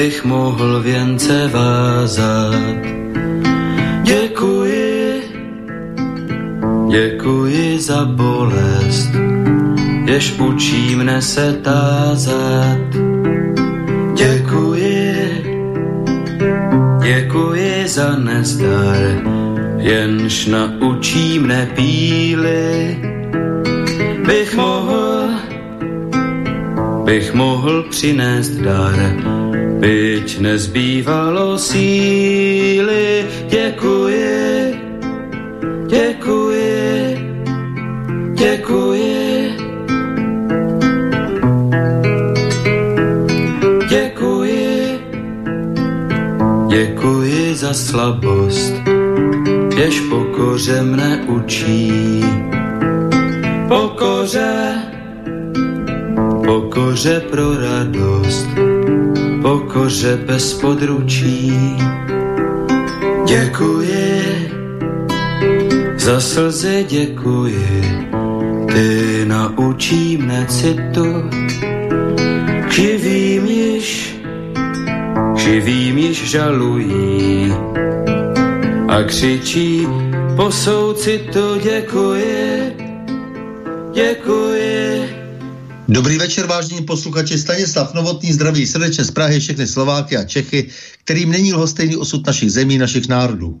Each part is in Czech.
bych mohl věnce vázat. Děkuji, děkuji za bolest, jež učí mne se tázat. Děkuji, děkuji za nezdar, jenž naučí mne píly, bych mohl, bych mohl přinést dar, byť nezbývalo síly. Děkuji, děkuji, děkuji. Děkuji, děkuji za slabost, jež pokoře mne učí. Pokoře, pokoře pro radost, pokoře bez područí. Děkuji, za slzy děkuji, ty naučí mne citu, živým již, živým již žalují a křičí po soucitu děkuji, děkuji. Dobrý večer, vážení posluchači. Stanislav Novotný zdraví srdečně z Prahy, všechny Slováky a Čechy, kterým není lhostejný osud našich zemí, našich národů.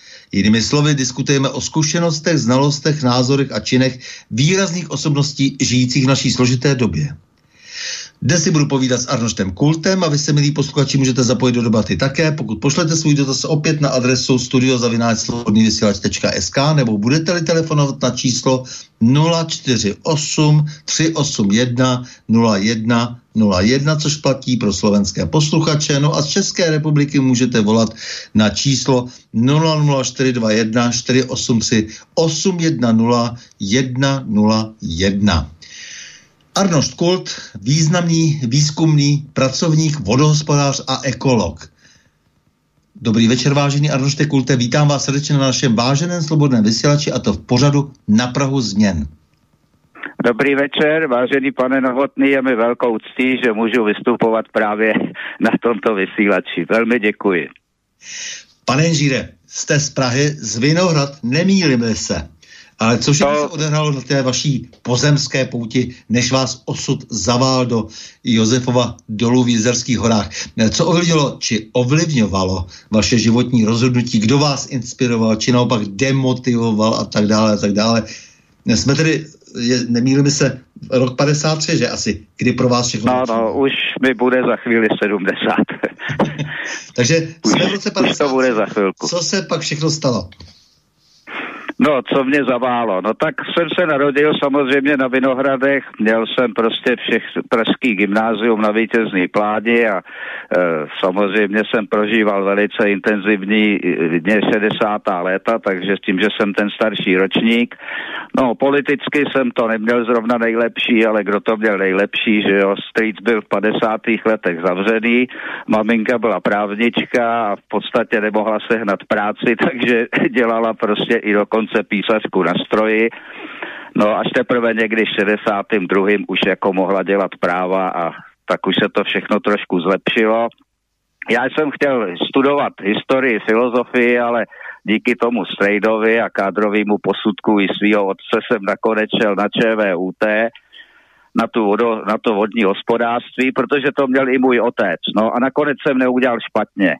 Jinými slovy, diskutujeme o zkušenostech, znalostech, názorech a činech výrazných osobností žijících v naší složité době. Dnes si budu povídat s Arnoštem Kultem a vy se, milí posluchači, můžete zapojit do debaty také, pokud pošlete svůj dotaz opět na adresu studiozavináčslobodnývysílač.sk nebo budete-li telefonovat na číslo 048 381 01 01, což platí pro slovenské posluchače. No a z České republiky můžete volat na číslo 00421 483 810 101. Arnošt Kult, významný výzkumný pracovník, vodohospodář a ekolog. Dobrý večer, vážený Arnošte Kulte, vítám vás srdečně na našem váženém slobodném vysílači a to v pořadu na Prahu změn. Dobrý večer, vážený pane Novotný, je mi velkou ctí, že můžu vystupovat právě na tomto vysílači. Velmi děkuji. Pane inžíre, jste z Prahy, z Vinohrad, nemýlíme se. Ale co všechno to... se odehrálo na té vaší pozemské pouti, než vás osud zavál do Josefova dolů v Jizerských horách? Co ovlivnilo, či ovlivňovalo vaše životní rozhodnutí? Kdo vás inspiroval, či naopak demotivoval a tak dále a tak dále? Jsme tedy, je, nemýlíme se, rok 53, že asi, kdy pro vás všechno... No, no, už mi bude za chvíli 70. Takže jsme v roce 53. to bude za chvilku. Co se pak všechno stalo? No, co mě zaválo? No tak jsem se narodil samozřejmě na Vinohradech, měl jsem prostě všech pražský gymnázium na vítězný pládi a e, samozřejmě jsem prožíval velice intenzivní dně 60. léta, takže s tím, že jsem ten starší ročník. No, politicky jsem to neměl zrovna nejlepší, ale kdo to měl nejlepší, že jo, Street byl v 50. letech zavřený, maminka byla právnička a v podstatě nemohla sehnat práci, takže dělala prostě i dokonce dokonce písařku na stroji. No až teprve někdy 62. už jako mohla dělat práva a tak už se to všechno trošku zlepšilo. Já jsem chtěl studovat historii, filozofii, ale díky tomu Strejdovi a kádrovému posudku i svého otce jsem nakonec šel na ČVUT, na, tu vodo, na to vodní hospodářství, protože to měl i můj otec. No a nakonec jsem neudělal špatně. E,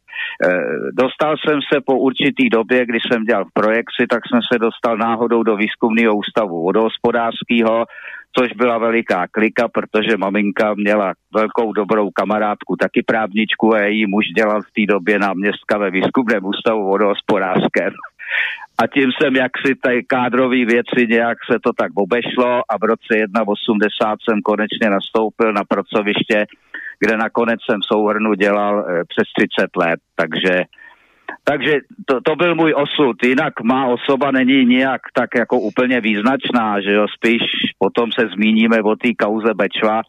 dostal jsem se po určitý době, kdy jsem dělal projekci, tak jsem se dostal náhodou do výzkumného ústavu vodohospodářského, což byla veliká klika, protože maminka měla velkou dobrou kamarádku, taky právničku a její muž dělal v té době náměstka ve výzkumném ústavu vodohospodářském a tím jsem jaksi ty kádrové věci nějak se to tak obešlo a v roce 1.80 jsem konečně nastoupil na pracoviště, kde nakonec jsem souhrnu dělal e, přes 30 let, takže takže to, to byl můj osud. Jinak má osoba není nijak tak jako úplně význačná, že jo, spíš potom se zmíníme o té kauze Bečva,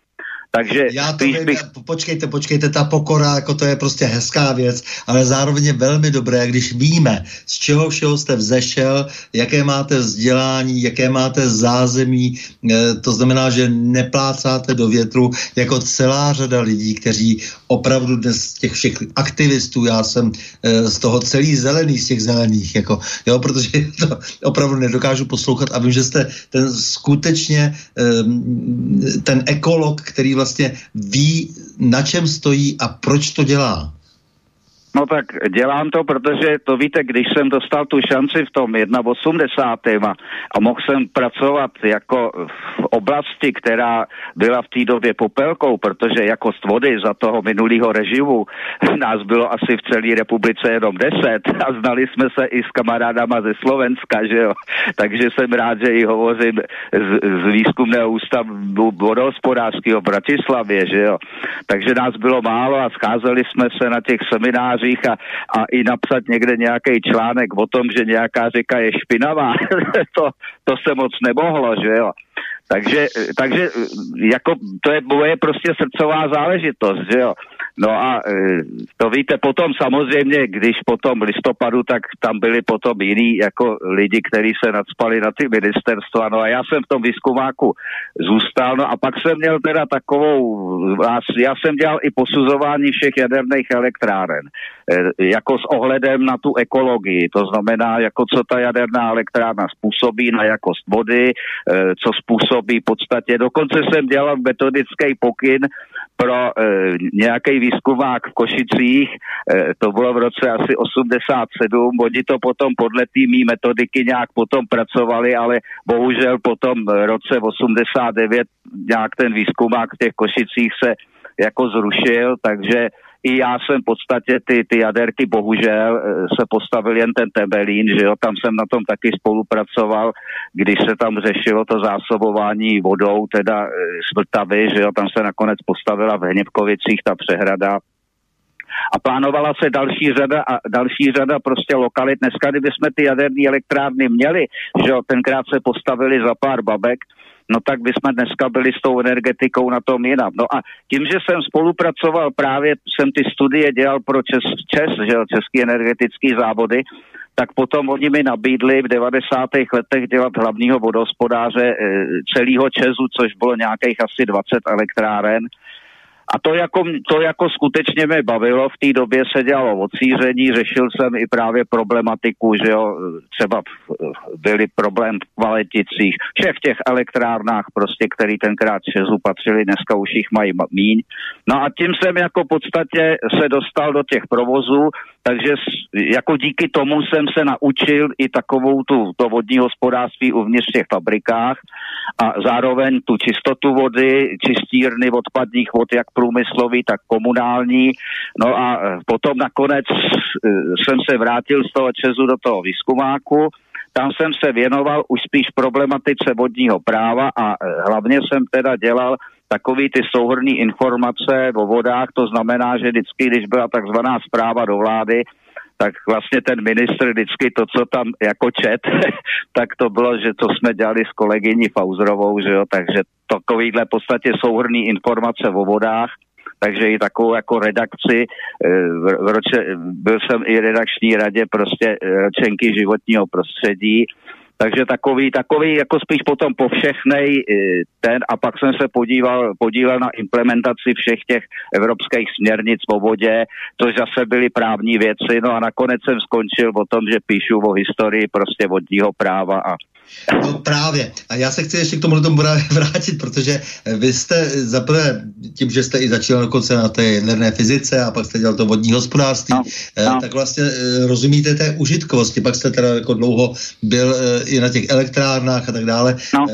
takže Já to vím, bych... počkejte, počkejte, ta pokora, jako to je prostě hezká věc, ale zároveň je velmi dobré, když víme, z čeho všeho jste vzešel, jaké máte vzdělání, jaké máte zázemí, e, to znamená, že neplácáte do větru jako celá řada lidí, kteří opravdu dnes z těch všech aktivistů, já jsem e, z toho celý zelený, z těch zelených, jako, jo, protože to opravdu nedokážu poslouchat a vím, že jste ten skutečně e, ten ekolog, který vlastně ví, na čem stojí a proč to dělá. No tak dělám to, protože to víte, když jsem dostal tu šanci v tom 81. A, a mohl jsem pracovat jako v oblasti, která byla v té době popelkou, protože jakost vody za toho minulého režimu nás bylo asi v celé republice jenom 10 a znali jsme se i s kamarádama ze Slovenska, že jo. Takže jsem rád, že i hovořím z, z výzkumného ústavu vodohospodářského v Bratislavě, že jo. Takže nás bylo málo a scházeli jsme se na těch seminářích seminářích a, a i napsat někde nějaký článek o tom, že nějaká řeka je špinavá, to, to se moc nemohlo, že jo. Takže, takže jako to je moje prostě srdcová záležitost, že jo. No a e, to víte potom samozřejmě, když potom listopadu, tak tam byli potom jiní jako lidi, kteří se nadspali na ty ministerstva. No a já jsem v tom výzkumáku zůstal. No a pak jsem měl teda takovou, já jsem dělal i posuzování všech jaderných elektráren. E, jako s ohledem na tu ekologii. To znamená, jako co ta jaderná elektrárna způsobí na jakost vody, e, co způsobí v podstatě. Dokonce jsem dělal metodický pokyn pro e, nějaký výzkumák v Košicích, e, to bylo v roce asi 87, oni to potom podle té mý metodiky nějak potom pracovali, ale bohužel potom v roce 89 nějak ten výzkumák v těch Košicích se jako zrušil, takže i já jsem v podstatě ty, ty jaderky bohužel eh, se postavil jen ten Tebelín, že jo, tam jsem na tom taky spolupracoval, když se tam řešilo to zásobování vodou, teda z eh, že jo, tam se nakonec postavila v Hněvkovicích ta přehrada, a plánovala se další řada a další řada prostě lokalit. Dneska, kdyby jsme ty jaderné elektrárny měli, že jo, tenkrát se postavili za pár babek, no tak bychom dneska byli s tou energetikou na tom jinam. No a tím, že jsem spolupracoval právě, jsem ty studie dělal pro Čes, Čes že jo, Český energetický závody, tak potom oni mi nabídli v 90. letech dělat hlavního vodospodáře e, celého Česu, což bylo nějakých asi 20 elektráren. A to jako, to jako skutečně mě bavilo, v té době se dělalo odsíření, řešil jsem i právě problematiku, že jo, třeba byly problém v kvaliticích, všech těch elektrárnách prostě, který tenkrát Česu patřili, dneska už jich mají míň. No a tím jsem jako podstatě se dostal do těch provozů, takže jako díky tomu jsem se naučil i takovou tu to vodní hospodářství uvnitř těch fabrikách a zároveň tu čistotu vody, čistírny odpadních vod, jak průmyslový, tak komunální. No a e, potom nakonec e, jsem se vrátil z toho Česu do toho výzkumáku, tam jsem se věnoval už spíš problematice vodního práva a e, hlavně jsem teda dělal takový ty souhrný informace o vodách, to znamená, že vždycky, když byla takzvaná zpráva do vlády, tak vlastně ten ministr vždycky to, co tam jako čet, tak to bylo, že to jsme dělali s kolegyní Fauzrovou, že jo, takže takovýhle v podstatě souhrný informace o vodách, takže i takovou jako redakci, eh, v, v roce, byl jsem i redakční radě prostě eh, ročenky životního prostředí, takže takový, takový jako spíš potom povšechnej eh, ten a pak jsem se podíval, podíval na implementaci všech těch evropských směrnic o vodě, což zase byly právní věci, no a nakonec jsem skončil o tom, že píšu o historii prostě vodního práva a No právě. A já se chci ještě k tomu tomu vrátit, protože vy jste zaprvé tím, že jste i začal dokonce na té jaderné fyzice a pak jste dělal to vodní hospodářství, no, eh, no. tak vlastně eh, rozumíte té užitkovosti. Pak jste teda jako dlouho byl eh, i na těch elektrárnách a tak dále. No.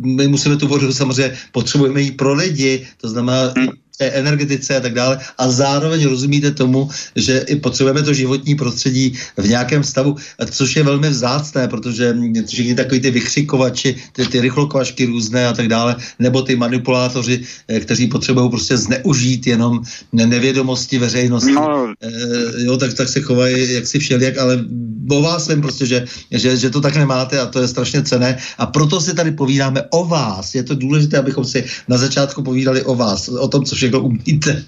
My musíme tu vodu samozřejmě, potřebujeme ji pro lidi, to znamená, hmm té energetice a tak dále a zároveň rozumíte tomu, že i potřebujeme to životní prostředí v nějakém stavu, což je velmi vzácné, protože všichni takový ty vykřikovači, ty, ty rychlokvašky různé a tak dále, nebo ty manipulátoři, eh, kteří potřebují prostě zneužít jenom nevědomosti veřejnosti, no. e, jo, tak, tak se chovají jak si všelijak, ale o vás vím prostě, že, že, že to tak nemáte a to je strašně cené a proto si tady povídáme o vás. Je to důležité, abychom si na začátku povídali o vás, o tom, co všechno umíte.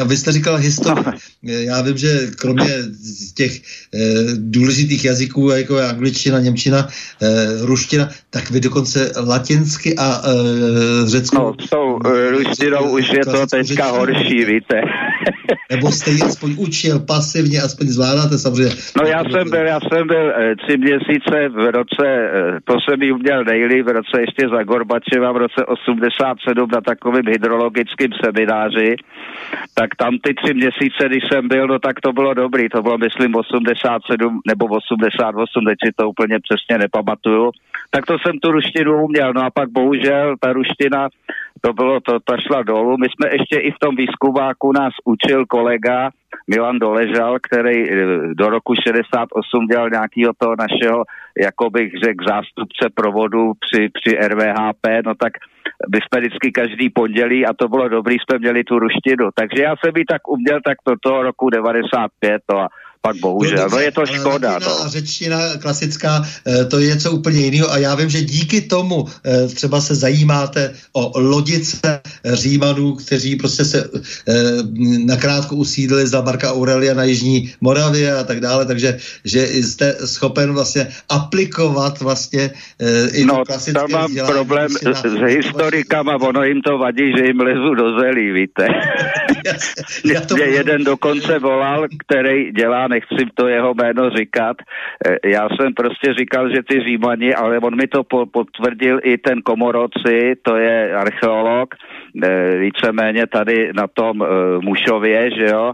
A vy jste říkal historii. Já vím, že kromě těch e, důležitých jazyků, jako je angličtina, němčina, e, ruština, tak vy dokonce latinsky a e, řeckou... No, s tou e, ruštinou už je to teďka horší, víte. Nebo jste ji aspoň učil pasivně, aspoň zvládáte samozřejmě. No já jsem byl, já jsem byl e, tři měsíce v roce, e, to jsem ji uměl nejli, v roce ještě za Gorbačeva, v roce 87 na takovém hydrologickém semináři, tak tam ty tři měsíce, když jsem byl, no tak to bylo dobrý, to bylo myslím 87 nebo 88, teď si to úplně přesně nepamatuju, tak to jsem tu ruštinu uměl, no a pak bohužel ta ruština, to bylo, to, ta šla dolů, my jsme ještě i v tom výzkumáku nás učil kolega Milan Doležal, který eh, do roku 68 dělal nějakého toho našeho, jako bych řekl, zástupce provodu při, při RVHP, no tak by jsme vždycky každý pondělí a to bylo dobrý, jsme měli tu ruštinu. Takže já jsem ji tak uměl tak do toho roku 95 no a pak bohužel. No, no je to škoda. No. A řečtina klasická, eh, to je něco úplně jiného a já vím, že díky tomu eh, třeba se zajímáte o lodice Římanů, kteří prostě se eh, nakrátko usídlili za Marka Aurelia na Jižní Moravě a tak dále, takže že jste schopen vlastně aplikovat vlastně i no, klasické tam mám problém s, s historikama, ono jim to vadí, že jim lezu do zelí, víte. já, já Mě jeden dokonce volal, který dělá nechci to jeho jméno říkat. E, já jsem prostě říkal, že ty Římani, ale on mi to potvrdil i ten Komoroci, to je archeolog, e, víceméně tady na tom e, Mušově, že jo,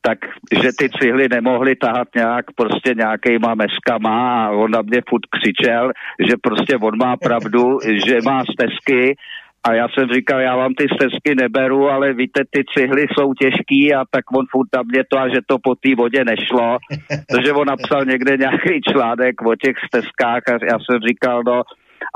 tak, že ty cihly nemohly tahat nějak prostě nějakýma meskama a on na mě furt křičel, že prostě on má pravdu, že má stezky a já jsem říkal, já vám ty stezky neberu, ale víte, ty cihly jsou těžký a tak on furt tam mě to a že to po té vodě nešlo. protože on napsal někde nějaký článek o těch stezkách a já jsem říkal, no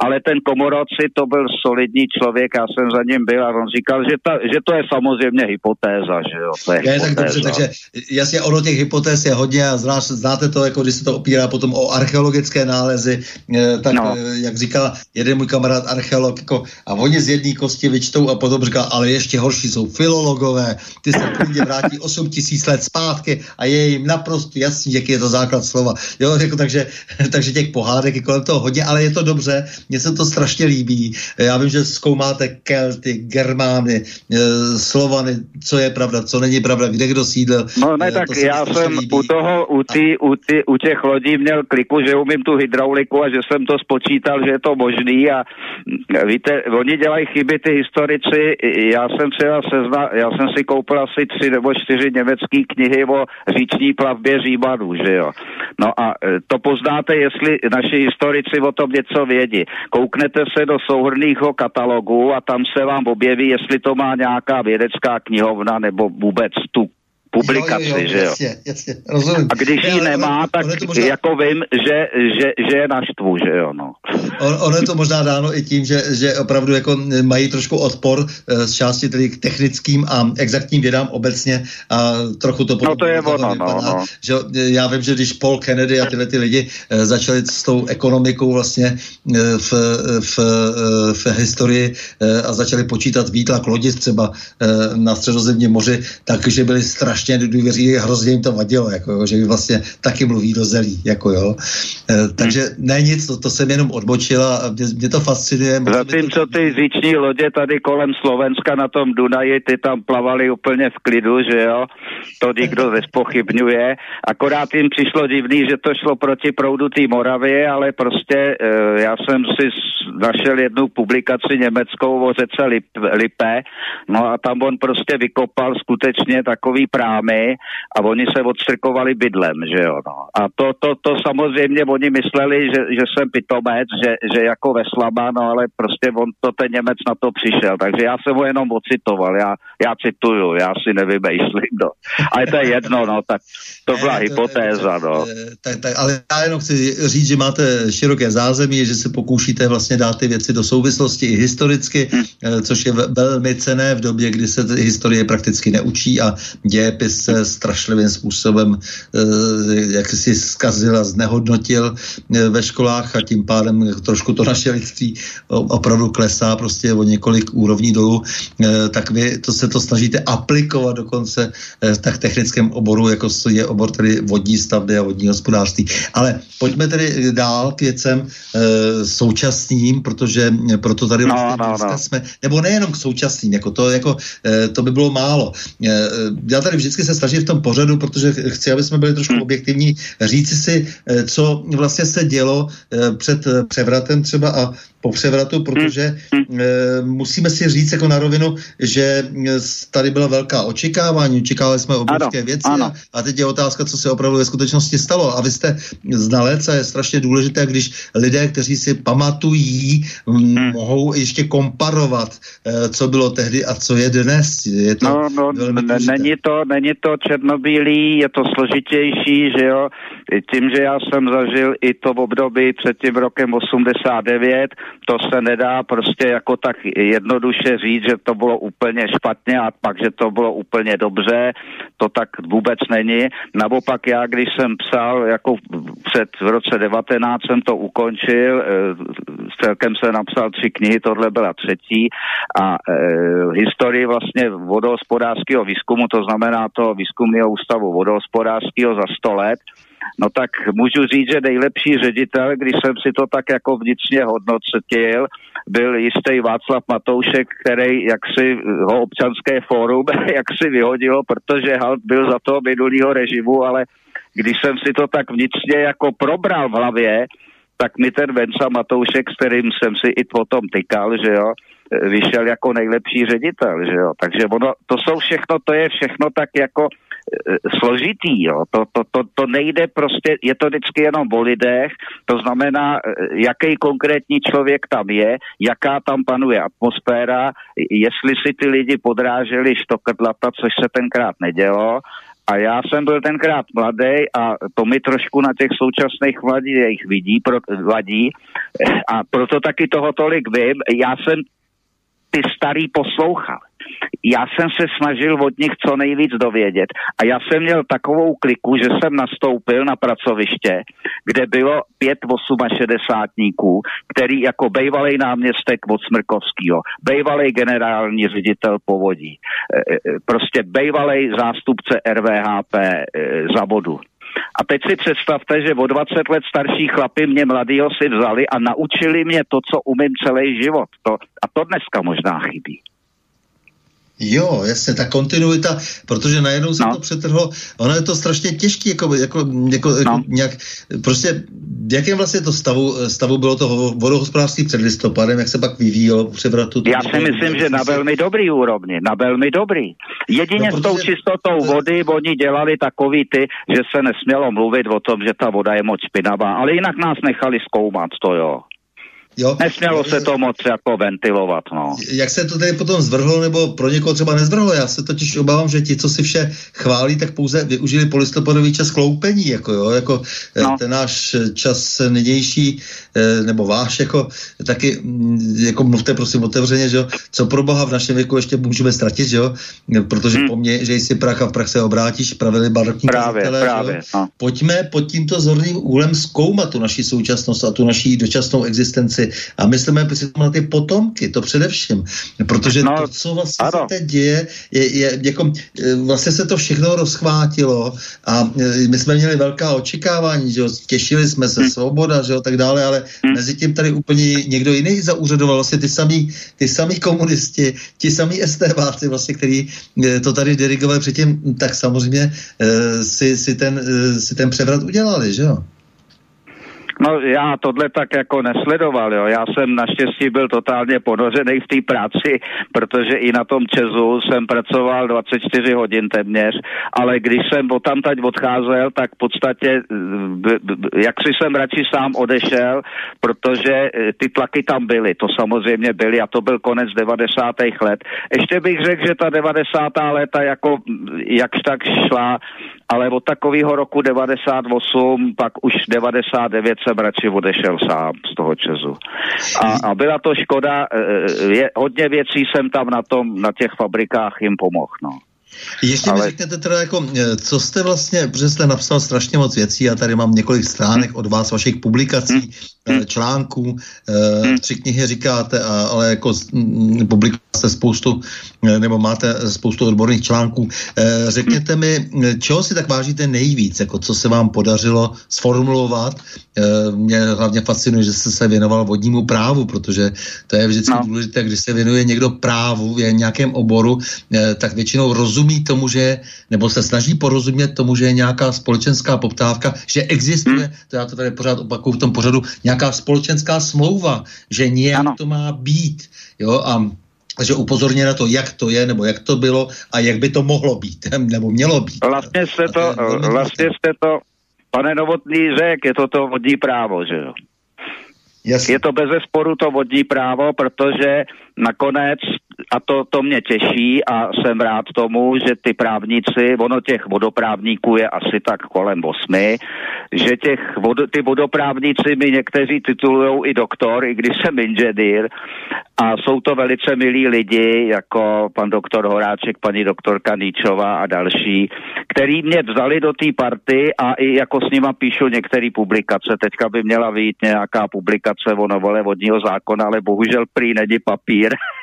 ale ten Komoroci to byl solidní člověk, já jsem za ním byl a on říkal, že, ta, že to je samozřejmě hypotéza, že jo, to je, je hypotéza. tak dobře, takže jasně ono těch hypotéz je hodně a znáš, znáte to, jako když se to opírá potom o archeologické nálezy, eh, tak no. Eh, jak říkal jeden můj kamarád archeolog, jako, a oni z jedné kosti vyčtou a potom říká, ale ještě horší jsou filologové, ty se klidně vrátí 8 tisíc let zpátky a je jim naprosto jasný, jaký je to základ slova. Jo, jako, takže, takže těch pohádek je kolem toho hodně, ale je to dobře, mně se to strašně líbí. Já vím, že zkoumáte Kelty, Germány, eh, Slovany, co je pravda, co není pravda, kde kdo sídlil. No ne, eh, tak já jsem líbí. u toho, u, tý, u, tý, u těch lodí měl kliku, že umím tu hydrauliku a že jsem to spočítal, že je to možný a mm, víte, oni dělají chyby, ty historici, já jsem třeba sezna, já jsem si koupil asi tři nebo čtyři německé knihy o říční plavbě Římanů, že jo. No a eh, to poznáte, jestli naši historici o tom něco vědí. Kouknete se do souhrnného katalogu a tam se vám objeví, jestli to má nějaká vědecká knihovna nebo vůbec tu publikaci, jo, jo, jo, že jo? Jasně, jasně, rozumím. A když ji nemá, tak možná... jako vím, že, že, že je naštvu, že jo, no. On, ono je to možná dáno i tím, že, že opravdu jako mají trošku odpor eh, z části tedy k technickým a exaktním vědám obecně a trochu to No to je ono, no, vypadá, no. Že, eh, já vím, že když Paul Kennedy a tyhle ty lidi eh, začali s tou ekonomikou vlastně v, v, v historii a začali počítat výtlak lodi třeba na středozemním moři, takže byli strašně strašně nedůvěří, hrozně jim to vadilo, jako, že vlastně taky mluví do zelí, jako jo. E, takže hmm. ne nic, to, to jsem jenom odbočila a mě, mě to fascinuje. Zatímco ty říční lodě tady kolem Slovenska na tom Dunaji, ty tam plavali úplně v klidu, že jo, to nikdo nespochybňuje, akorát jim přišlo divný, že to šlo proti proudu té Moravy, ale prostě e, já jsem si našel jednu publikaci německou o řece Lip, Lipe, no a tam on prostě vykopal skutečně takový právě dámy a oni se odstrkovali bydlem, že jo. No. A to, to, to samozřejmě oni mysleli, že, že jsem pitomec, že, že jako veslaba, no ale prostě on to ten Němec na to přišel, takže já jsem ho jenom ocitoval, já, já cituju, já si nevymýšlím, no. Ale to je jedno, no, tak to byla ne, hypotéza, to, no. Tak, tak, ale já jenom chci říct, že máte široké zázemí, že se pokoušíte vlastně dát ty věci do souvislosti i historicky, hmm. což je velmi cené v době, kdy se historie prakticky neučí a dějepis se strašlivým způsobem eh, jak si zkazil a znehodnotil eh, ve školách a tím pádem trošku to naše lidství opravdu klesá prostě o několik úrovní dolů, tak vy to se to snažíte aplikovat dokonce v tak technickém oboru, jako je obor tedy vodní stavby a vodní hospodářství. Ale pojďme tedy dál k věcem současným, protože proto tady no, vlastně no, no. jsme, nebo nejenom k současným, jako to, jako, to by bylo málo. Já tady vždycky se snažím v tom pořadu, protože chci, aby jsme byli trošku hmm. objektivní, říci si, co vlastně se dělo před převratem třeba a po převratu, hmm. protože hmm. musíme si říct jako na rovinu, že tady byla velká očekávání, očekávali jsme obrovské ano, věci ano. A, teď je otázka, co se opravdu ve skutečnosti stalo. A vy jste znalec a je strašně důležité, když lidé, kteří si pamatují, hmm. mohou ještě komparovat, co bylo tehdy a co je dnes. Je to no, no, není to, není to černobílý, je to složitější, že jo. Tím, že já jsem zažil i to v období před tím rokem 89, to se nedá prostě jako tak jednoduše říct, že to bylo úplně špatně a pak, že to bylo úplně dobře, to tak vůbec není. Naopak já, když jsem psal, jako před v roce 19 jsem to ukončil, e, celkem se napsal tři knihy, tohle byla třetí a e, historii vlastně vodohospodářského výzkumu, to znamená to výzkumného ústavu vodohospodářského za 100 let, No tak můžu říct, že nejlepší ředitel, když jsem si to tak jako vnitřně hodnotil, byl jistý Václav Matoušek, který jaksi ho občanské fórum jaksi vyhodilo, protože halt byl za to minulýho režimu, ale když jsem si to tak vnitřně jako probral v hlavě, tak mi ten Venca Matoušek, s kterým jsem si i potom tykal, že jo, vyšel jako nejlepší ředitel, že jo. Takže ono, to jsou všechno, to je všechno tak jako Eh, složitý. Jo. To, to, to, to nejde prostě, je to vždycky jenom o lidech, to znamená, eh, jaký konkrétní člověk tam je, jaká tam panuje atmosféra, jestli si ty lidi podráželi štokrtlata, což se tenkrát nedělo, a já jsem byl tenkrát mladý a to mi trošku na těch současných mladých vidí, pro, vadí a proto taky toho tolik vím. Já jsem ty starý poslouchal já jsem se snažil od nich co nejvíc dovědět a já jsem měl takovou kliku, že jsem nastoupil na pracoviště, kde bylo pět 68 který jako bejvalej náměstek od Smrkovského, bejvalej generální ředitel povodí, e, e, prostě bejvalej zástupce RVHP e, za vodu. A teď si představte, že o 20 let starší chlapy mě mladýho si vzali a naučili mě to, co umím celý život. To, a to dneska možná chybí. Jo, jasně, ta kontinuita, protože najednou se no. to přetrhlo, ono je to strašně těžké, jako, jako, jako, no. jako nějak, prostě, v jakém vlastně to stavu, stavu bylo to vodohospodářství před listopadem, jak se pak vyvíjelo převratu? Já si myslím, že na velmi dobrý úrovni, na velmi dobrý. Jedině no, protože... s tou čistotou vody oni dělali takový ty, že se nesmělo mluvit o tom, že ta voda je moc špinavá, ale jinak nás nechali zkoumat, to jo. Jo. Nesmělo se to moc jako ventilovat, no. Jak se to tady potom zvrhlo, nebo pro někoho třeba nezvrhlo? Já se totiž obávám, že ti, co si vše chválí, tak pouze využili polistopadový čas kloupení, jako jo, jako eh, no. ten náš čas nynější, eh, nebo váš, jako taky, mm, jako mluvte prosím otevřeně, že jo, co pro boha v našem věku ještě můžeme ztratit, že jo, protože hmm. po mně, že jsi prach a v prach se obrátíš, pravili barokní právě, kazitele, právě, no. Pojďme pod tímto zorným úhlem zkoumat tu naši současnost a tu naší dočasnou existenci věci a myslíme si na ty potomky, to především, protože no, to, co vlastně ano. se teď děje, je, je jako, e, vlastně se to všechno rozchvátilo a e, my jsme měli velká očekávání, že jo, těšili jsme se, hmm. svoboda, že jo, tak dále, ale hmm. mezi tím tady úplně někdo jiný zaúřadoval, vlastně ty samý, ty samý komunisti, ti samý STBáci, vlastně, který e, to tady dirigovali předtím, tak samozřejmě si, si, ten, si ten převrat udělali, že jo? No já tohle tak jako nesledoval, jo. Já jsem naštěstí byl totálně ponořený v té práci, protože i na tom Česu jsem pracoval 24 hodin téměř, ale když jsem tam teď odcházel, tak v podstatě, jak si jsem radši sám odešel, protože eh, ty tlaky tam byly, to samozřejmě byly a to byl konec 90. let. Ještě bych řekl, že ta 90. léta jako jakž tak šla ale od takového roku 98, pak už 99 jsem radši odešel sám z toho Česu. A, a byla to škoda, e, e, je, hodně věcí jsem tam na, tom, na těch fabrikách jim pomohl. No. Ještě Ale... mi řekněte teda, jako, e, co jste vlastně, protože jste napsal strašně moc věcí, já tady mám několik stránek hmm. od vás, vašich publikací, hmm. hmm. článků, hmm. tři knihy říkáte, ale jako publikujete spoustu, nebo máte spoustu odborných článků. Řekněte mi, čeho si tak vážíte nejvíc, jako co se vám podařilo sformulovat? Mě hlavně fascinuje, že jste se věnoval vodnímu právu, protože to je vždycky no. důležité, když se věnuje někdo právu v nějakém oboru, tak většinou rozumí rozumí tomu, že, nebo se snaží porozumět tomu, že je nějaká společenská poptávka, že existuje, hmm. to já to tady pořád opakuju v tom pořadu, nějaká společenská smlouva, že nějak ano. to má být. Jo, a že upozorně na to, jak to je, nebo jak to bylo a jak by to mohlo být, nebo mělo být. Vlastně jste to, to vlastně jste to, pane Novotný řek, je to to vodní právo, že jo? Jasně. Je to bez sporu to vodní právo, protože nakonec a to, to mě těší a jsem rád tomu, že ty právníci, ono těch vodoprávníků je asi tak kolem osmi, že těch vod, ty vodoprávníci mi někteří titulují i doktor, i když jsem inženýr a jsou to velice milí lidi, jako pan doktor Horáček, paní doktorka Níčová a další, který mě vzali do té party a i jako s nima píšu některé publikace. Teďka by měla vyjít nějaká publikace o novele vodního zákona, ale bohužel prý není papír.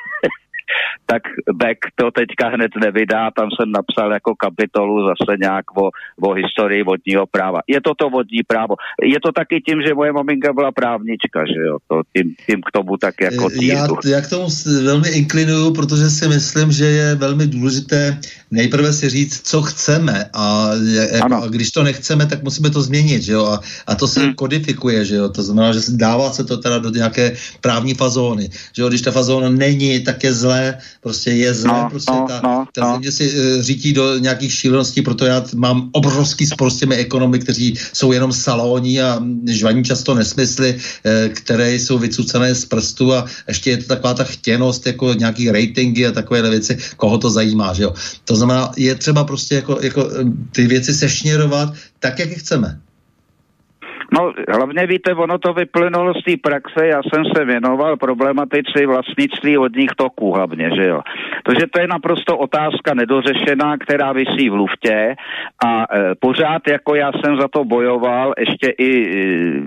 tak Beck to teďka hned nevydá, tam jsem napsal jako kapitolu zase nějak o, o historii vodního práva. Je to to vodní právo. Je to taky tím, že moje maminka byla právnička, že jo, to tím, tím k tomu tak jako týdu. Já, já k tomu velmi inklinuju, protože si myslím, že je velmi důležité nejprve si říct, co chceme a, jako, a když to nechceme, tak musíme to změnit, že jo, a, a to se hmm. kodifikuje, že jo, to znamená, že dává se to teda do nějaké právní fazóny, že jo, když ta fazóna není, tak je zlé, prostě je zlé, no, prostě no, ta, no, ta no. země si uh, řítí do nějakých šíleností, proto já mám obrovský spor s těmi ekonomy, kteří jsou jenom salóní a žvaní často nesmysly, uh, které jsou vycucené z prstu a ještě je to taková ta chtěnost, jako nějaký ratingy a takové věci, koho to zajímá, že jo. To znamená, je třeba prostě jako, jako eh, ty věci sešněrovat tak, jak je chceme. No, hlavně víte, ono to vyplynulo z té praxe, já jsem se věnoval problematici vlastnictví vodních toků hlavně, že jo. Takže to je naprosto otázka nedořešená, která vysí v luftě a e, pořád jako já jsem za to bojoval, ještě i e,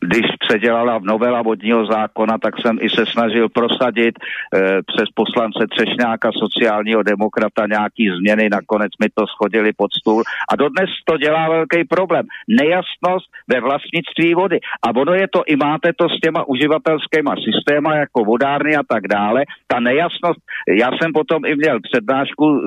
když předělala novela vodního zákona, tak jsem i se snažil prosadit e, přes poslance Třešňáka sociálního demokrata nějaký změny, nakonec mi to schodili pod stůl a dodnes to dělá velký problém. Nejasnost ve vlastnictví vody. A ono je to, i máte to s těma uživatelskýma systéma, jako vodárny a tak dále. Ta nejasnost, já jsem potom i měl přednášku, e,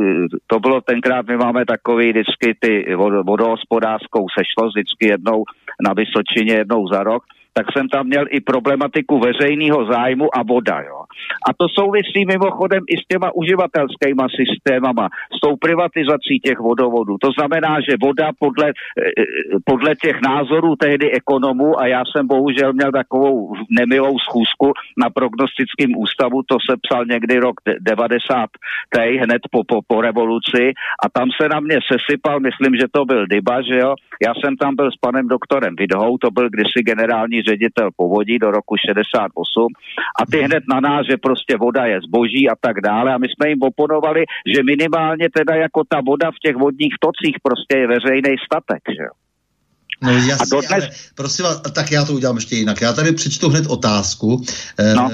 to bylo tenkrát, my máme takový vždycky ty vodohospodářskou sešlost vždycky jednou na Vysočině jednou za rok tak jsem tam měl i problematiku veřejného zájmu a voda. Jo. A to souvisí mimochodem i s těma uživatelskýma systémama, s tou privatizací těch vodovodů. To znamená, že voda podle, eh, podle těch názorů tehdy ekonomů, a já jsem bohužel měl takovou nemilou schůzku na prognostickém ústavu, to se psal někdy rok 90. hned po, po, po revoluci a tam se na mě sesypal, myslím, že to byl Dyba, že jo. Já jsem tam byl s panem doktorem Vidhou, to byl kdysi generální ředitel povodí do roku 68 a ty hned na nás, že prostě voda je zboží a tak dále a my jsme jim oponovali, že minimálně teda jako ta voda v těch vodních tocích prostě je veřejný statek, že jo. No jasně, a dodnes... ale prosím vás, tak já to udělám ještě jinak. Já tady přečtu hned otázku eh, no.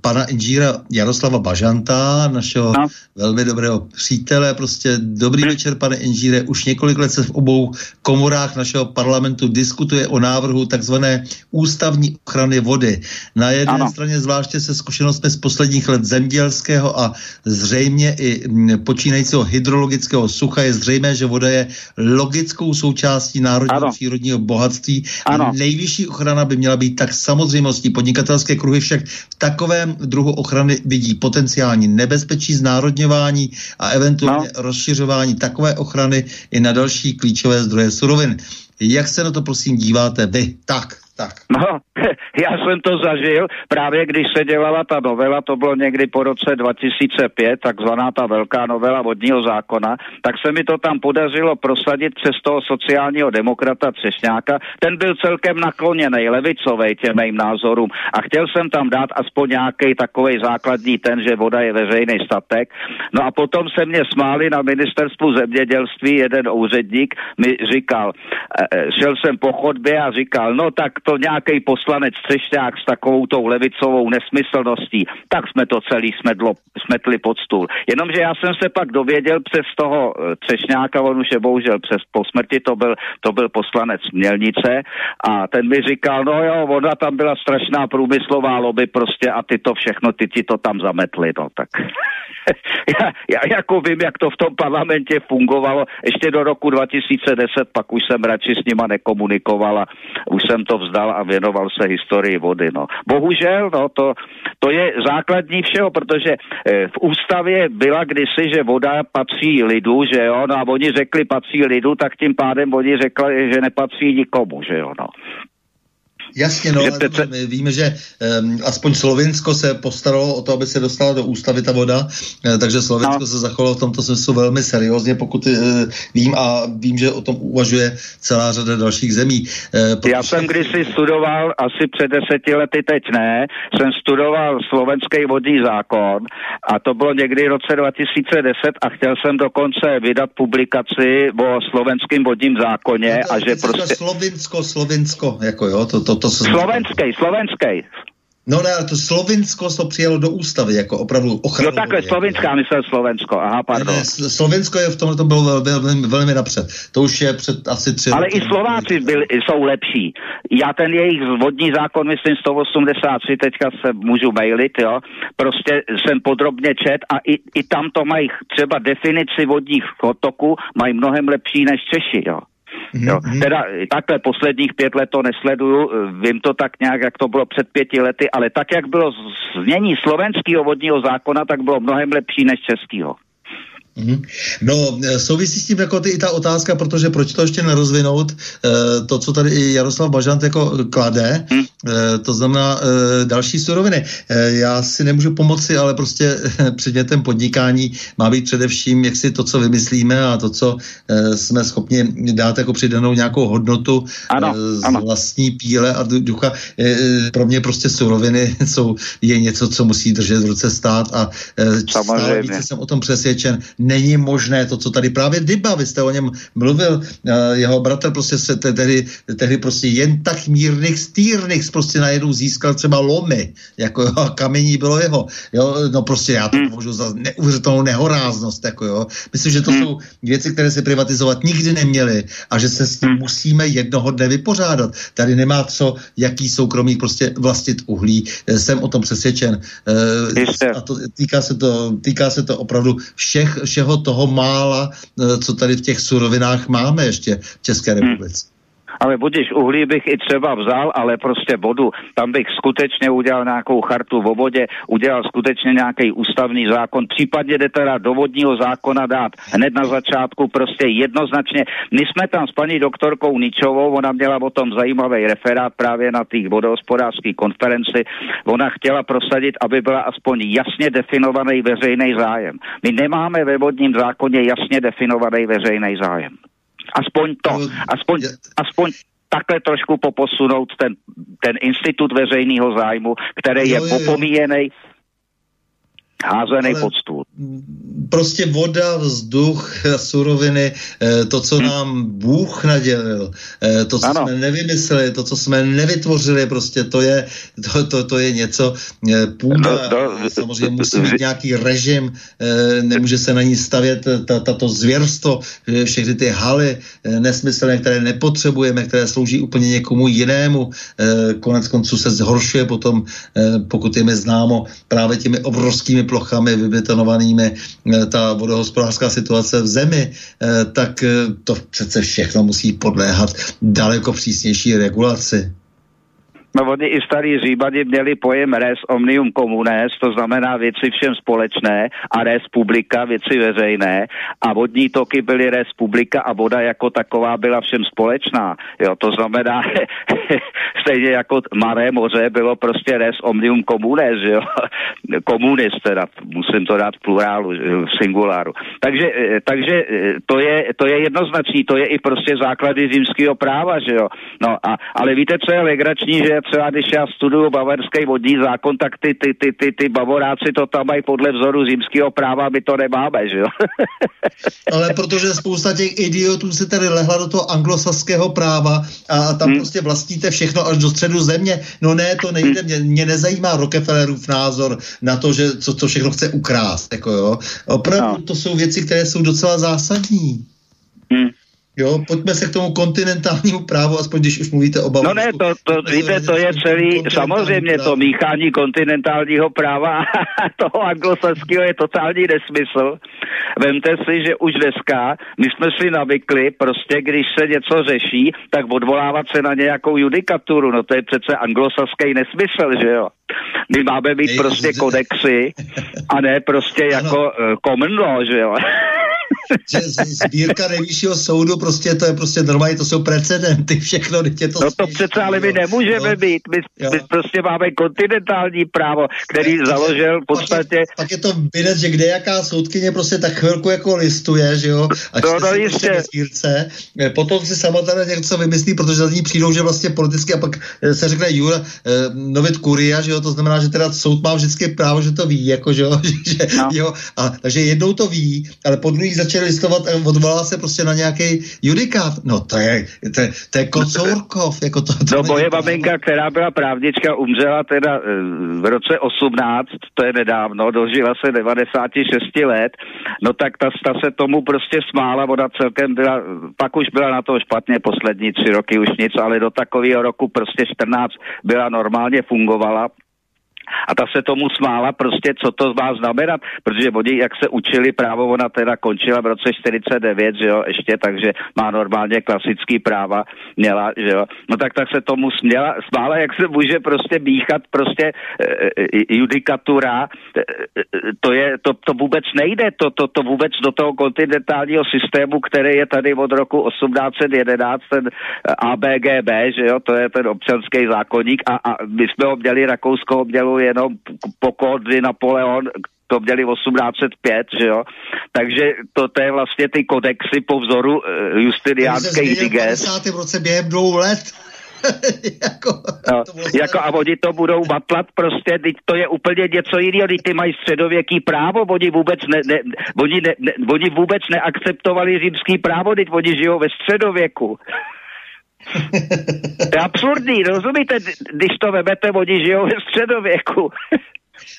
pana inžíra Jaroslava Bažanta, našeho no. velmi dobrého přítele. Prostě dobrý večer, pane inžíre. Už několik let se v obou komorách našeho parlamentu diskutuje o návrhu takzvané ústavní ochrany vody. Na jedné ano. straně zvláště se zkušenostmi z posledních let zemědělského a zřejmě i počínajícího hydrologického sucha je zřejmé, že voda je logickou součástí národní přírodní přírodního bohatství. Ano. A nejvyšší ochrana by měla být tak samozřejmostí. Podnikatelské kruhy však v takovém druhu ochrany vidí potenciální nebezpečí znárodňování a eventuálně no. rozšiřování takové ochrany i na další klíčové zdroje surovin. Jak se na to prosím díváte vy? Tak. Tak. No, já jsem to zažil právě když se dělala ta novela, to bylo někdy po roce 2005, takzvaná ta velká novela vodního zákona, tak se mi to tam podařilo prosadit přes toho sociálního demokrata Třešňáka. Ten byl celkem nakloněný, levicový těm mým názorům a chtěl jsem tam dát aspoň nějaký takový základní ten, že voda je veřejný statek. No a potom se mě smáli na ministerstvu zemědělství, jeden úředník mi říkal, e, e, šel jsem po chodbě a říkal, no tak to nějaký poslanec Třešťák s takovou tou levicovou nesmyslností, tak jsme to celý smedlo, smetli pod stůl. Jenomže já jsem se pak dověděl přes toho eh, Třešňáka, on už je bohužel přes po smrti, to byl, to byl poslanec Mělnice a ten mi říkal, no jo, ona tam byla strašná průmyslová lobby prostě a ty to všechno, ty ti to tam zametli, no tak. já, já jako vím, jak to v tom parlamentě fungovalo. Ještě do roku 2010, pak už jsem radši s nima nekomunikoval a už jsem to vzdal a věnoval se historii vody. No. Bohužel, no, to, to je základní všeho, protože eh, v ústavě byla kdysi, že voda patří lidu, že jo, no a oni řekli patří lidu, tak tím pádem oni řekli, že nepatří nikomu, že jo, no. Jasně, no, ale přece... my víme, že um, aspoň Slovinsko se postaralo o to, aby se dostala do ústavy ta voda, uh, takže Slovensko no. se zachovalo v tomto smyslu velmi seriózně, pokud uh, vím a vím, že o tom uvažuje celá řada dalších zemí. Uh, protože... Já jsem kdysi studoval, asi před deseti lety, teď ne, jsem studoval slovenský vodní zákon a to bylo někdy v roce 2010 a chtěl jsem dokonce vydat publikaci o slovenském vodním zákoně no to, a že prostě... Slovinsko, Slovinsko, jako jo, to, to, to Slovenskej, slovenskej. No ne, to Slovinsko to přijalo do ústavy jako opravdu ochranu. No takhle, Slovinská, myslel Slovensko, aha, pardon. Ne, ne, Slovensko je v tomhle to bylo velmi, velmi, velmi napřed. To už je před asi tři Ale roky. i Slováci byli, jsou lepší. Já ten jejich vodní zákon, myslím 183, teďka se můžu mailit, jo. Prostě jsem podrobně čet a i, i tam to mají třeba definici vodních toků mají mnohem lepší než Češi, jo. Mm-hmm. Jo. Mhm. Teda takhle posledních pět let to nesleduju, vím to tak nějak, jak to bylo před pěti lety, ale tak, jak bylo změní slovenského vodního zákona, tak bylo mnohem lepší než českého. Mm-hmm. No, e, souvisí s tím jako ty, i ta otázka, protože proč to ještě nerozvinout, e, to, co tady i Jaroslav Bažant jako klade, mm. e, to znamená další suroviny. Já si nemůžu pomoci, ale prostě předmětem podnikání má být především jak si to, co vymyslíme a to, co jsme schopni dát jako přidanou nějakou hodnotu ano, z ano. vlastní píle a ducha. Pro mě prostě suroviny jsou, je něco, co musí držet v ruce stát a stále více jsem o tom přesvědčen, není možné to, co tady právě Dyba, vy jste o něm mluvil, uh, jeho bratr prostě se tehdy, tehdy prostě jen tak mírných stýrných prostě najednou získal třeba lomy, jako jo, kamení bylo jeho, jo, no prostě já to hmm. považuji za neuvěřitelnou nehoráznost, jako jo. Myslím, že to hmm. jsou věci, které se privatizovat nikdy neměly a že se s tím hmm. musíme jednoho dne vypořádat. Tady nemá co, jaký soukromí prostě vlastnit uhlí, eh, jsem o tom přesvědčen. Uh, a to týká se to, týká se to opravdu všech všeho toho mála, eh, co tady v těch surovinách máme ještě v České republice. Ale budíš uhlí bych i třeba vzal, ale prostě vodu. Tam bych skutečně udělal nějakou chartu vo vodě, udělal skutečně nějaký ústavní zákon, případně jde teda do vodního zákona dát hned na začátku prostě jednoznačně. My jsme tam s paní doktorkou Ničovou, ona měla o tom zajímavý referát právě na té vodohospodářské konferenci. Ona chtěla prosadit, aby byla aspoň jasně definovaný veřejný zájem. My nemáme ve vodním zákoně jasně definovaný veřejný zájem. Aspoň to, no, aspoň, aspoň takhle trošku poposunout ten, ten institut veřejného zájmu, který je popomíjený házený pod stůl. Prostě voda, vzduch, suroviny, eh, to, co hmm. nám Bůh nadělil, eh, to, co ano. jsme nevymysleli, to, co jsme nevytvořili, prostě to je, to, to, to je něco, eh, půda, no, no, samozřejmě musí být nějaký režim, nemůže se na ní stavět tato zvěrstvo, všechny ty haly nesmyslné, které nepotřebujeme, které slouží úplně někomu jinému, konec konců se zhoršuje potom, pokud je mi známo, právě těmi obrovskými plochami vybetonovanými zachráníme ta vodohospodářská situace v zemi, tak to přece všechno musí podléhat daleko přísnější regulaci. No oni i starý Říbani měli pojem res omnium communes, to znamená věci všem společné a res publika, věci veřejné a vodní toky byly res publika a voda jako taková byla všem společná. Jo, to znamená, stejně jako Maré moře bylo prostě res omnium communes, jo, komunis teda, musím to dát v plurálu, v singuláru. Takže, eh, takže eh, to, je, to je jednoznačný, to je i prostě základy římského práva, že jo. No a, ale víte, co je legrační, že třeba když já studuju bavarský vodní zákon, tak ty, ty, ty, ty, ty bavoráci to tam mají podle vzoru římského práva, my to nemáme, že jo? Ale protože spousta těch idiotů se tady lehla do toho anglosaského práva a tam hmm. prostě vlastníte všechno až do středu země. No ne, to nejde, hmm. mě, mě nezajímá Rockefellerův názor na to, že co, co všechno chce ukrást, jako jo. Opravdu no. to jsou věci, které jsou docela zásadní. Hmm. Jo, pojďme se k tomu kontinentálnímu právu, aspoň když už mluvíte o Bavorsku. No ne, to, to víte, to je celý, samozřejmě právo. to míchání kontinentálního práva a toho anglosaského je totální nesmysl. Vemte si, že už dneska my jsme si navykli, prostě když se něco řeší, tak odvolávat se na nějakou judikaturu, no to je přece anglosaský nesmysl, že jo. My máme mít prostě kodexy a ne prostě jako uh, common law, že jo. že sbírka nejvyššího soudu, prostě to je prostě normálně, to jsou precedenty, všechno, je to No to přece ale my nemůžeme jo. být, my, my prostě máme kontinentální právo, který ne, založil v podstatě... Pak je, pak je to vidět, že kde jaká soudkyně prostě tak chvilku jako listuje, že jo, a no, no, si jistě. Prostě sbírce, eh, potom si sama teda něco vymyslí, protože za ní přijdou, že vlastně politicky a pak eh, se řekne Jura, eh, novit kuria, že jo, to znamená, že teda soud má vždycky právo, že to ví, jako, že jo, že, no. jo a, takže jednou to ví, ale po druhý začali listovat a odvolá se prostě na nějaký judikát. No to je, to je, to je Kocourkov. Jako to, to no moje maminka, která byla právnička, umřela teda eh, v roce 18, to je nedávno, dožila se 96 let, no tak ta, ta se tomu prostě smála, voda celkem byla, pak už byla na to špatně poslední tři roky už nic, ale do takového roku prostě 14 byla normálně fungovala a ta se tomu smála prostě, co to má znamenat, protože oni, jak se učili právo, ona teda končila v roce 49, že jo, ještě, takže má normálně klasický práva, měla, že jo, no tak tak se tomu směla, smála, jak se může prostě míchat prostě e, e, judikatura, e, to je, to, to vůbec nejde, to, to, to vůbec do toho kontinentálního systému, který je tady od roku 1811, ten ABGB, že jo, to je ten občanský zákonník. A, a my jsme ho měli, Rakousko ho mělo jenom po kódy Napoleon, to měli 1805, že jo. Takže to, to je vlastně ty kodexy po vzoru uh, Justiniánských diges. v roce během dvou let. jako, no, jako a oni to budou matlat prostě, teď to je úplně něco jiného, teď ty mají středověký právo, oni vůbec, ne, ne, oni, ne, ne, oni vůbec neakceptovali římský právo, teď oni žijou ve středověku. To je absurdní, rozumíte, když to vemete, oni žijou ve středověku.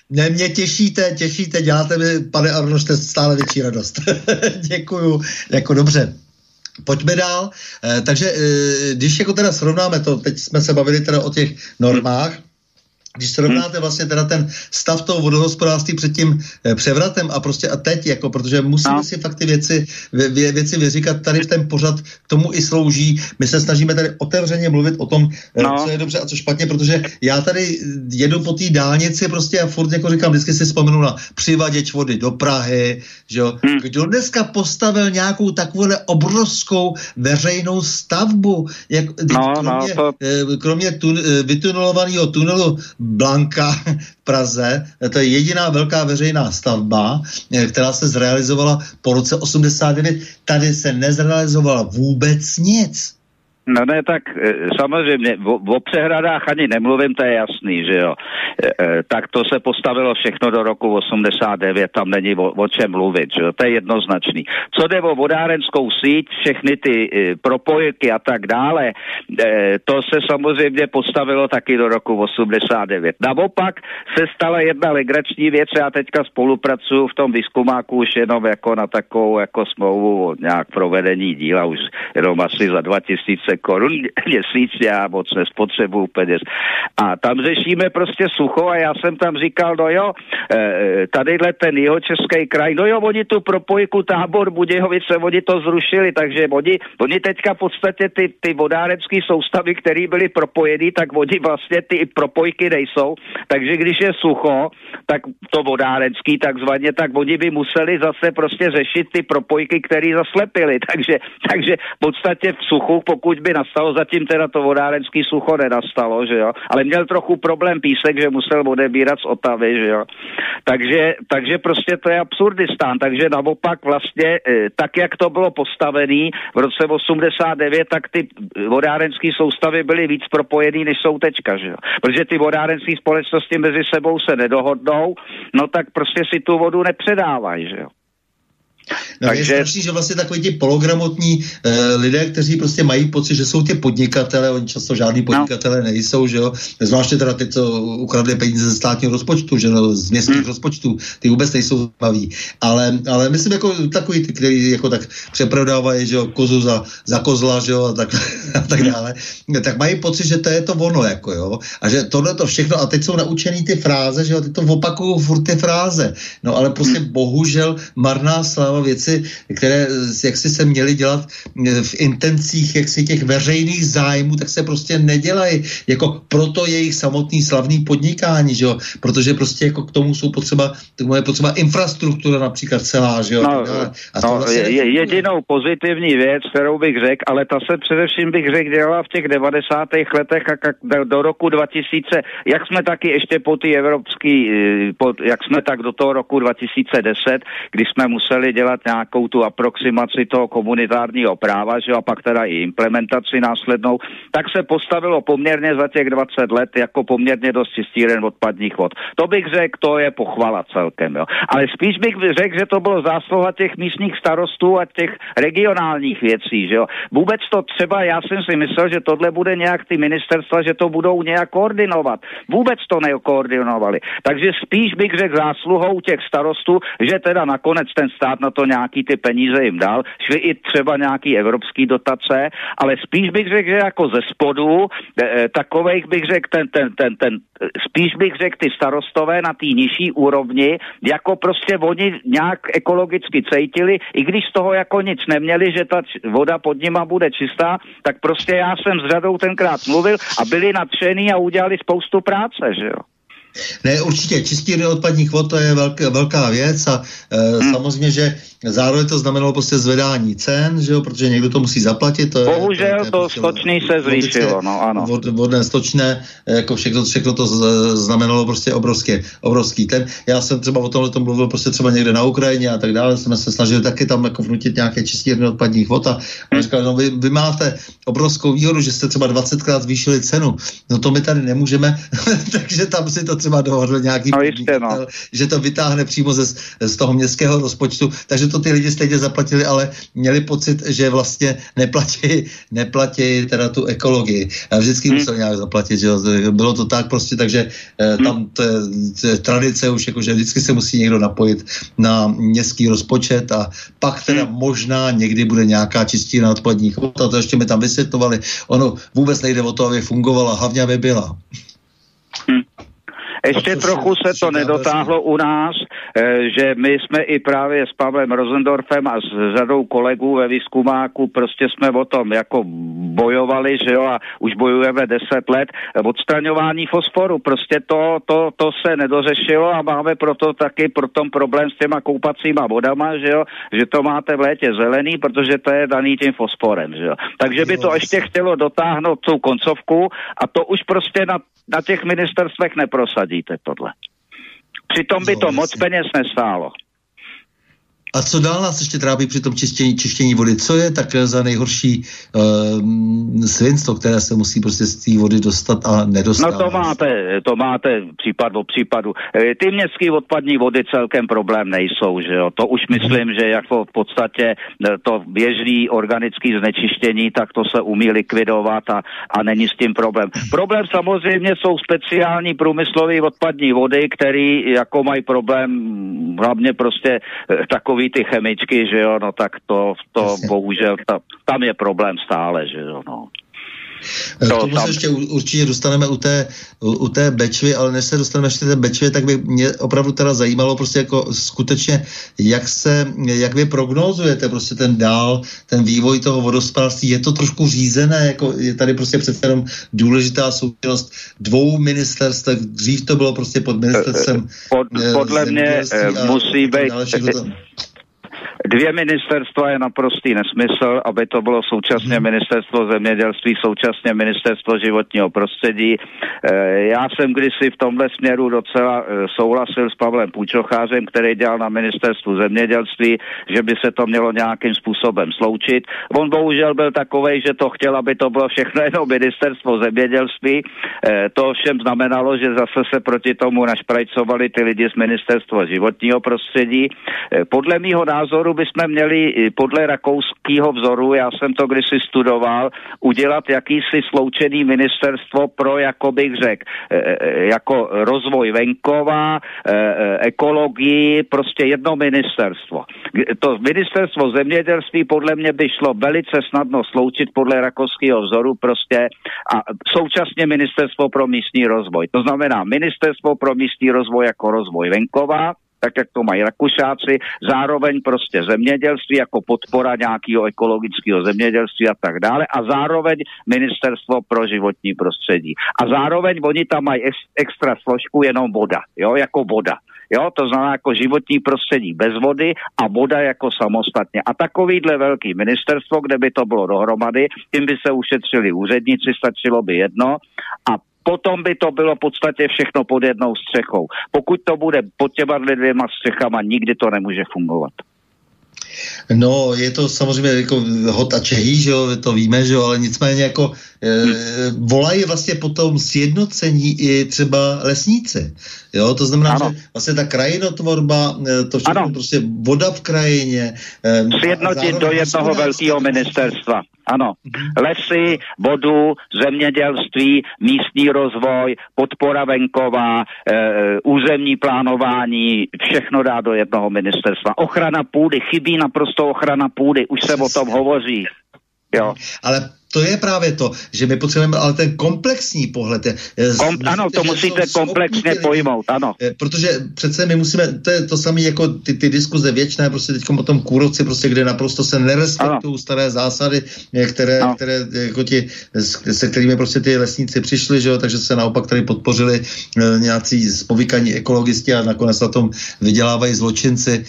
Ne, mě těšíte, těšíte, děláte mi, pane Arnošte, stále větší radost. Děkuju, jako dobře. Pojďme dál. E, takže e, když jako teda srovnáme to, teď jsme se bavili teda o těch normách, když srovnáte vlastně teda ten stav toho vodohospodářství před tím eh, převratem a prostě a teď, jako, protože musíme no. si fakt ty věci, vě, věci vyříkat, tady v ten pořad k tomu i slouží. My se snažíme tady otevřeně mluvit o tom, eh, no. co je dobře a co špatně, protože já tady jedu po té dálnici prostě a furt, jako říkám, vždycky si vzpomenu na přivaděč vody do Prahy, že jo. Hmm. Kdo dneska postavil nějakou takovou obrovskou veřejnou stavbu, jak, no, kromě, no, to... Eh, kromě tun, vytunelovaného tunelu Blanka v Praze. To je jediná velká veřejná stavba, eh, která se zrealizovala po roce 89. Tady se nezrealizovala vůbec nic. No ne, tak e, samozřejmě o, o přehradách ani nemluvím, to je jasný, že jo. E, e, tak to se postavilo všechno do roku 89, tam není o, o čem mluvit, že jo. To je jednoznačný. Co jde o vodárenskou síť, všechny ty propojky a tak dále, to se samozřejmě postavilo taky do roku 89. Naopak se stala jedna legrační věc, já teďka spolupracuju v tom výzkumáku už jenom jako na takovou jako smlouvu o nějak provedení díla, už jenom asi za 2000 korun měsíčně, já moc nespotřebuju peněz. A tam řešíme prostě sucho a já jsem tam říkal, no jo, eh, tadyhle ten jeho český kraj, no jo, oni tu propojku tábor Budějovice, oni to zrušili, takže oni, oni teďka v podstatě ty, ty vodárenské soustavy, které byly propojený, tak oni vlastně ty propojky nejsou, takže když je sucho, tak to vodárenský takzvaně, tak oni by museli zase prostě řešit ty propojky, které zaslepili, takže, takže v podstatě v suchu, pokud by nastalo, zatím teda to vodárenský sucho nenastalo, že jo, ale měl trochu problém písek, že musel odebírat z Otavy, že jo, takže, takže prostě to je absurdistán, takže naopak vlastně eh, tak, jak to bylo postavený v roce 89, tak ty vodárenské soustavy byly víc propojený, než jsou teďka, že jo, protože ty vodárenské společnosti mezi sebou se nedohodnou, no tak prostě si tu vodu nepředávají, že jo. No Takže... Je strašný, že vlastně takový ti pologramotní uh, lidé, kteří prostě mají pocit, že jsou ty podnikatele, oni často žádní no. podnikatele no. nejsou, že jo, zvláště teda ty, co ukradli peníze ze státního rozpočtu, že no, z městských hmm. rozpočtů, ty vůbec nejsou baví. Ale, ale myslím jako takový ty, kteří jako tak přeprodávají, že jo, kozu za, za kozla, že jo, a tak, a tak hmm. dále, tak mají pocit, že to je to ono, jako jo, a že tohle to všechno, a teď jsou naučený ty fráze, že jo, teď to opakují furt ty fráze, no ale prostě hmm. bohužel marná slava stává věci, které jak si se měly dělat eh, v intencích jaksi těch veřejných zájmů, tak se prostě nedělají. Jako proto jejich samotný slavný podnikání, že jo? protože prostě jako k tomu jsou potřeba, tomu je potřeba infrastruktura například celá, že jo? No, a to no, vlastně je, jedinou pozitivní věc, kterou bych řekl, ale ta se především bych řekl dělala v těch 90. letech a do, do roku 2000, jak jsme taky ještě po ty evropský, eh, po, jak jsme tak do toho roku 2010, kdy jsme museli dělat dělat nějakou tu aproximaci toho komunitárního práva, že a pak teda i implementaci následnou, tak se postavilo poměrně za těch 20 let jako poměrně dost čistíren odpadních vod. To bych řekl, to je pochvala celkem, jo. Ale spíš bych řekl, že to bylo zásluha těch místních starostů a těch regionálních věcí, že jo. Vůbec to třeba, já jsem si myslel, že tohle bude nějak ty ministerstva, že to budou nějak koordinovat. Vůbec to nekoordinovali. Takže spíš bych řekl zásluhou těch starostů, že teda nakonec ten stát na to nějaký ty peníze jim dal, šly i třeba nějaký evropský dotace, ale spíš bych řekl, že jako ze spodu, e, takových bych řekl, ten, ten, ten, ten, spíš bych řekl ty starostové na té nižší úrovni, jako prostě oni nějak ekologicky cítili, i když z toho jako nic neměli, že ta voda pod nima bude čistá, tak prostě já jsem s řadou tenkrát mluvil a byli nadšení a udělali spoustu práce, že jo. Ne, určitě, čistírny odpadních vod to je velká, velká věc a e, hmm. samozřejmě, že zároveň to znamenalo prostě zvedání cen, že jo, protože někdo to musí zaplatit. To Bohužel je, to, je, to prostě stočný se zvýšilo, no ano. Vod, vodné stočné, jako všechno, všechno to znamenalo prostě obrovské, obrovský ten. Já jsem třeba o tomhle tom mluvil prostě třeba někde na Ukrajině a tak dále, jsme se snažili taky tam jako vnutit nějaké čistírny odpadních vod a hmm. říkal, no vy, vy, máte obrovskou výhodu, že jste třeba 20krát zvýšili cenu, no to my tady nemůžeme, takže tam si to třeba dohodl nějaký no, jistě, no. že to vytáhne přímo ze, z toho městského rozpočtu, takže to ty lidi stejně zaplatili, ale měli pocit, že vlastně neplatí, neplatí teda tu ekologii. A vždycky hmm. musel nějak zaplatit, že jo? bylo to tak prostě, takže eh, hmm. tam to je, to je tradice už, jako, že vždycky se musí někdo napojit na městský rozpočet a pak teda hmm. možná někdy bude nějaká čistína odpadních vod a to ještě mi tam vysvětlovali. Ono vůbec nejde o to, aby fungovala, hlavně aby byla. Hmm. Ještě trochu se to nedotáhlo u nás, eh, že my jsme i právě s Pavlem Rozendorfem a s řadou kolegů ve výzkumáku prostě jsme o tom jako bojovali, že jo, a už bojujeme deset let. Odstraňování fosforu, prostě to, to, to se nedořešilo a máme proto taky pro tom problém s těma koupacíma vodama, že jo, že to máte v létě zelený, protože to je daný tím fosforem, že jo. Takže by to ještě chtělo dotáhnout tu koncovku a to už prostě na, na těch ministerstvech neprosadí uvádíte tohle. Přitom by to moc peněz nestálo. A co dál nás ještě trápí při tom čištění, čištění vody? Co je tak za nejhorší uh, svinstvo, které se musí prostě z té vody dostat a nedostat? No to máte, to máte případ o případu. Eh, ty městské odpadní vody celkem problém nejsou, že jo? To už myslím, že jako v podstatě eh, to běžný organický znečištění, tak to se umí likvidovat a, a není s tím problém. Problém samozřejmě jsou speciální průmyslové odpadní vody, které jako mají problém hlavně prostě takový takový ty chemičky, že jo, no tak to, to bohužel, ta, tam je problém stále, že jo, no. K tomu se ještě určitě dostaneme u té, u, u té Bečvy, ale než se dostaneme ještě té Bečvy, tak by mě opravdu teda zajímalo prostě jako skutečně, jak se, jak vy prognozujete prostě ten dál, ten vývoj toho vodospodářství. Je to trošku řízené, jako je tady prostě přece jenom důležitá součinnost dvou ministerstv, dřív to bylo prostě pod ministerstvem pod, Podle mě musí být Dvě ministerstva je naprostý nesmysl, aby to bylo současně mhm. ministerstvo zemědělství, současně ministerstvo životního prostředí. Eh, já jsem kdysi v tomhle směru docela eh, souhlasil s Pavlem Půčochářem, který dělal na ministerstvu zemědělství, že by se to mělo nějakým způsobem sloučit. On bohužel byl takový, že to chtěl, aby to bylo všechno jenom ministerstvo zemědělství. Eh, to všem znamenalo, že zase se proti tomu našprajcovali ty lidi z ministerstva životního prostředí. Podle mýho názoru bychom měli podle rakouského vzoru, já jsem to kdysi studoval, udělat jakýsi sloučený ministerstvo pro, jako bych řekl, e, e, jako rozvoj venkova, e, ekologii, prostě jedno ministerstvo. To ministerstvo zemědělství podle mě by šlo velice snadno sloučit podle rakouského vzoru prostě a současně ministerstvo pro místní rozvoj. To znamená ministerstvo pro místní rozvoj jako rozvoj venkova, tak jak to mají Rakušáci, zároveň prostě zemědělství jako podpora nějakého ekologického zemědělství a tak dále a zároveň ministerstvo pro životní prostředí. A zároveň oni tam mají ex, extra složku jenom voda, jo, jako voda. Jo, to znamená jako životní prostředí bez vody a voda jako samostatně. A takovýhle velký ministerstvo, kde by to bylo dohromady, tím by se ušetřili úředníci, stačilo by jedno a potom by to bylo v podstatě všechno pod jednou střechou. Pokud to bude pod těma dvěma střechama, nikdy to nemůže fungovat. No, je to samozřejmě jako hot a čehý, že jo, to víme, že jo, ale nicméně jako e, volají vlastně potom sjednocení i třeba lesníci, jo, to znamená, ano. že vlastně ta krajinotvorba, eh, to všechno ano. prostě voda v krajině. Sjednotit do jednoho velkého ministerstva. Ano. Mhm. Lesy, vodu, zemědělství, místní rozvoj, podpora venková, e, územní plánování, všechno dá do jednoho ministerstva. Ochrana půdy, chybí naprosto ochrana půdy, už se o tom hovoří. Jo. Ale to je právě to, že my potřebujeme ale ten komplexní pohled. Kom, ano, to musíte komplexně pojmout, ano. Protože přece my musíme, to je to samé jako ty, ty diskuze věčné, prostě teď o tom kůrovci, prostě kde naprosto se nerespektují staré zásady, které, no. které jako ti, se kterými prostě ty lesníci přišli, že jo, takže se naopak tady podpořili nějací spovykaní ekologisti a nakonec na tom vydělávají zločinci,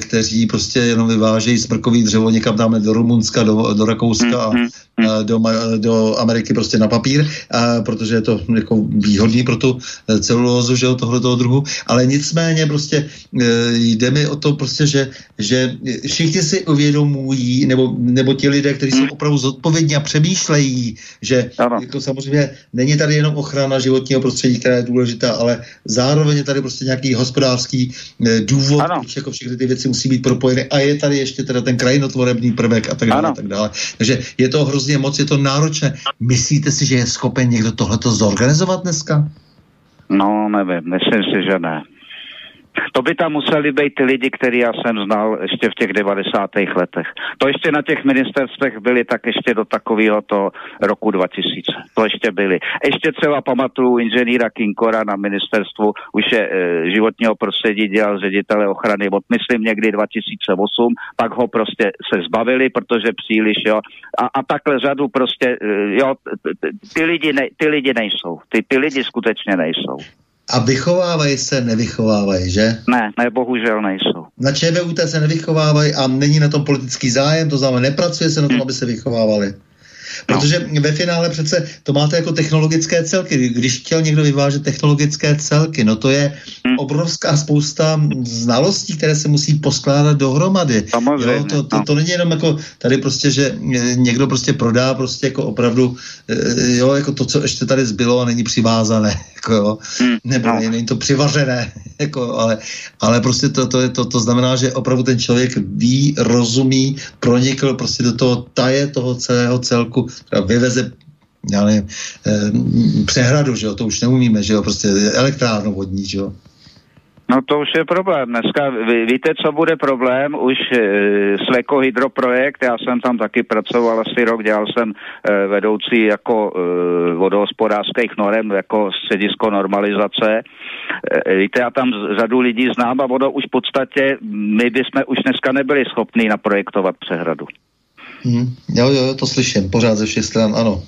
kteří prostě jenom vyvážejí smrkový dřevo někam dáme do Rumunska, do, do Rakouska mm, hmm a, do, do Ameriky prostě na papír, a, protože je to jako výhodný pro tu eh, celulózu, že jo, tohoto druhu, ale nicméně prostě e, jde mi o to prostě, že, že všichni si uvědomují, nebo, nebo ti lidé, kteří jsou hmm. opravdu zodpovědní a přemýšlejí, že jako samozřejmě není tady jenom ochrana životního prostředí, která je důležitá, ale zároveň je tady prostě nějaký hospodářský e, důvod, ano. proč jako všechny ty věci musí být propojeny a je tady ještě teda ten krajinotvorebný prvek a tak dále. A tak dále. Takže je to hrozně moc, je to náročné. Myslíte si, že je schopen někdo tohleto zorganizovat dneska? No, nevím, myslím si, že ne. To by tam museli být ty lidi, který já jsem znal ještě v těch 90. letech. To ještě na těch ministerstvech byli tak ještě do takového to roku 2000. To ještě byli. Ještě třeba pamatuju inženýra Kinkora na ministerstvu už je e, životního prostředí dělal ředitele ochrany od myslím někdy 2008, pak ho prostě se zbavili, protože příliš, jo. A, a takhle řadu prostě, e, jo, ty lidi, ne, ty lidi nejsou. Ty, ty lidi skutečně nejsou. A vychovávají se, nevychovávají, že? Ne, ne, bohužel nejsou. Na ČVUT se nevychovávají a není na tom politický zájem, to znamená, nepracuje se na tom, hm. aby se vychovávali. No. Protože no. ve finále přece to máte jako technologické celky. Když chtěl někdo vyvážet technologické celky, no to je hmm. obrovská spousta znalostí, které se musí poskládat dohromady. Jo, to, to, no. to není jenom jako tady prostě, že někdo prostě prodá prostě jako opravdu eh, jo, jako to, co ještě tady zbylo a není přivázané. Jako jo. Hmm. Nebo no. není to přivařené. Jako, ale, ale prostě to, to, je, to, to znamená, že opravdu ten člověk ví, rozumí, pronikl prostě do toho taje toho celého celku vyveze já nevím, eh, přehradu, že jo, to už neumíme, že jo, prostě elektrárnu vodní, že jo. No to už je problém. Dneska ví, víte, co bude problém? Už e, Sleko hydroprojekt, já jsem tam taky pracoval asi rok, dělal jsem e, vedoucí jako e, vodohospodářských norem, jako středisko normalizace. E, víte, já tam řadu lidí znám a vodo už v podstatě, my bychom už dneska nebyli schopni naprojektovat přehradu. Hmm, jo, jo, to slyším, pořád ze všech stran, ano.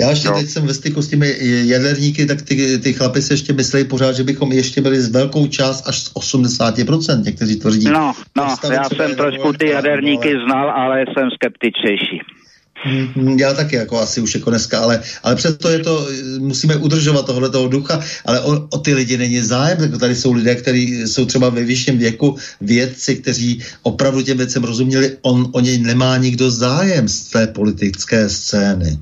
Já ještě jo. teď jsem ve styku s těmi jaderníky, tak ty, ty chlapy se ještě myslí pořád, že bychom ještě byli z velkou část až z 80%, někteří tvrdí. No, no, já jsem trošku ty jaderníky ale... znal, ale jsem skeptičtější. Mm, já taky jako asi už jako dneska, ale, ale přesto je to, musíme udržovat tohle toho ducha, ale o, o ty lidi není zájem, tak tady jsou lidé, kteří jsou třeba ve vyšším věku, vědci, kteří opravdu těm věcem rozuměli, on o něj nemá nikdo zájem z té politické scény.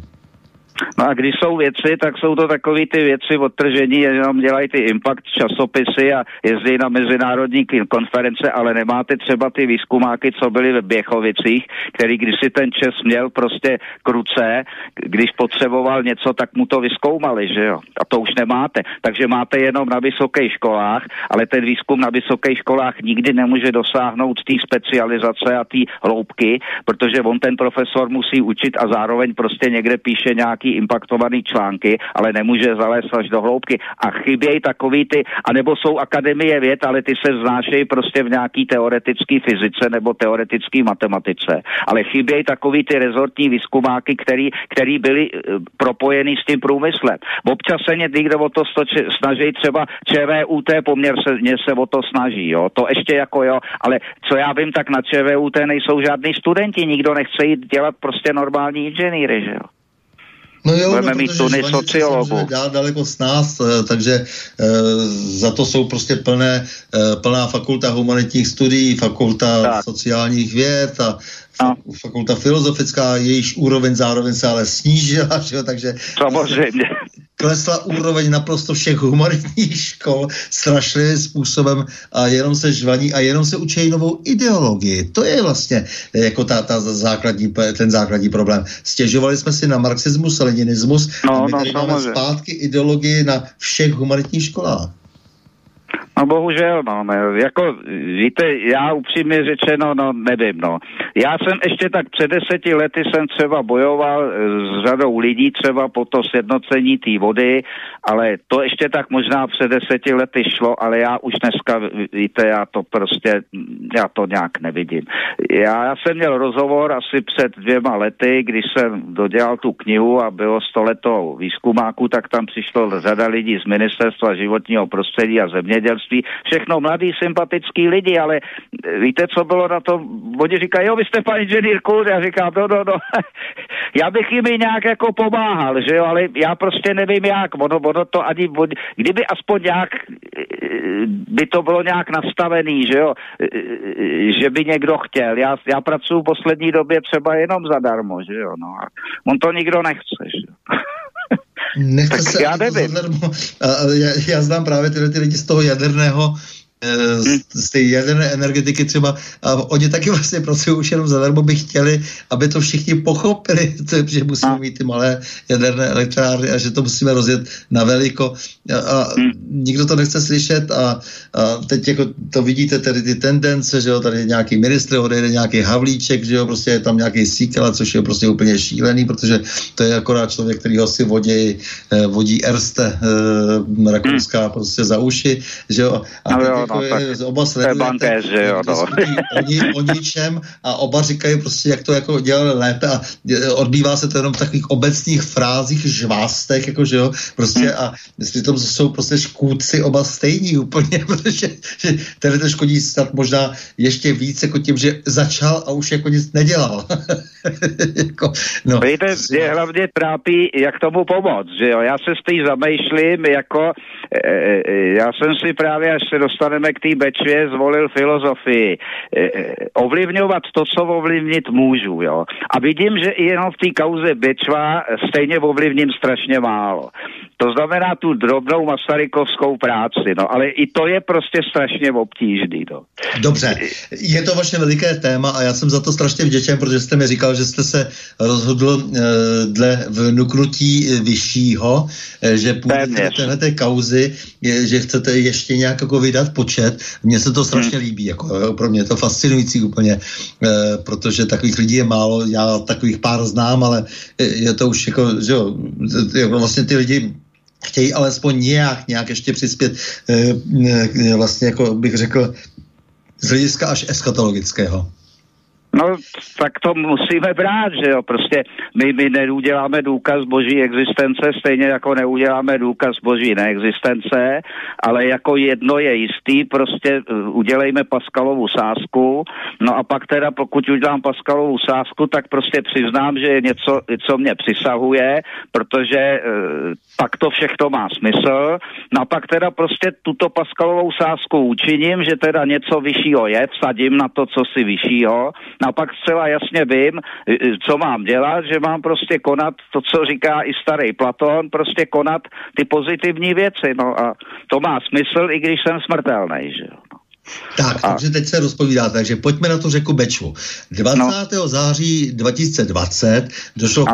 No a když jsou věci, tak jsou to takové ty věci odtržení, jenom dělají ty impact časopisy a jezdí na mezinárodní konference, ale nemáte třeba ty výzkumáky, co byly ve Běchovicích, který když si ten Čes měl prostě kruce, když potřeboval něco, tak mu to vyskoumali, že jo? A to už nemáte. Takže máte jenom na vysokých školách, ale ten výzkum na vysokých školách nikdy nemůže dosáhnout té specializace a té hloubky, protože on ten profesor musí učit a zároveň prostě někde píše nějaký impaktovaný články, ale nemůže zalézt až do hloubky. A chybějí takový ty, anebo jsou akademie věd, ale ty se znášejí prostě v nějaký teoretický fyzice nebo teoretický matematice. Ale chybějí takový ty rezortní výzkumáky, který, který byli uh, propojený s tím průmyslem. Občas se někdo o to snaží třeba ČVUT poměr se, se o to snaží, jo. To ještě jako jo, ale co já vím, tak na ČVUT nejsou žádní studenti, nikdo nechce jít dělat prostě normální inženýry, že jo. No jo, Budeme no, mít tuny sociologů. Dál daleko s nás, eh, takže e, za to jsou prostě plné, e, plná fakulta humanitních studií, fakulta tak. sociálních věd a no. fakulta filozofická, jejíž úroveň zároveň se ale snížila, že jo, takže... Samozřejmě klesla úroveň naprosto všech humanitních škol strašlivým způsobem a jenom se žvaní a jenom se učí novou ideologii. To je vlastně jako ta, ta základní, ten základní problém. Stěžovali jsme si na marxismus, leninismus no, a my no, tady máme zpátky ideologii na všech humanitních školách. No bohužel, no, ne, jako, víte, já upřímně řečeno, no, nevím, no. Já jsem ještě tak před deseti lety jsem třeba bojoval s řadou lidí třeba po to sjednocení té vody, ale to ještě tak možná před deseti lety šlo, ale já už dneska, víte, já to prostě, já to nějak nevidím. Já, já jsem měl rozhovor asi před dvěma lety, když jsem dodělal tu knihu a bylo stoletou výzkumáku, tak tam přišlo řada lidí z ministerstva životního prostředí a zemědělství, všechno mladí, sympatický lidi, ale víte, co bylo na to? Oni říkají, jo, vy jste pan inženýr Kult, já říkám, no, no, no, já bych jim nějak jako pomáhal, že jo, ale já prostě nevím jak, ono, ono to ani, kdyby aspoň nějak, by to bylo nějak nastavený, že jo, že by někdo chtěl, já, já pracuji v poslední době třeba jenom zadarmo, že jo, no. On to nikdo nechce, že jo. Nechce tak se já nevím. Zadarmo. Já, já znám právě tyhle ty lidi z toho jaderného z, z té jaderné energetiky třeba a oni taky vlastně pracují už jenom zadarmo, by chtěli, aby to všichni pochopili, že musíme mít ty malé jaderné elektrárny a že to musíme rozjet na veliko a, a hmm. nikdo to nechce slyšet a, a teď jako to vidíte tady ty tendence, že jo, tady nějaký ministr odejde nějaký Havlíček, že jo, prostě je tam nějaký Síkela, což je prostě úplně šílený, protože to je akorát člověk, který ho si vodí, eh, vodí Erste, eh, rakouská hmm. prostě za uši, že jo, a no, jo, no, jako je, oba sledujete, že jo, no. o, o ničem a oba říkají prostě, jak to jako dělali lépe a odbývá se to jenom v takových obecných frázích, žvástech, jako že jo, prostě hmm. a přitom jsou prostě škůdci oba stejní úplně, protože že ten to škodí snad možná ještě víc jako tím, že začal a už jako nic nedělal. jako, no. Víte, je hlavně trápí, jak tomu pomoct, že jo, já se s tím zamýšlím, jako e, e, já jsem si právě, až se dostaneme k té Bečvě, zvolil filozofii. E, e, ovlivňovat to, co ovlivnit můžu, jo. A vidím, že jenom v té kauze Bečva stejně ovlivním strašně málo. To znamená tu drobnou masarykovskou práci, no ale i to je prostě strašně obtížný, no. Dobře, je to vaše veliké téma a já jsem za to strašně vděčen, protože jste mi říkal, že jste se rozhodl e, dle vnuknutí vyššího, e, že půjdete téhle té kauzy, je, že chcete ještě nějak jako vydat počet. Mně se to strašně hmm. líbí, jako pro mě je to fascinující úplně, e, protože takových lidí je málo, já takových pár znám, ale je to už jako, že jo, jako vlastně ty lidi chtějí alespoň nějak, nějak ještě přispět e, vlastně, jako bych řekl, z hlediska až eskatologického. No, tak to musíme brát, že jo, prostě my, my neuděláme důkaz boží existence, stejně jako neuděláme důkaz boží neexistence, ale jako jedno je jistý, prostě uh, udělejme Paskalovu sázku, no a pak teda pokud udělám Paskalovu sázku, tak prostě přiznám, že je něco, co mě přisahuje, protože e, pak to všechno má smysl, no a pak teda prostě tuto Paskalovou sázku učiním, že teda něco vyššího je, vsadím na to, co si vyššího, pak zcela jasně vím, co mám dělat, že mám prostě konat to, co říká i starý Platón, prostě konat ty pozitivní věci, no a to má smysl, i když jsem smrtelný, že jo. Tak, a... takže teď se rozpovídá, takže pojďme na tu řeku Bečvu. 20. No. září 2020 došlo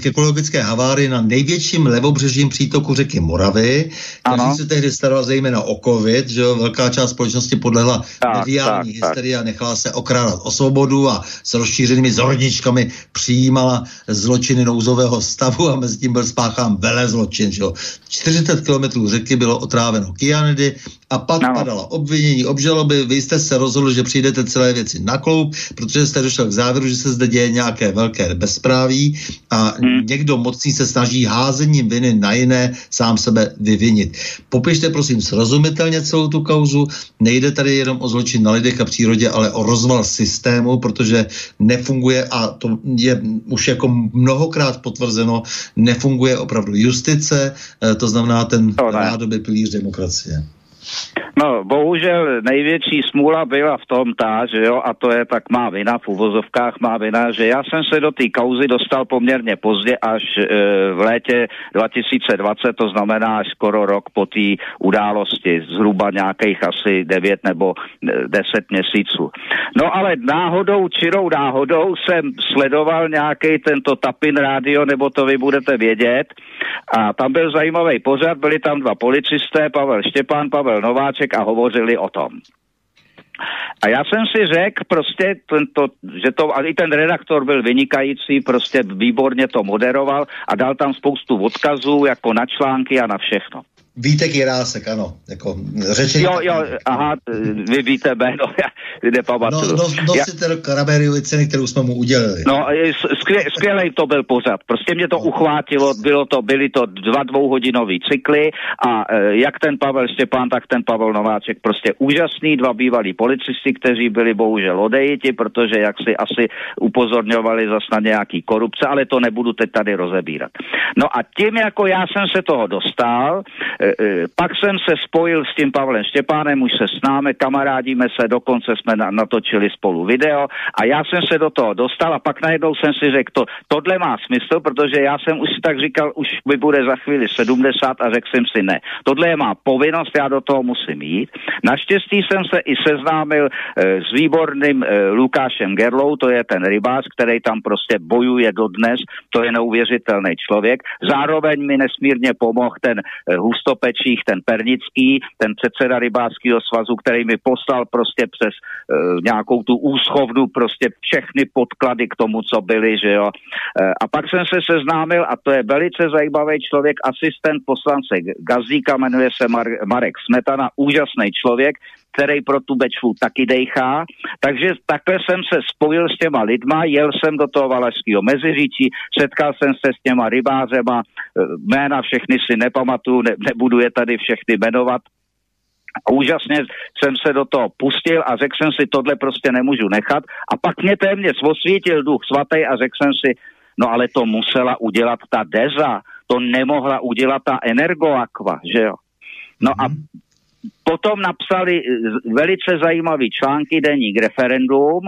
k ekologické havárii na největším levobřežním přítoku řeky Moravy, který se tehdy staral zejména o covid, že velká část společnosti podlehla tak, mediální tak, hysterii a nechala se okrádat o svobodu a s rozšířenými zorničkami přijímala zločiny nouzového stavu a mezi tím byl spáchán vele zločin, že jo. 40 kilometrů řeky bylo otráveno kyanidy a pak no. padala obvinění, obžaloby vy jste se rozhodli, že přijdete celé věci na kloup, protože jste došel k závěru, že se zde děje nějaké velké bezpráví a hmm. někdo mocný se snaží házením viny na jiné sám sebe vyvinit. Popište prosím srozumitelně celou tu kauzu. Nejde tady jenom o zločin na lidech a přírodě, ale o rozval systému, protože nefunguje a to je už jako mnohokrát potvrzeno, nefunguje opravdu justice, eh, to znamená ten rádoby pilíř demokracie. No, bohužel největší smůla byla v tom ta, že jo, a to je tak má vina, v uvozovkách má vina, že já jsem se do té kauzy dostal poměrně pozdě až e, v létě 2020, to znamená až skoro rok po té události, zhruba nějakých asi 9 nebo 10 e, měsíců. No ale náhodou, čirou náhodou jsem sledoval nějaký tento Tapin rádio, nebo to vy budete vědět, a tam byl zajímavý pořad, byli tam dva policisté, Pavel Štěpán, Pavel Nováček a hovořili o tom. A já jsem si řekl prostě, tento, že to, a i ten redaktor byl vynikající, prostě výborně to moderoval a dal tam spoustu odkazů jako na články a na všechno. Vítek Jirásek, ano. Jako řečení. Jo, jo, aha, vy víte jméno, já nepamatuju. No, no, nositel já... Karabériovy ceny, kterou jsme mu udělili. No, skvěl, skvělej to byl pořad. Prostě mě to no. uchvátilo, bylo to, byly to dva dvouhodinový cykly a e, jak ten Pavel Štěpán, tak ten Pavel Nováček, prostě úžasný, dva bývalí policisti, kteří byli bohužel odejiti, protože jak si asi upozorňovali zase na nějaký korupce, ale to nebudu teď tady rozebírat. No a tím, jako já jsem se toho dostal, e, pak jsem se spojil s tím Pavlem Štěpánem, už se známe, kamarádíme se, dokonce jsme na, natočili spolu video a já jsem se do toho dostal a pak najednou jsem si řekl, to, tohle má smysl, protože já jsem už si tak říkal, už mi bude za chvíli 70 a řekl jsem si ne. Tohle je má povinnost, já do toho musím jít. Naštěstí jsem se i seznámil e, s výborným e, Lukášem Gerlou, to je ten rybář, který tam prostě bojuje dodnes, to je neuvěřitelný člověk. Zároveň mi nesmírně pomohl ten e, Husto Pečích, ten Pernický, ten předseda rybářského svazu, který mi poslal prostě přes e, nějakou tu úschovnu prostě všechny podklady k tomu, co byly, že jo. E, a pak jsem se seznámil, a to je velice zajímavý člověk, asistent poslance Gazíka, jmenuje se Mar- Marek Smetana, úžasný člověk, který pro tu Bečvu taky dejchá. Takže takhle jsem se spojil s těma lidma, jel jsem do toho Valašského meziříčí, setkal jsem se s těma rybářema, eh, jména všechny si nepamatuju, ne, nebudu je tady všechny jmenovat, a úžasně jsem se do toho pustil a řekl jsem si, tohle prostě nemůžu nechat. A pak mě téměř osvítil duch svatý a řekl jsem si, no ale to musela udělat ta Deza, to nemohla udělat ta Energoaqua, že jo. No a mhm potom napsali velice zajímavý články deník referendum.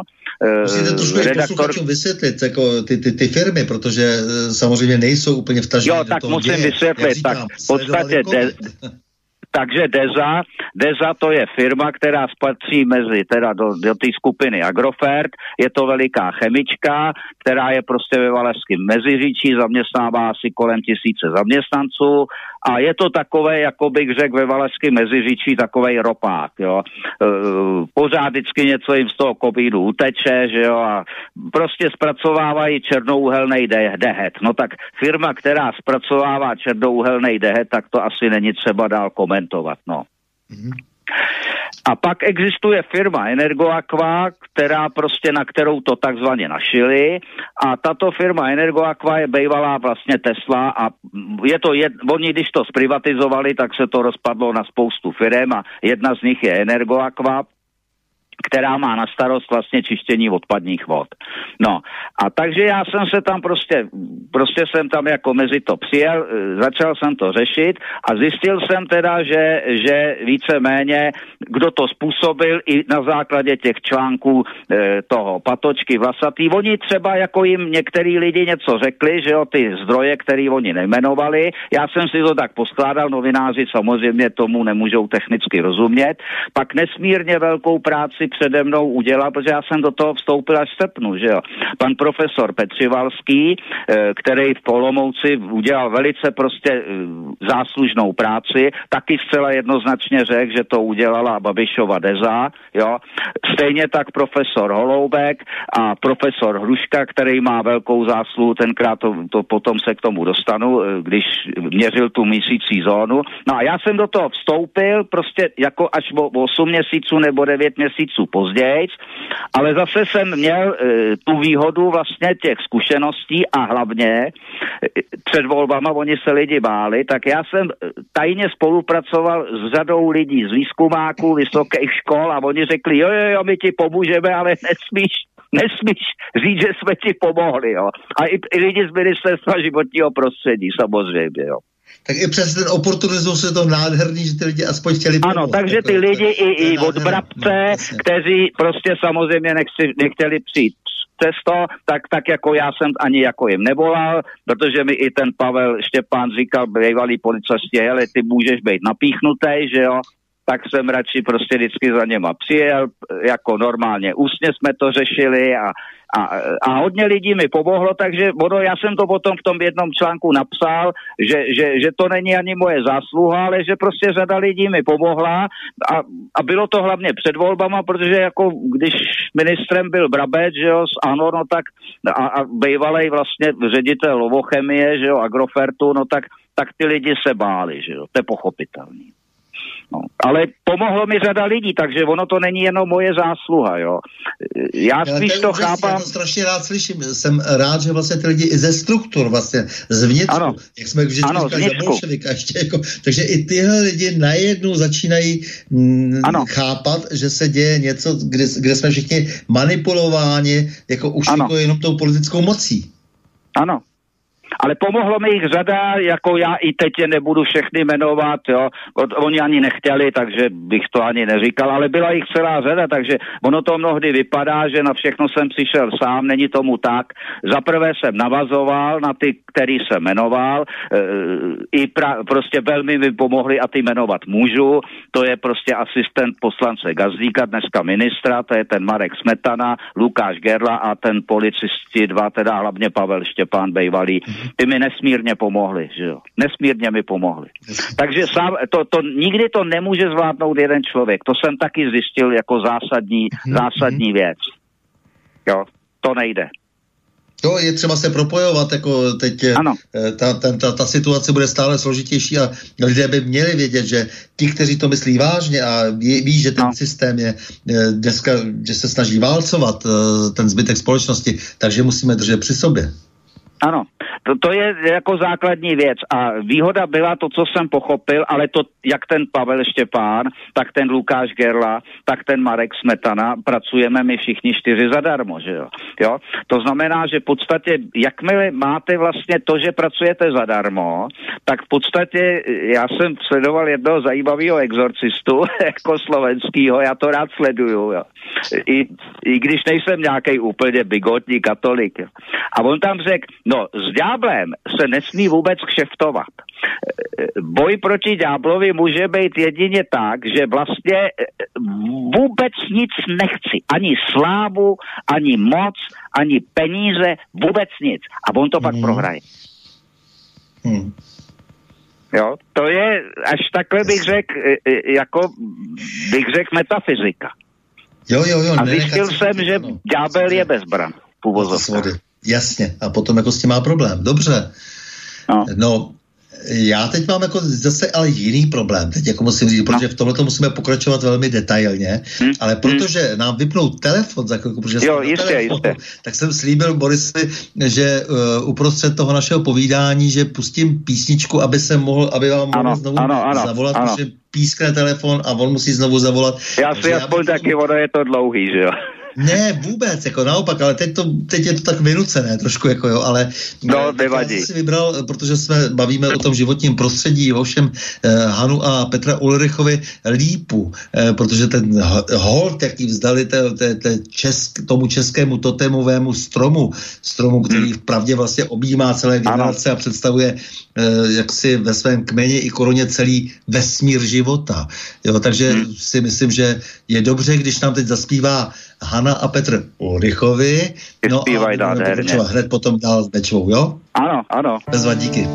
Musíte trošku redaktor... vysvětlit jako ty, ty, ty firmy, protože samozřejmě nejsou úplně vtažené Jo, tak musím děje. vysvětlit. Říkám, tak v podstatě de, takže Deza, Deza to je firma, která spatří mezi teda do, do té skupiny Agrofert. Je to veliká chemička, která je prostě ve Valašském meziříčí, zaměstnává asi kolem tisíce zaměstnanců a je to takové, jako bych řekl ve Valašském meziříčí, takovej ropák, jo. E, pořád vždycky něco jim z toho kopídu uteče, že jo, a prostě zpracovávají černouhelný dehet. No tak firma, která zpracovává černouhelný dehet, tak to asi není třeba dál komentovat, no. Mm-hmm. A pak existuje firma Energoaqua, která prostě na kterou to takzvaně našili. A tato firma Energoaqua je bývalá vlastně Tesla a je to, jed, oni když to zprivatizovali, tak se to rozpadlo na spoustu firm a jedna z nich je Energoaqua, která má na starost vlastně čištění odpadních vod. No a takže já jsem se tam prostě, prostě jsem tam jako mezi to přijel, e, začal jsem to řešit a zjistil jsem teda, že, že víceméně, kdo to způsobil i na základě těch článků e, toho patočky vlasatý, oni třeba jako jim některý lidi něco řekli, že jo, ty zdroje, které oni nejmenovali, já jsem si to tak poskládal, novináři samozřejmě tomu nemůžou technicky rozumět, pak nesmírně velkou práci přede mnou udělal, protože já jsem do toho vstoupil až v srpnu, že jo. Pan profesor Petřivalský, eh, který v Polomouci udělal velice prostě eh, záslužnou práci, taky zcela jednoznačně řekl, že to udělala Babišova Deza, jo. Stejně tak profesor Holoubek a profesor Hruška, který má velkou zásluhu, tenkrát to, to potom se k tomu dostanu, eh, když měřil tu měsící zónu. No a já jsem do toho vstoupil prostě jako až o 8 měsíců nebo 9 měsíců měsíců později, ale zase jsem měl e, tu výhodu vlastně těch zkušeností a hlavně e, před volbama oni se lidi báli, tak já jsem e, tajně spolupracoval s řadou lidí z výzkumáků, vysokých škol a oni řekli, jo, jo, jo, my ti pomůžeme, ale nesmíš nesmíš říct, že jsme ti pomohli, jo. A i, i lidi z ministerstva životního prostředí, samozřejmě, jo tak i přes ten oportunismus je to nádherný, že ty lidi aspoň chtěli pomoct. Ano, takže ty lidi i, i od brabce, no, kteří prostě samozřejmě nechci, nechtěli přijít cesto, tak, tak jako já jsem ani jako jim nevolal, protože mi i ten Pavel Štěpán říkal, bývalý policajstě, hele, ty můžeš být napíchnutý, že jo, tak jsem radši prostě vždycky za něma přijel, jako normálně ústně jsme to řešili a a, a hodně lidí mi pomohlo, takže ono, já jsem to potom v tom jednom článku napsal, že, že, že to není ani moje zásluha, ale že prostě řada lidí mi pomohla a, a bylo to hlavně před volbama, protože jako když ministrem byl Brabec, že jo, ANO, no tak a, a bývalý vlastně ředitel Lovochemie, že jo, Agrofertu, no tak, tak ty lidi se báli, že jo, to je pochopitelný. No. Ale pomohlo mi řada lidí, takže ono to není jenom moje zásluha, jo. Já spíš to, to chápám... Já to strašně rád slyším. Jsem rád, že vlastně ty lidi i ze struktur vlastně, zvnitřku, ano. jak jsme vždycky ano, říkali za bolševika, ještě jako, takže i tyhle lidi najednou začínají m, mm, ano. chápat, že se děje něco, kde, kde jsme všichni manipulováni, jako už ano. jako jenom tou politickou mocí. Ano, ale pomohlo mi jich řada, jako já i teď je nebudu všechny jmenovat, jo. Oni ani nechtěli, takže bych to ani neříkal, ale byla jich celá řada, takže ono to mnohdy vypadá, že na všechno jsem přišel sám, není tomu tak. Za prvé jsem navazoval na ty, který jsem jmenoval, e, i pra, prostě velmi mi pomohli a ty jmenovat můžu, to je prostě asistent poslance Gazdíka, dneska ministra, to je ten Marek Smetana, Lukáš Gerla a ten policisti dva, teda hlavně Pavel Štěpán Bejvalý, ty mi nesmírně pomohli, že jo. Nesmírně mi pomohli. Takže sám, to, to, nikdy to nemůže zvládnout jeden člověk. To jsem taky zjistil jako zásadní, mhm, zásadní mhm. věc. Jo, to nejde. To je třeba se propojovat, jako teď eh, ano. Ta, ta, ta, ta situace bude stále složitější a lidé by měli vědět, že ti, kteří to myslí vážně a ví, ví že ten no. systém je eh, dneska, že se snaží válcovat eh, ten zbytek společnosti, takže musíme držet při sobě. Ano, to, to je jako základní věc a výhoda byla to, co jsem pochopil, ale to, jak ten Pavel Štěpán, tak ten Lukáš Gerla, tak ten Marek Smetana, pracujeme my všichni čtyři zadarmo, že jo? jo? To znamená, že v podstatě, jakmile máte vlastně to, že pracujete zadarmo, tak v podstatě, já jsem sledoval jednoho zajímavého exorcistu, jako slovenského, já to rád sleduju, jo. I, i když nejsem nějaký úplně bigotní katolik. Jo. A on tam řekl, no s ďáblem se nesmí vůbec kšeftovat. Boj proti ďáblovi může být jedině tak, že vlastně vůbec nic nechci. Ani slávu, ani moc, ani peníze, vůbec nic. A on to hmm. pak prohraje. Hmm. Jo, to je, až takhle bych řekl, jako bych řekl metafyzika. Jo, jo, jo. A zjistil jsem, že no. ďábel je bezbran. Jasně. A potom jako s tím má problém. Dobře. No. no, já teď mám jako zase ale jiný problém, teď jako musím říct, no. protože v tomhle to musíme pokračovat velmi detailně, hmm. ale hm. protože hmm. nám vypnou telefon za chvilku, protože jo, jistě, telefonu, jistě. tak jsem slíbil Borisovi, že uh, uprostřed toho našeho povídání, že pustím písničku, aby se mohl, aby vám mohl znovu ano, ano, zavolat, ano. protože pískne telefon a on musí znovu zavolat. Já si aspoň já taky, ono je to dlouhý, že jo. Ne, vůbec, jako naopak, ale teď, to, teď je to tak vynucené trošku, jako jo, ale no, nevadí. já jsem si vybral, protože jsme bavíme o tom životním prostředí, o všem eh, Hanu a Petra Ulrichovi lípu, eh, protože ten hold, jaký vzdali te, te, te česk, tomu českému totémovému stromu, stromu, který v pravdě vlastně objímá celé generace ano. a představuje eh, jaksi ve svém kmeni i koroně celý vesmír života. Jo, takže hmm. si myslím, že je dobře, když nám teď zaspívá Hana a Petr Ulrichovi. No a hned potom dál s Bečvou, jo? Ano, ano. Bezva, díky.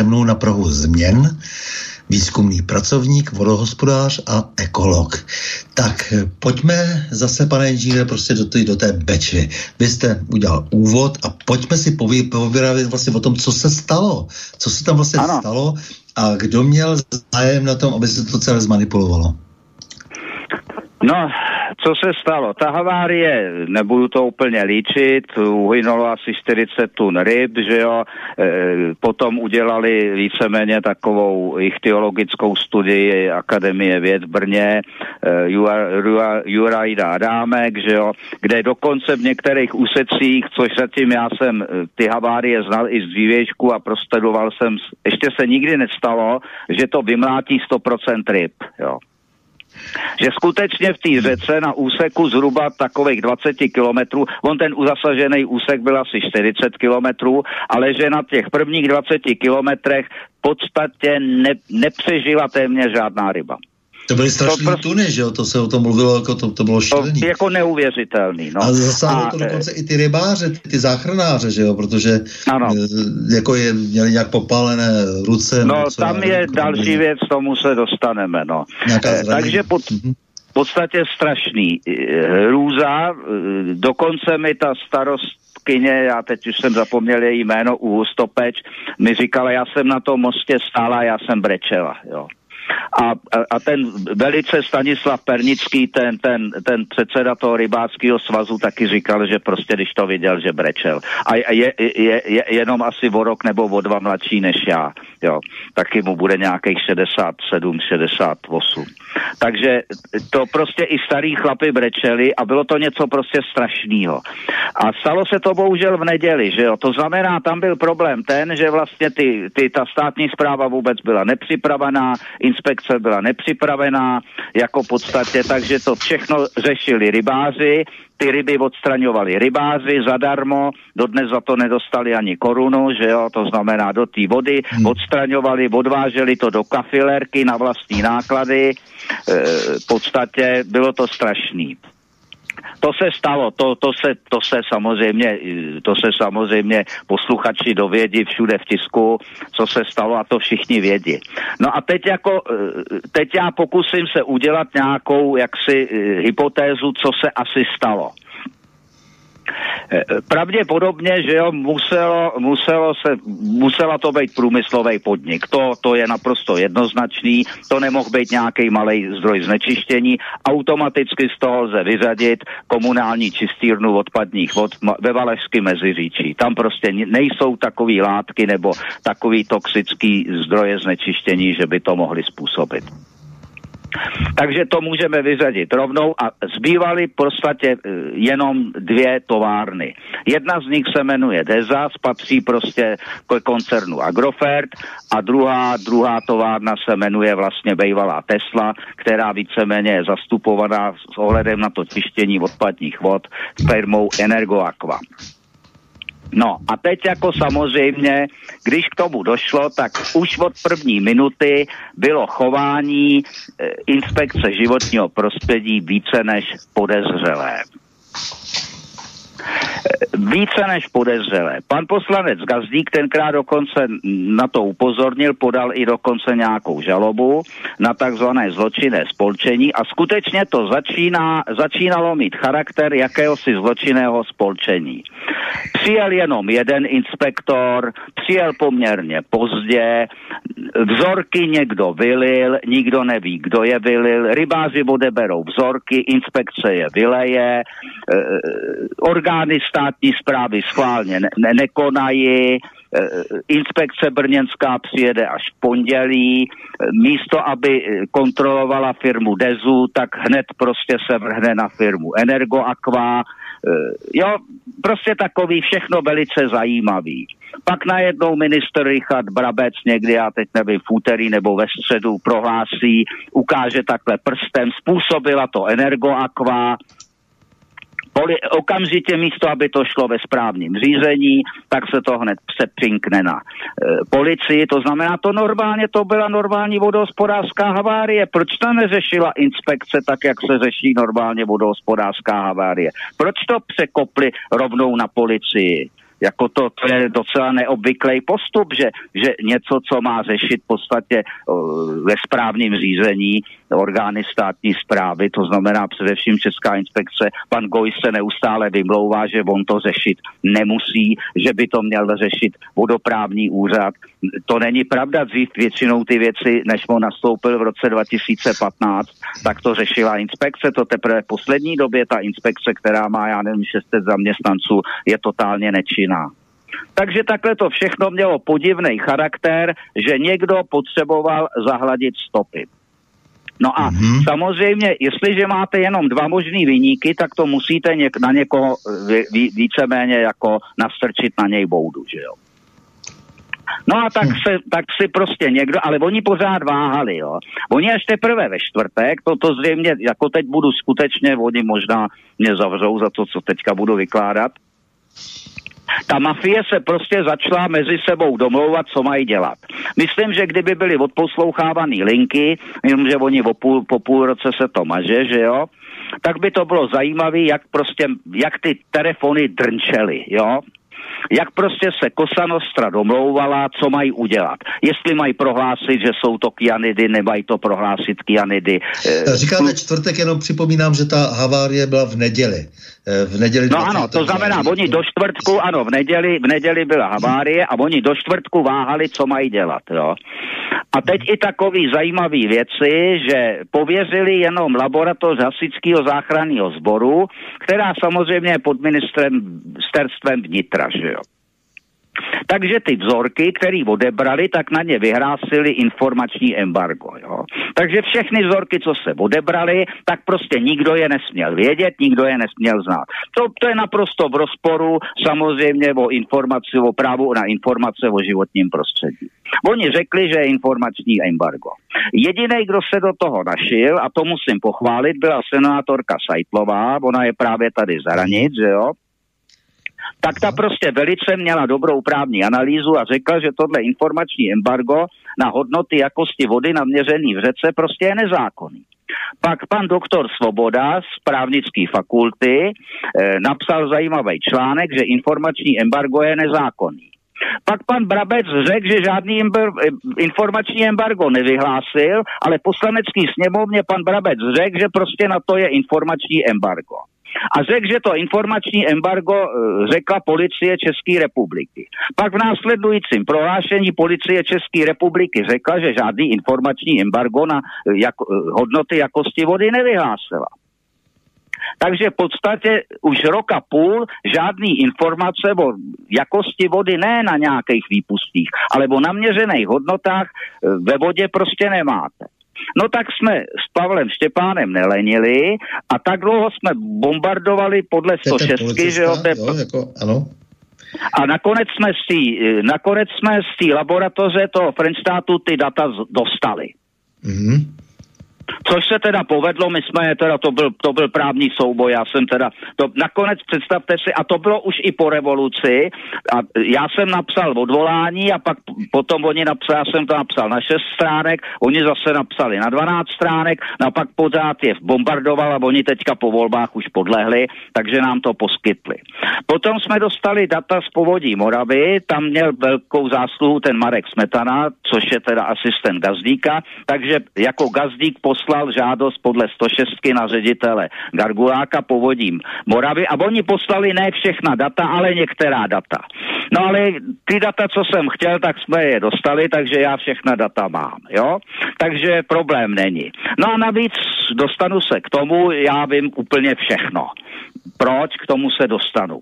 Se mnou na Prahu změn, výzkumný pracovník, vodohospodář a ekolog. Tak pojďme zase, pane inženýre, prostě do, té, do té bečvy. Vy jste udělal úvod a pojďme si povyrávět vlastně o tom, co se stalo. Co se tam vlastně ano. stalo a kdo měl zájem na tom, aby se to celé zmanipulovalo. No, co se stalo? Ta havárie, nebudu to úplně líčit, uhynulo asi 40 tun ryb, že jo, e, potom udělali víceméně takovou ichtiologickou studii Akademie věd v Brně, e, Jurajda Adámek, že jo, kde dokonce v některých úsecích, což zatím já jsem ty havárie znal i z dřívějšku a prostedoval jsem, ještě se nikdy nestalo, že to vymlátí 100% ryb, jo že skutečně v té řece na úseku zhruba takových 20 kilometrů, on ten uzasažený úsek byl asi 40 kilometrů, ale že na těch prvních 20 kilometrech v podstatě ne, nepřežila téměř žádná ryba. To byly strašné to prostě, tuny, že jo? To se o tom mluvilo, jako to, to bylo šílený. To jako neuvěřitelný, no. A zasáhlo to dokonce i ty rybáře, ty záchranáře, že jo? Protože ano. Eh, jako je, měli nějak popálené ruce. No, tam je jako další věc, tomu se dostaneme, no. Eh, takže pod, mm-hmm. v podstatě strašný. Eh, hrůza, dokonce mi ta starost kyně, já teď už jsem zapomněl její jméno, u Stopeč, mi říkala, já jsem na tom mostě stála, já jsem brečela, jo. A, a ten velice Stanislav Pernický, ten, ten, ten předseda toho rybáckého svazu taky říkal, že prostě když to viděl, že brečel. A je, je, je jenom asi o rok nebo o dva mladší než já. Jo. Taky mu bude nějakých 67, 68. Takže to prostě i starý chlapy brečeli a bylo to něco prostě strašného. A stalo se to bohužel v neděli, že jo. To znamená, tam byl problém ten, že vlastně ty, ty, ta státní zpráva vůbec byla nepřipravená, inspekce byla nepřipravená, jako v podstatě, takže to všechno řešili rybáři, ty ryby odstraňovali rybáři zadarmo, dodnes za to nedostali ani korunu, že jo, to znamená do té vody, hmm. odstraňovali, odváželi to do kafilerky na vlastní náklady, e, v podstatě bylo to strašný to se stalo, to, to, se, to se samozřejmě, to se samozřejmě posluchači dovědí všude v tisku, co se stalo a to všichni vědí. No a teď jako, eh, teď já pokusím se udělat nějakou jaksi eh, hypotézu, co se asi stalo. Eh, pravděpodobně, že jo, muselo, muselo se, musela to být průmyslový podnik. To, to je naprosto jednoznačný. To nemohl být nějaký malý zdroj znečištění. Automaticky z toho lze vyřadit komunální čistírnu odpadních vod ve Valašském meziříčí. Tam prostě nejsou takové látky nebo takový toxický zdroje znečištění, že by to mohly způsobit. Takže to můžeme vyřadit rovnou a zbývaly v podstatě e, jenom dvě továrny. Jedna z nich se jmenuje Deza, patří prostě k koncernu Agrofert a druhá, druhá továrna se jmenuje vlastně Bejvalá Tesla, která víceméně je zastupovaná s ohledem na to čištění odpadních vod firmou Energoaqua. No a teď jako samozřejmě, když k tomu došlo, tak už od první minuty bylo chování e, inspekce životního prostředí více než podezřelé více než podezřelé. Pan poslanec Gazdík tenkrát dokonce na to upozornil, podal i dokonce nějakou žalobu na takzvané zločinné spolčení a skutečně to začíná, začínalo mít charakter jakéhosi zločinného spolčení. Přijel jenom jeden inspektor, přijel poměrně pozdě, vzorky někdo vylil, nikdo neví, kdo je vylil, rybáři odeberou vzorky, inspekce je vyleje, e, orgány státní zprávy schválně. Ne- ne- nekonají, e, inspekce brněnská přijede až v pondělí, e, místo, aby kontrolovala firmu Dezu, tak hned prostě se vrhne na firmu Energoaqua, jo, prostě takový všechno velice zajímavý. Pak najednou minister Richard Brabec někdy, já teď nevím, v úterý nebo ve středu prohlásí, ukáže takhle prstem, způsobila to Energoaqua, Poli, okamžitě místo, aby to šlo ve správním řízení, tak se to hned přepřinkne na e, policii. To znamená, to normálně, to byla normální vodohospodářská havárie. Proč to neřešila inspekce tak, jak se řeší normálně vodohospodářská havárie? Proč to překopli rovnou na policii? Jako to, to je docela neobvyklý postup, že, že něco, co má řešit v podstatě ve správním řízení, orgány státní zprávy, to znamená především Česká inspekce. Pan Goj se neustále vymlouvá, že on to řešit nemusí, že by to měl řešit vodoprávní úřad. To není pravda, dřív většinou ty věci, než mu nastoupil v roce 2015, tak to řešila inspekce, to teprve v poslední době ta inspekce, která má, já nevím, 600 zaměstnanců, je totálně nečinná. Takže takhle to všechno mělo podivný charakter, že někdo potřeboval zahladit stopy. No a mm-hmm. samozřejmě, jestliže máte jenom dva možný vyníky, tak to musíte něk- na někoho ví- víceméně jako nastrčit na něj boudu, že jo. No a tak, hm. se, tak si prostě někdo, ale oni pořád váhali, jo. Oni až teprve ve čtvrtek, to, to zřejmě, jako teď budu skutečně, oni možná mě zavřou za to, co teďka budu vykládat, ta mafie se prostě začala mezi sebou domlouvat, co mají dělat. Myslím, že kdyby byly odposlouchávaný linky, že oni po půl, po půl roce se to maže, že jo, tak by to bylo zajímavé, jak prostě, jak ty telefony drnčely, jo jak prostě se Kosa Nostra domlouvala, co mají udělat. Jestli mají prohlásit, že jsou to kianidy, nemají to prohlásit kianidy. Eh, Říkáme čtvrtek, jenom připomínám, že ta havárie byla v neděli. Eh, v neděli no ano, to znamená, oni do čtvrtku, ano, v neděli, v neděli byla havárie a oni do čtvrtku váhali, co mají dělat. Jo. A teď i takový zajímavý věci, že pověřili jenom laboratoř hasičského záchranného sboru, která samozřejmě je pod ministrem, ministerstvem vnitra, že jo. Takže ty vzorky, které odebrali, tak na ně vyhrásili informační embargo. Jo. Takže všechny vzorky, co se odebrali, tak prostě nikdo je nesměl vědět, nikdo je nesměl znát. To, to je naprosto v rozporu samozřejmě o informaci, o právu na informace o životním prostředí. Oni řekli, že je informační embargo. Jediný, kdo se do toho našil, a to musím pochválit, byla senátorka Sajtlová, ona je právě tady za hranic, že jo, tak ta prostě velice měla dobrou právní analýzu a řekla, že tohle informační embargo na hodnoty jakosti vody naměřený v řece prostě je nezákonný. Pak pan doktor Svoboda z právnické fakulty eh, napsal zajímavý článek, že informační embargo je nezákonný. Pak pan Brabec řekl, že žádný informační embargo nevyhlásil, ale poslanecký sněmovně pan Brabec řekl, že prostě na to je informační embargo a řekl, že to informační embargo eh, řekla policie České republiky. Pak v následujícím prohlášení policie České republiky řekla, že žádný informační embargo na eh, jak, eh, hodnoty jakosti vody nevyhlásila. Takže v podstatě už roka půl žádný informace o jakosti vody ne na nějakých výpustích, ale o naměřených hodnotách ve vodě prostě nemáte. No tak jsme s Pavlem Štěpánem nelenili a tak dlouho jsme bombardovali podle 106, že jo? jo jako, ano. A nakonec jsme z té nakonec jsme z té laboratoře toho Frenštátu ty data dostali. Mm-hmm. Což se teda povedlo, my jsme, teda to byl, to byl právní souboj, já jsem teda, to nakonec představte si, a to bylo už i po revoluci, a já jsem napsal odvolání a pak potom oni napsali, já jsem to napsal na 6 stránek, oni zase napsali na 12 stránek, no a pak pořád je bombardoval a oni teďka po volbách už podlehli, takže nám to poskytli. Potom jsme dostali data z povodí Moravy, tam měl velkou zásluhu ten Marek Smetana, což je teda asistent Gazdíka, takže jako Gazdík pos poslal žádost podle 106 na ředitele Garguláka povodím Moravy a oni poslali ne všechna data, ale některá data. No ale ty data, co jsem chtěl, tak jsme je dostali, takže já všechna data mám, jo? Takže problém není. No a navíc dostanu se k tomu, já vím úplně všechno. Proč k tomu se dostanu?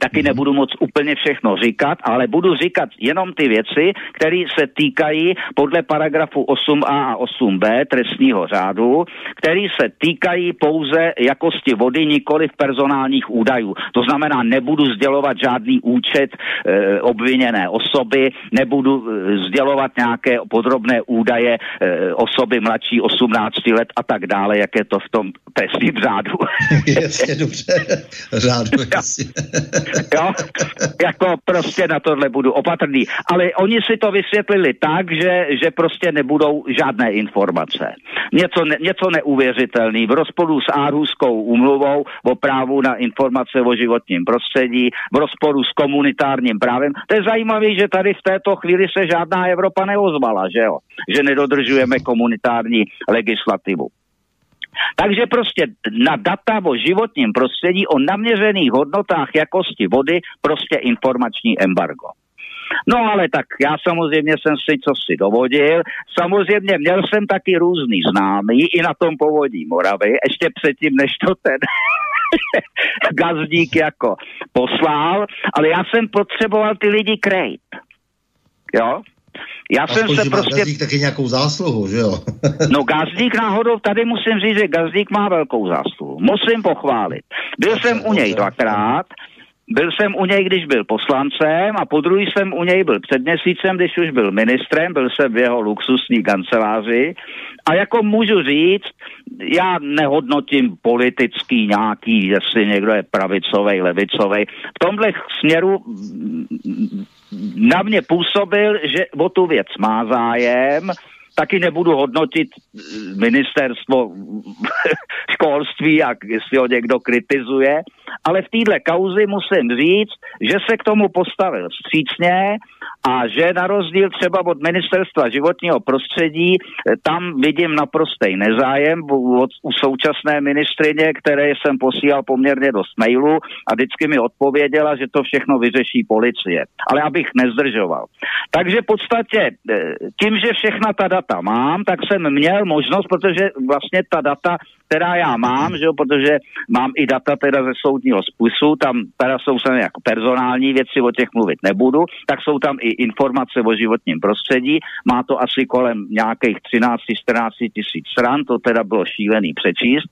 Taky mhm. nebudu moc úplně všechno říkat, ale budu říkat jenom ty věci, které se týkají podle paragrafu 8a a 8b trestního řádu, které se týkají pouze jakosti vody, nikoli v personálních údajů. To znamená, nebudu sdělovat žádný účet e, obviněné osoby, nebudu e, sdělovat nějaké podrobné údaje e, osoby mladší 18 let a tak dále, jak je to v tom trestním řádu. Jasně, dobře. Řádu, jasně. Jo? Jako prostě na tohle budu opatrný. Ale oni si to vysvětlili tak, že, že prostě nebudou žádné informace. Něco, ne, něco neuvěřitelný. V rozporu s Árhuskou úmluvou o právu na informace o životním prostředí, v rozporu s komunitárním právem. To je zajímavé, že tady v této chvíli se žádná Evropa neozvala, že jo? Že nedodržujeme komunitární legislativu. Takže prostě na data o životním prostředí, o naměřených hodnotách jakosti vody, prostě informační embargo. No ale tak já samozřejmě jsem si co si dovodil. Samozřejmě měl jsem taky různý známý i na tom povodí Moravy, ještě předtím, než to ten gazdík jako poslal, ale já jsem potřeboval ty lidi krejt. Jo? Já jsem se prostě... Gazdík taky nějakou zásluhu, že jo? no Gazdík náhodou, tady musím říct, že Gazdík má velkou zásluhu. Musím pochválit. Byl jsem u něj dvakrát, byl jsem u něj, když byl poslancem a po druhý jsem u něj byl před měsícem, když už byl ministrem, byl jsem v jeho luxusní kanceláři a jako můžu říct, já nehodnotím politický nějaký, jestli někdo je pravicový, levicový. V tomhle směru na mě působil, že o tu věc má zájem, taky nebudu hodnotit eh, ministerstvo školství, jak jestli ho někdo kritizuje, ale v téhle kauzi musím říct, že se k tomu postavil střícně a že na rozdíl třeba od ministerstva životního prostředí, eh, tam vidím naprostý nezájem u současné ministrině, které jsem posílal poměrně dost mailů a vždycky mi odpověděla, že to všechno vyřeší policie. Ale abych nezdržoval. Takže v podstatě eh, tím, že všechna ta data mám, tak jsem měl možnost, protože vlastně ta data která já mám, že jo, protože mám i data teda ze soudního spisu, tam teda jsou se jako personální věci, o těch mluvit nebudu, tak jsou tam i informace o životním prostředí, má to asi kolem nějakých 13-14 tisíc stran, to teda bylo šílený přečíst.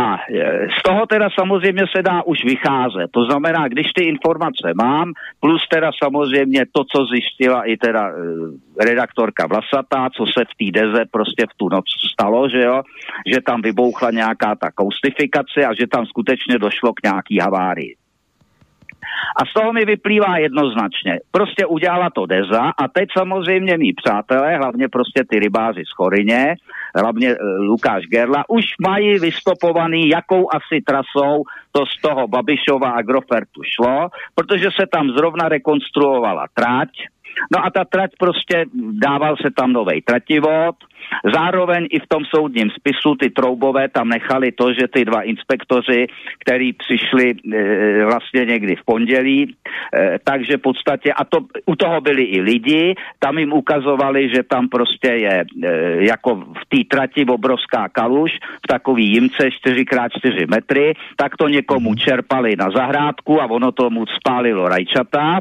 A e, z toho teda samozřejmě se dá už vycházet. To znamená, když ty informace mám, plus teda samozřejmě to, co zjistila i teda e, redaktorka Vlasatá, co se v té deze prostě v tu noc stalo, že jo, že tam vybouchla nějaká ta koustifikace a že tam skutečně došlo k nějaký havárii. A z toho mi vyplývá jednoznačně. Prostě udělala to Deza a teď samozřejmě mý přátelé, hlavně prostě ty rybáři z Chorině, hlavně e, Lukáš Gerla, už mají vystopovaný, jakou asi trasou to z toho Babišova Agrofertu šlo, protože se tam zrovna rekonstruovala trať, No a ta trať prostě, dával se tam nový trativod, Zároveň i v tom soudním spisu ty troubové tam nechali to, že ty dva inspektoři, který přišli e, vlastně někdy v pondělí, e, takže v podstatě, a to, u toho byli i lidi, tam jim ukazovali, že tam prostě je e, jako v té trati obrovská kaluž, v takový jimce 4x4 metry, tak to někomu mhm. čerpali na zahrádku a ono tomu spálilo rajčata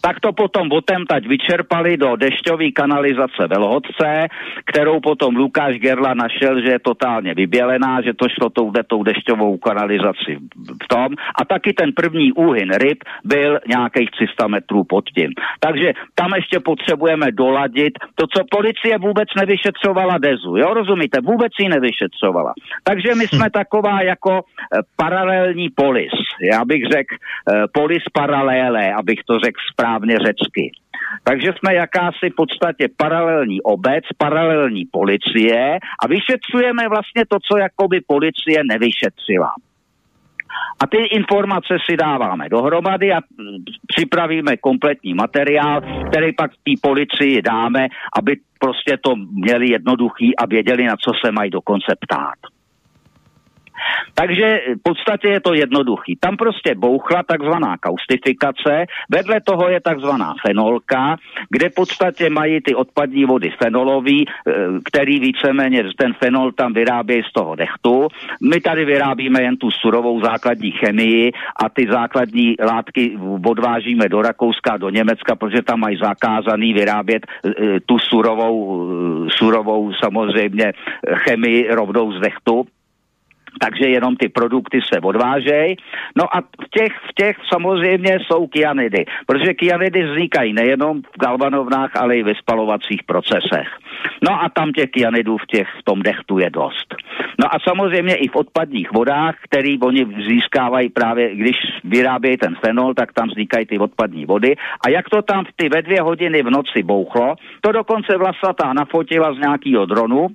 tak to potom tať vyčerpali do dešťové kanalizace Velhodce, kterou potom Lukáš Gerla našel, že je totálně vybělená, že to šlo tou, tou dešťovou kanalizaci v tom. A taky ten první úhyn ryb byl nějakých 300 metrů pod tím. Takže tam ještě potřebujeme doladit to, co policie vůbec nevyšetřovala Dezu. Jo, rozumíte? Vůbec ji nevyšetřovala. Takže my jsme taková jako e, paralelní polis. Já bych řekl e, polis paralélé, abych to řekl správně řecky. Takže jsme jakási v podstatě paralelní obec, paralelní policie a vyšetřujeme vlastně to, co jakoby policie nevyšetřila. A ty informace si dáváme dohromady a připravíme kompletní materiál, který pak té policii dáme, aby prostě to měli jednoduchý a věděli, na co se mají dokonce ptát. Takže v podstatě je to jednoduchý. Tam prostě bouchla takzvaná kaustifikace, vedle toho je takzvaná fenolka, kde v podstatě mají ty odpadní vody fenolový, eh, který víceméně ten fenol tam vyrábějí z toho dechtu. My tady vyrábíme jen tu surovou základní chemii a ty základní látky odvážíme do Rakouska, do Německa, protože tam mají zakázaný vyrábět eh, tu surovou, eh, surovou samozřejmě chemii rovnou z dechtu takže jenom ty produkty se odvážejí. No a v těch, v těch samozřejmě jsou kyanidy, protože kyanidy vznikají nejenom v galvanovnách, ale i ve spalovacích procesech. No a tam těch kyanidů v, těch, v tom dechtu je dost. No a samozřejmě i v odpadních vodách, který oni získávají právě, když vyrábějí ten fenol, tak tam vznikají ty odpadní vody. A jak to tam v ty ve dvě hodiny v noci bouchlo, to dokonce Vlasatá nafotila z nějakého dronu,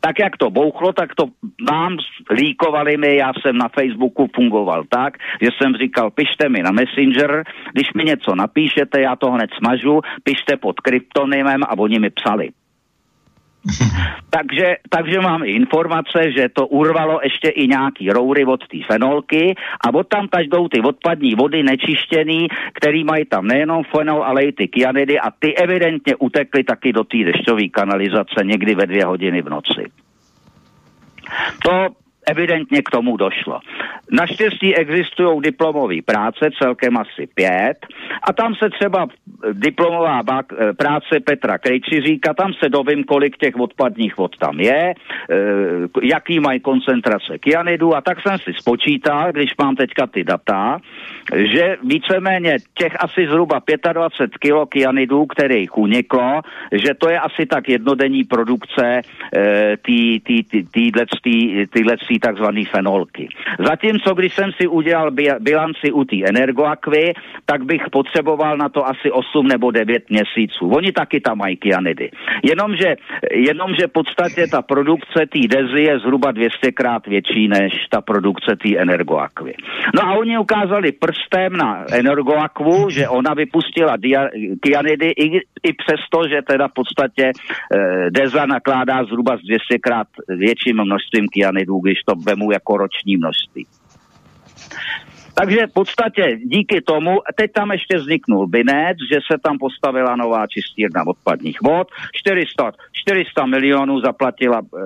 tak jak to bouchlo, tak to nám líkovali mi, já jsem na Facebooku fungoval tak, že jsem říkal, pište mi na Messenger, když mi něco napíšete, já to hned smažu, pište pod kryptonymem a oni mi psali. takže, takže mám informace, že to urvalo ještě i nějaký roury od té fenolky a od tam jdou ty odpadní vody nečištěný, který mají tam nejenom fenol, ale i ty kyanidy a ty evidentně utekly taky do té dešťové kanalizace někdy ve dvě hodiny v noci. To evidentně k tomu došlo. Naštěstí existují diplomové práce, celkem asi pět, a tam se třeba diplomová bak, eh, práce Petra Krejčiříka, tam se dovím, kolik těch odpadních vod tam je, eh, jaký mají koncentrace kyanidu a tak jsem si spočítal, když mám teďka ty data, že víceméně těch asi zhruba 25 kg kyanidu, kterých uniklo, že to je asi tak jednodenní produkce e, týhle takzvané fenolky. Zatímco, když jsem si udělal bilanci u té energoakvy, tak bych potřeboval na to asi 8 nebo 9 měsíců. Oni taky tam mají kyanidy. Jenomže, jenomže v podstatě ta produkce té dezy je zhruba 200 krát větší než ta produkce té energoakvy. No a oni ukázali prstem na energoakvu, že ona vypustila dia- kyanidy i, i přesto, že teda v podstatě e, deza nakládá zhruba z 200 krát větším množstvím kyanidů, když to vemu jako roční množství. Takže v podstatě díky tomu, teď tam ještě vzniknul Binec, že se tam postavila nová čistírna odpadních vod, 400, 400 milionů zaplatila e,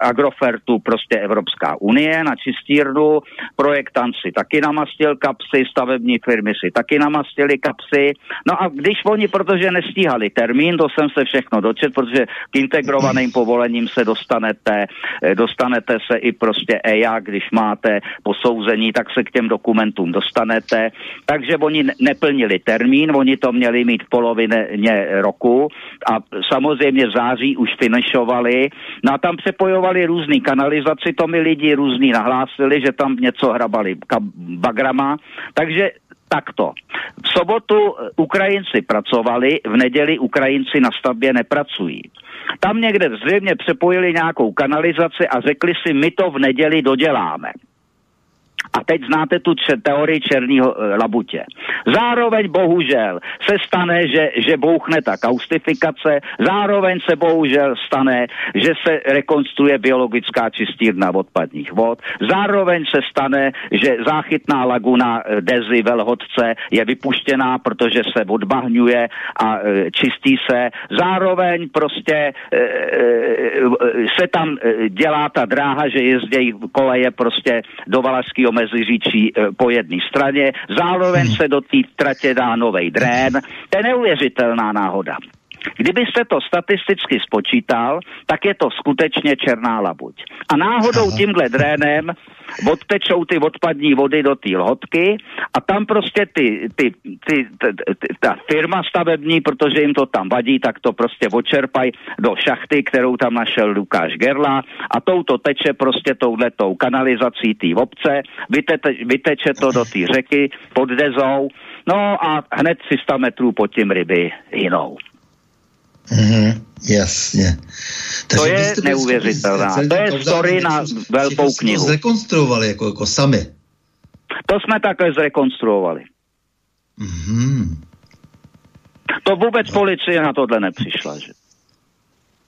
Agrofertu prostě Evropská unie na čistírnu, projektant si taky namastil kapsy, stavební firmy si taky namastili kapsy, no a když oni, protože nestíhali termín, to jsem se všechno dočet, protože k integrovaným povolením se dostanete, e, dostanete se i prostě EIA, když máte posouzení, tak se k těm dokumentům dokumentům dostanete. Takže oni neplnili termín, oni to měli mít v polovině roku a samozřejmě v září už finišovali. No a tam přepojovali různý kanalizaci, to mi lidi různý nahlásili, že tam něco hrabali bagrama. Takže takto. V sobotu Ukrajinci pracovali, v neděli Ukrajinci na stavbě nepracují. Tam někde zřejmě přepojili nějakou kanalizaci a řekli si, my to v neděli doděláme. A teď znáte tu č- teorii černého e, labutě. Zároveň bohužel se stane, že, že bouchne ta kaustifikace, zároveň se bohužel stane, že se rekonstruuje biologická čistírna odpadních vod, zároveň se stane, že záchytná laguna e, Dezy Velhodce je vypuštěná, protože se odbahňuje a e, čistí se. Zároveň prostě e, e, se tam dělá ta dráha, že jezdí koleje prostě do Valašského Meziříčí e, po jedné straně, zároveň hmm. se do té tratě dá nový drén. To je neuvěřitelná náhoda. Kdybyste to statisticky spočítal, tak je to skutečně černá labuť. A náhodou tímhle drénem odtečou ty odpadní vody do té lhotky a tam prostě ty, ty, ty, ty, ty, ta firma stavební, protože jim to tam vadí, tak to prostě odčerpají do šachty, kterou tam našel Lukáš Gerla a touto teče prostě touhletou kanalizací té obce, vyteče, vyteče to do té řeky pod Dezou, no a hned 300 metrů pod tím ryby jinou. Mm-hmm, jasně. Takže to je neuvěřitelné. To je story na velkou knihu. To zrekonstruovali jako, jako sami. To jsme takhle zrekonstruovali. Mm-hmm. To vůbec policie na tohle nepřišla, že?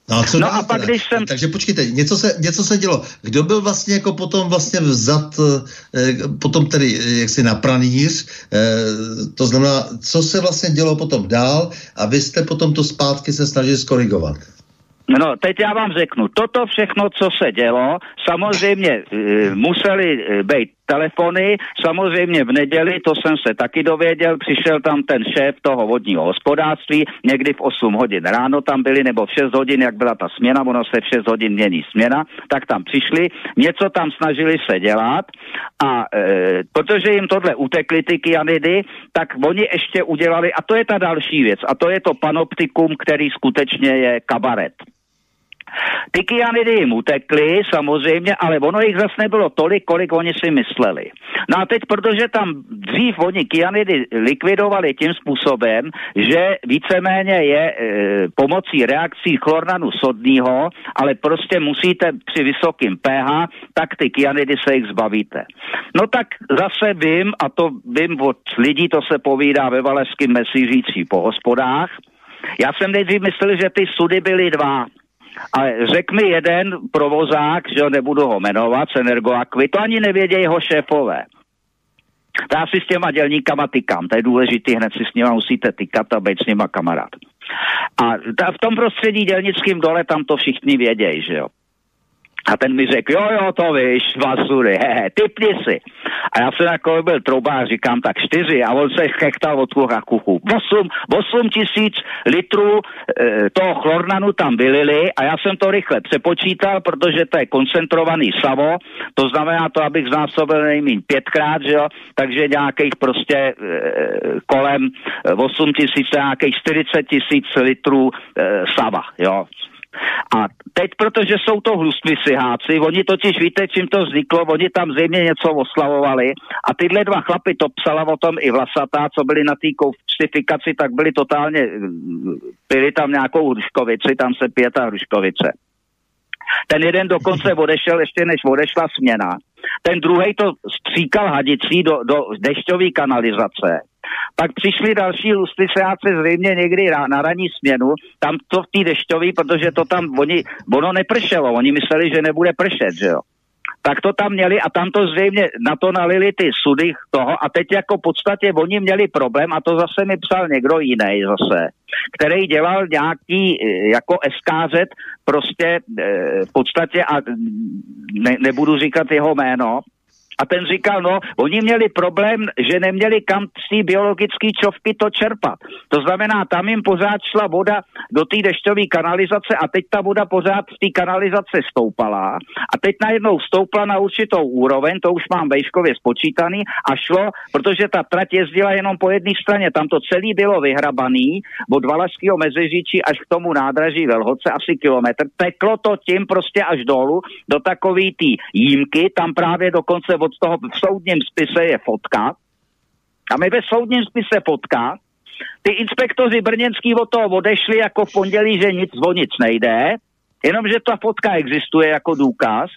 No a, co no a pak, když jsem... Takže počkejte, něco se, něco se dělo. Kdo byl vlastně jako potom vlastně vzat, eh, potom tedy eh, jaksi na pranýř, eh, to znamená, co se vlastně dělo potom dál a vy jste potom to zpátky se snažili skorigovat. No, teď já vám řeknu, toto všechno, co se dělo, samozřejmě e, museli být telefony. Samozřejmě v neděli, to jsem se taky dověděl, přišel tam ten šéf toho vodního hospodářství, někdy v 8 hodin ráno tam byli, nebo v 6 hodin, jak byla ta směna, ono se v 6 hodin mění směna, tak tam přišli, něco tam snažili se dělat a e, protože jim tohle utekly ty kyanidy, tak oni ještě udělali, a to je ta další věc, a to je to panoptikum, který skutečně je kabaret. Ty kyanidy jim utekly, samozřejmě, ale ono jich zase nebylo tolik, kolik oni si mysleli. No a teď, protože tam dřív oni kyanidy likvidovali tím způsobem, že víceméně je e, pomocí reakcí chlornanu sodného, ale prostě musíte při vysokým pH, tak ty kyanidy se jich zbavíte. No tak zase vím, a to vím od lidí, to se povídá ve Valeským mesířící po hospodách, já jsem nejdřív myslel, že ty sudy byly dva. Ale řekl mi jeden provozák, že nebudu ho jmenovat, z Energoakvy, to ani nevědějí jeho šéfové. Já si s těma dělníkama tykám, to je důležitý, hned si s nima musíte tykat a být s nima kamarád. A ta, v tom prostředí dělnickým dole tam to všichni vědějí, že jo. A ten mi řekl, jo, jo, to víš, Vasury, hehe, typni si. A já jsem jako byl trouba, říkám tak čtyři a on se chechtal od kucha kuchu. 8, 8 tisíc litrů e, toho chlornanu tam vylili a já jsem to rychle přepočítal, protože to je koncentrovaný savo, to znamená to, abych znásobil nejméně pětkrát, že jo, takže nějakých prostě e, kolem 8 tisíc, nějakých 40 tisíc litrů e, sava, jo, a teď, protože jsou to siháci, oni totiž víte, čím to vzniklo, oni tam zřejmě něco oslavovali a tyhle dva chlapy to psala o tom i vlasatá, co byli na té koustifikaci, tak byli totálně, byli tam nějakou hruškovici, tam se pije ta hruškovice. Ten jeden dokonce odešel ještě než odešla směna. Ten druhý to stříkal hadicí do, do dešťové kanalizace. Pak přišli další lustisáci zřejmě někdy na ranní směnu, tam to v té dešťové, protože to tam, oni, ono nepršelo, oni mysleli, že nebude pršet, že jo. Tak to tam měli a tam to zřejmě na to nalili ty sudy toho a teď jako v podstatě oni měli problém a to zase mi psal někdo jiný zase, který dělal nějaký eh, jako SKZ prostě eh, v podstatě a ne, nebudu říkat jeho jméno, a ten říkal, no, oni měli problém, že neměli kam té biologické čovky to čerpat. To znamená, tam jim pořád šla voda do té dešťové kanalizace a teď ta voda pořád z té kanalizace stoupala a teď najednou stoupla na určitou úroveň, to už mám vejškově spočítaný a šlo, protože ta trať jezdila jenom po jedné straně, tam to celé bylo vyhrabaný od Valašského mezeříčí až k tomu nádraží Velhoce, asi kilometr. Teklo to tím prostě až dolů do takový té jímky, tam právě dokonce od toho v soudním spise je fotka. A my ve soudním spise fotka, ty inspektoři brněnský od toho odešli jako v pondělí, že nic o nic nejde, Jenomže ta fotka existuje jako důkaz.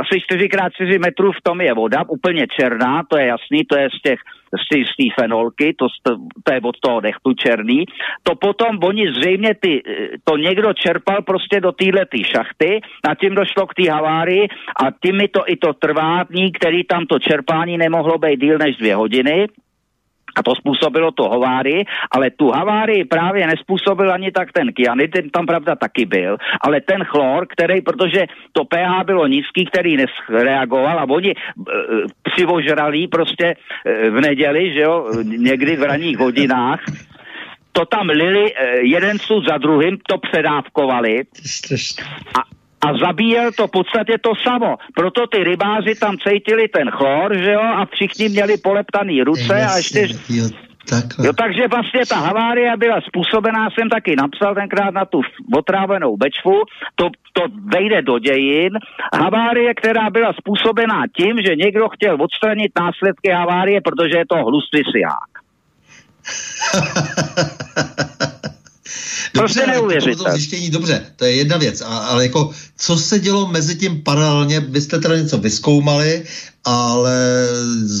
Asi 4x4 metrů v tom je voda, úplně černá, to je jasný, to je z těch z té fenolky, to, to je od toho nechtu černý. To potom oni zřejmě ty, to někdo čerpal prostě do téhle šachty a tím došlo k té havárii a tím mi to i to trvání, který tam to čerpání nemohlo být díl než dvě hodiny, a to způsobilo to havárii, ale tu havárii právě nespůsobil ani tak ten kyanid, ten tam pravda taky byl, ale ten chlor, který, protože to pH bylo nízký, který nereagoval a oni e, přivožrali prostě e, v neděli, že jo, někdy v ranních hodinách, to tam lili e, jeden sud za druhým, to předávkovali. A, a zabíjel to v podstatě to samo. Proto ty rybáři tam cítili ten chlor, že jo, a všichni měli poleptaný ruce a ještě... Jo, takhle. Jo, takže vlastně ta havárie byla způsobená, jsem taky napsal tenkrát na tu otrávenou bečvu, to, to vejde do dějin. Havárie, která byla způsobená tím, že někdo chtěl odstranit následky havárie, protože je to hlustý siák. Dobře, Prostě neuvěřitelné. to zjištění, dobře, to je jedna věc, a, ale jako, co se dělo mezi tím paralelně, vy jste teda něco vyskoumali, ale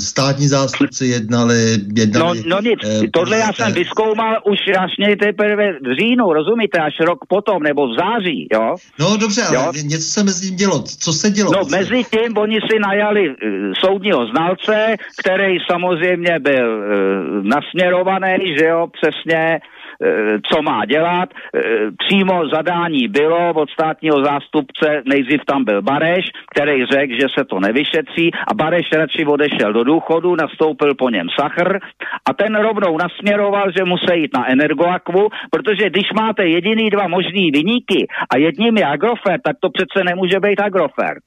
státní zástupci jednali, jednali No, no nic, eh, tohle já jsem vyskoumal už až teprve v říjnu, rozumíte, až rok potom, nebo v září, jo? No dobře, ale Jo. něco se mezi tím dělo. Co se dělo? No mezi tím oni si najali uh, soudního znalce, který samozřejmě byl uh, nasměrovaný, že jo, přesně co má dělat. Přímo zadání bylo od státního zástupce, nejdřív tam byl Bareš, který řekl, že se to nevyšetří a Bareš radši odešel do důchodu, nastoupil po něm Sachr a ten rovnou nasměroval, že musí jít na Energoakvu, protože když máte jediný dva možný vyníky a jedním je Agrofert, tak to přece nemůže být Agrofert.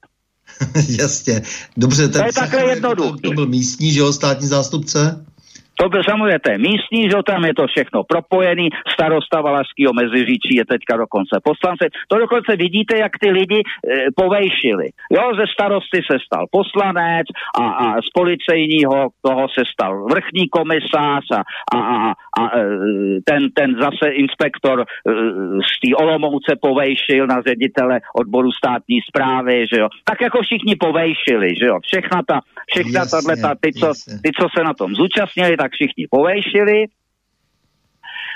Jasně. Dobře, ten to je takhle jednoduché. To, to byl místní, že jo, státní zástupce? To byl samozřejmě to je místní, že tam je to všechno propojený, starosta Valašského meziříčí je teďka dokonce poslance. To dokonce vidíte, jak ty lidi e, povejšili. Jo, ze starosty se stal poslanec a, a z policejního toho se stal vrchní komisář a, a, a, a e, ten, ten zase inspektor e, z té Olomouce povejšil na ředitele odboru státní zprávy, že jo. Tak jako všichni povejšili, že jo. Všechna ta, všechna tato, ty, co, ty, co se na tom zúčastnili, tak tak všichni povejšili.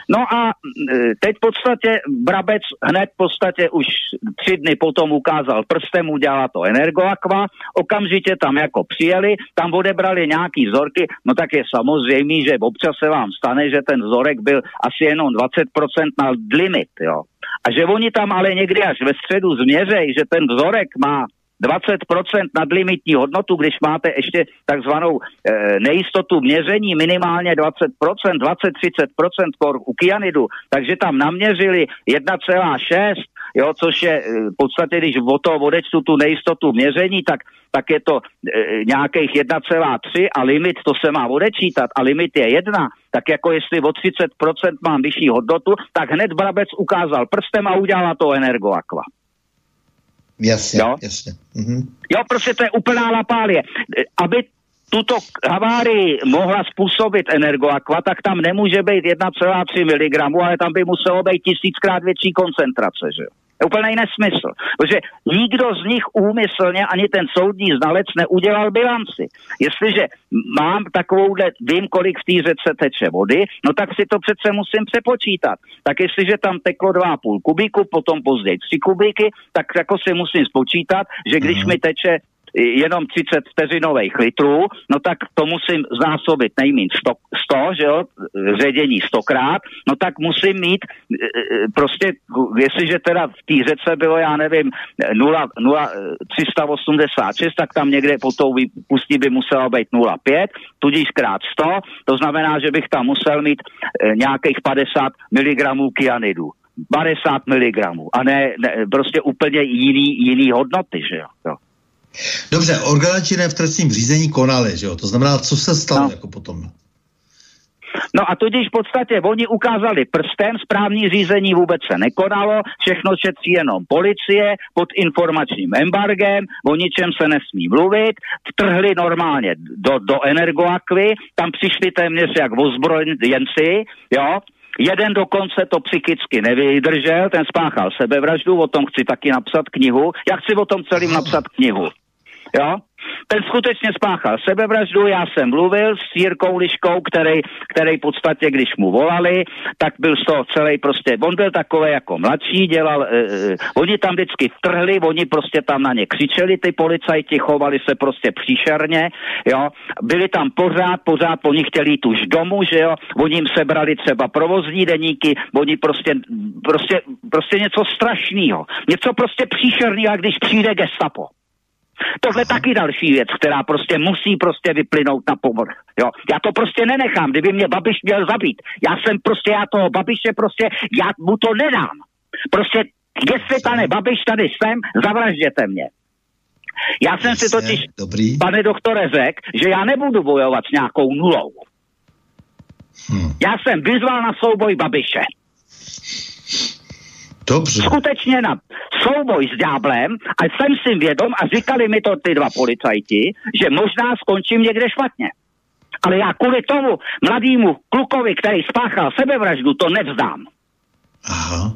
No a e, teď v podstatě Brabec hned v podstatě už tři dny potom ukázal prstem, udělala to Energoaqua, okamžitě tam jako přijeli, tam odebrali nějaký vzorky, no tak je samozřejmé, že občas se vám stane, že ten vzorek byl asi jenom 20% na limit, jo. A že oni tam ale někdy až ve středu změřej, že ten vzorek má 20% nadlimitní hodnotu, když máte ještě takzvanou e, nejistotu měření minimálně 20%, 20-30% kor u kyanidu, takže tam naměřili 1,6, jo, což je e, v podstatě, když o to odečtu tu nejistotu měření, tak, tak je to e, nějakých 1,3 a limit, to se má odečítat a limit je 1, tak jako jestli o 30% mám vyšší hodnotu, tak hned Brabec ukázal prstem a udělal to Energoaqua. Jasně, jo? jasně. Mhm. Jo, prostě to je úplná lapálie. Aby tuto havárii mohla způsobit energoakva, tak tam nemůže být 1,3 mg, ale tam by muselo být tisíckrát větší koncentrace, že jo? Je úplný nesmysl. Protože nikdo z nich úmyslně, ani ten soudní znalec neudělal bilanci. Jestliže mám takovouhle, vím, kolik v té řece teče vody, no tak si to přece musím přepočítat. Tak jestliže tam teklo 2,5 kubíku, potom později 3 kubíky, tak jako si musím spočítat, že když mm. mi teče jenom 30 vteřinových litrů, no tak to musím znásobit nejméně 100, 100, že jo, ředění stokrát, no tak musím mít e, e, prostě, jestliže teda v té řece bylo, já nevím, 0, 0, 386, tak tam někde po tou výpustí by muselo být 0,5, tudíž krát 100, to znamená, že bych tam musel mít e, nějakých 50 mg kyanidu. 50 mg a ne, ne prostě úplně jiný, jiný hodnoty, že jo. jo. Dobře, orgány činné v trestním řízení konaly, že jo? To znamená, co se stalo no. jako potom? No a tudíž v podstatě oni ukázali prstem, správní řízení vůbec se nekonalo, všechno šetří jenom policie pod informačním embargem, o ničem se nesmí mluvit, vtrhli normálně do, do energoakvy, tam přišli téměř jak ozbrojenci, jo, Jeden dokonce to psychicky nevydržel, ten spáchal sebevraždu, o tom chci taky napsat knihu. Já chci o tom celým napsat knihu. Jo? Ten skutečně spáchal sebevraždu, já jsem mluvil s Jirkou Liškou, který, který v podstatě, když mu volali, tak byl z toho celý prostě, on byl takový jako mladší, dělal, uh, uh, oni tam vždycky vtrhli, oni prostě tam na ně křičeli, ty policajti chovali se prostě příšerně, jo, byli tam pořád, pořád, oni chtěli jít už domů, že jo, oni jim sebrali třeba provozní deníky, oni prostě, prostě, prostě něco strašného, něco prostě příšerného, když přijde gestapo. Tohle taky další věc, která prostě musí prostě vyplynout na povrch. Jo. Já to prostě nenechám, kdyby mě Babiš měl zabít. Já jsem prostě, já toho Babiše prostě, já mu to nedám. Prostě, jestli pane Babiš tady jsem, zavražděte mě. Já jsem si totiž, Dobrý. pane doktore, řekl, že já nebudu bojovat s nějakou nulou. Hmm. Já jsem vyzval na souboj Babiše. Dobře. Skutečně na souboj s ďáblem a jsem si vědom a říkali mi to ty dva policajti, že možná skončím někde špatně. Ale já kvůli tomu mladému klukovi, který spáchal sebevraždu, to nevzdám. Aha.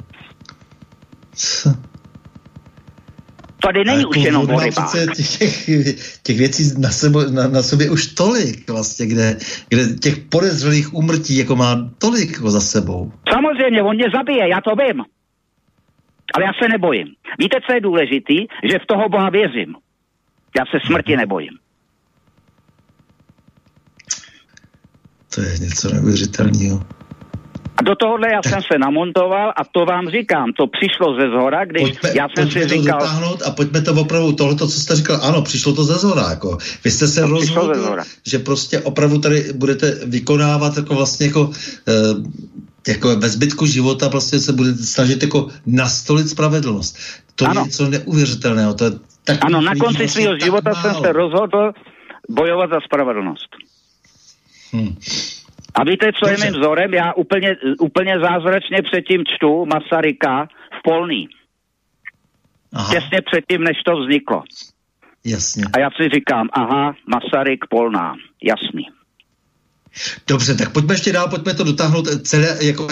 Tady není už jenom o rybách. Těch, těch věcí na, sebo, na, na sobě už tolik vlastně, kde, kde těch podezřelých úmrtí jako má tolik jako za sebou. Samozřejmě, on mě zabije, já to vím. Ale já se nebojím. Víte, co je důležitý? Že v toho Boha věřím. Já se smrti nebojím. To je něco neuvěřitelného. A do tohohle já jsem se namontoval a to vám říkám, to přišlo ze zhora, když pojďme, já jsem si říkal... a pojďme to opravdu, tohle, co jste říkal, ano, přišlo to ze zhora, jako. Vy jste se rozhodl, že prostě opravdu tady budete vykonávat jako vlastně jako, e, jako ve zbytku života prostě se budete snažit jako nastolit spravedlnost. To ano. je něco neuvěřitelného. To je tak ano, na konci vlastně svého života málo. jsem se rozhodl bojovat za spravedlnost. Hmm. A víte, co Dobře. je mým vzorem? Já úplně, úplně zázračně předtím čtu Masaryka v Polný. Aha. Těsně předtím, než to vzniklo. Jasně. A já si říkám, aha, Masaryk, Polná, jasný. Dobře, tak pojďme ještě dál, pojďme to dotáhnout celé jako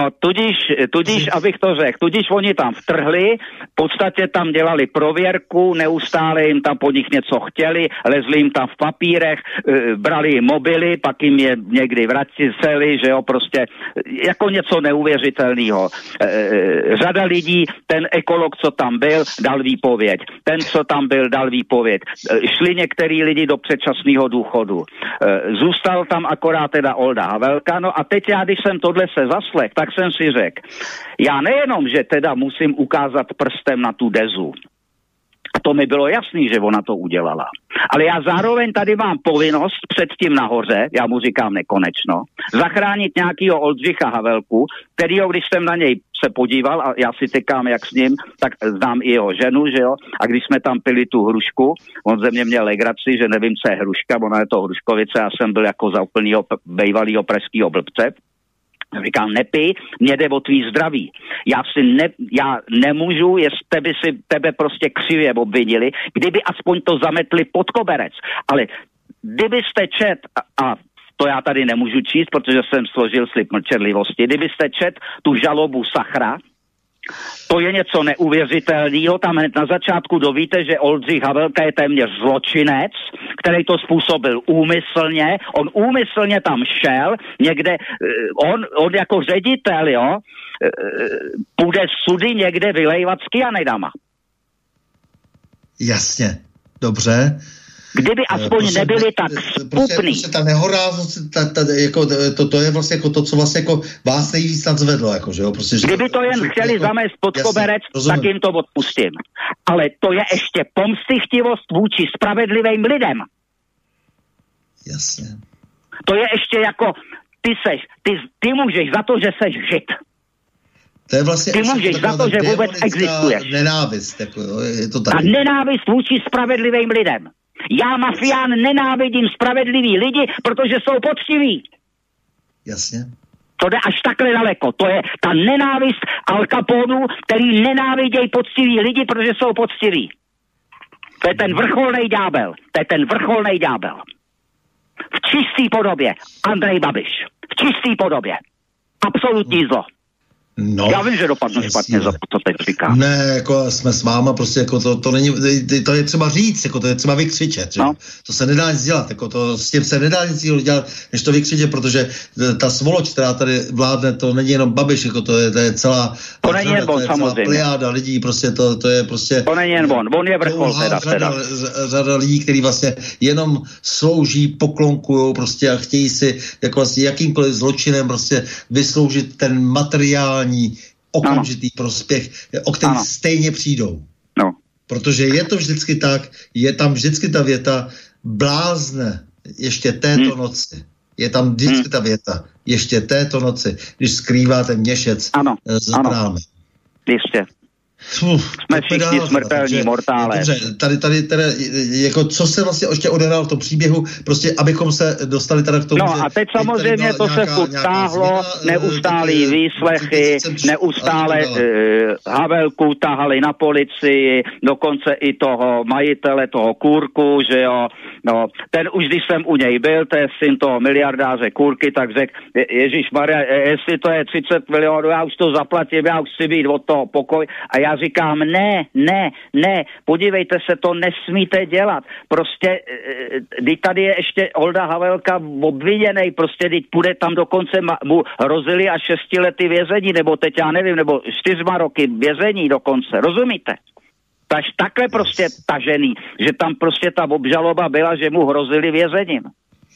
No tudíž, tudíž, abych to řekl, tudíž oni tam vtrhli, v podstatě tam dělali prověrku, neustále jim tam po nich něco chtěli, lezli jim tam v papírech, e, brali jim mobily, pak jim je někdy vraceli, že jo, prostě jako něco neuvěřitelného. E, e, řada lidí, ten ekolog, co tam byl, dal výpověď. Ten, co tam byl, dal výpověď. E, šli některý lidi do předčasného důchodu. E, zůstal tam akorát teda Olda Havelka, no a teď já, když jsem tohle se zaslech, tak jsem si řekl, já nejenom, že teda musím ukázat prstem na tu dezu, a to mi bylo jasný, že ona to udělala. Ale já zároveň tady mám povinnost před tím nahoře, já mu říkám nekonečno, zachránit nějakýho Oldřicha Havelku, kterýho, když jsem na něj se podíval a já si tykám jak s ním, tak znám i jeho ženu, že jo, a když jsme tam pili tu hrušku, on ze mě měl legraci, že nevím, co je hruška, ona je to hruškovice, já jsem byl jako za úplnýho bejvalýho pražského blbce, Říkám, nepij, mě jde o tvý zdraví. Já si ne, já nemůžu, jestli by si tebe prostě křivě obvinili, kdyby aspoň to zametli pod koberec. Ale kdybyste čet, a, a to já tady nemůžu číst, protože jsem složil slib mlčenlivosti, kdybyste čet tu žalobu Sachra, to je něco neuvěřitelného. Tam hned na začátku dovíte, že Oldřich Havelka je téměř zločinec, který to způsobil úmyslně. On úmyslně tam šel, někde, eh, on, on jako ředitel, jo, eh, půjde sudy někde vylejvat s kyanidama. Jasně, dobře. Kdyby eh, aspoň prostě, nebyli tak spupný. Prostě, prostě ta nehoráznost, ta, ta, jako, to, to, je vlastně jako to, co vlastně jako vás nejvíc nadzvedlo. Jako, že jo? Prostě, že Kdyby to jen prostě, chtěli jako, zamést pod jasný, koberec, rozumím. tak jim to odpustím. Ale to je ještě pomstychtivost vůči spravedlivým lidem. Jasně. To je ještě jako, ty seš, ty, ty můžeš za to, že seš žid. To je vlastně ty můžeš za to, že vůbec existuješ. Nenávist, jako, je to tak. A nenávist vůči spravedlivým lidem. Já, mafián, nenávidím spravedlivý lidi, protože jsou poctiví. Jasně. To jde až takhle daleko. To je ta nenávist Al Caponu, který nenávidějí poctiví lidi, protože jsou poctiví. To je ten vrcholný ďábel. To je ten vrcholný ďábel. V čistý podobě. Andrej Babiš. V čistý podobě. Absolutní zlo. No, Já vím, že dopadnu špatně za to, co teď říkám. Ne, jako jsme s váma, prostě jako to, to není, to je třeba říct, jako to je třeba vykřičet, že? No. To se nedá nic dělat, jako to, s tím se nedá nic dělat, než to vykřičet, protože ta svoloč, která tady vládne, to není jenom Babiš, jako to je, to je celá... To není jen on, samozřejmě. Plejáda lidí, prostě to, to je prostě... To není jen on, on je vrchol teda, řada, teda. Řada lidí, kteří vlastně jenom slouží, poklonkují prostě a chtějí si jako vlastně jakýmkoliv zločinem prostě vysloužit ten materiální materiální okamžitý ano. prospěch, o který ano. stejně přijdou. No. Protože je to vždycky tak, je tam vždycky ta věta blázne ještě této hmm. noci. Je tam vždycky hmm. ta věta, ještě této noci, když skrýváte měšec ano. z ano. Jistě. Uf, Jsme všichni dál, smrtelní mortále. Dobře, tady, tady tady, jako co se vlastně ještě odehrálo v tom příběhu, prostě abychom se dostali teda k tomu, No a teď samozřejmě to nějaká, se furt táhlo, eh, neustálý výslechy, neustále uh, Havelku tahali na policii, dokonce i toho majitele, toho Kurku, že jo, no, ten už když jsem u něj byl, to je syn toho miliardáře Kurky, tak řekl, Ježíš Maria, jestli to je 30 milionů, já už to zaplatím, já už chci být od toho pokoj a já říkám, ne, ne, ne, podívejte se, to nesmíte dělat. Prostě, kdy e, tady je ještě Olda Havelka obviněný, prostě teď půjde tam dokonce, mu hrozili a šestilety vězení, nebo teď já nevím, nebo čtyřma roky vězení dokonce, rozumíte? Taž takhle prostě tažený, že tam prostě ta obžaloba byla, že mu hrozili vězením.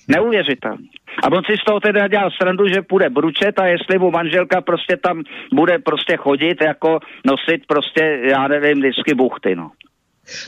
Neuvěřitelný. A on si z toho teda dělal srandu, že půjde bručet a jestli mu manželka prostě tam bude prostě chodit, jako nosit prostě, já nevím, vždycky buchty, no.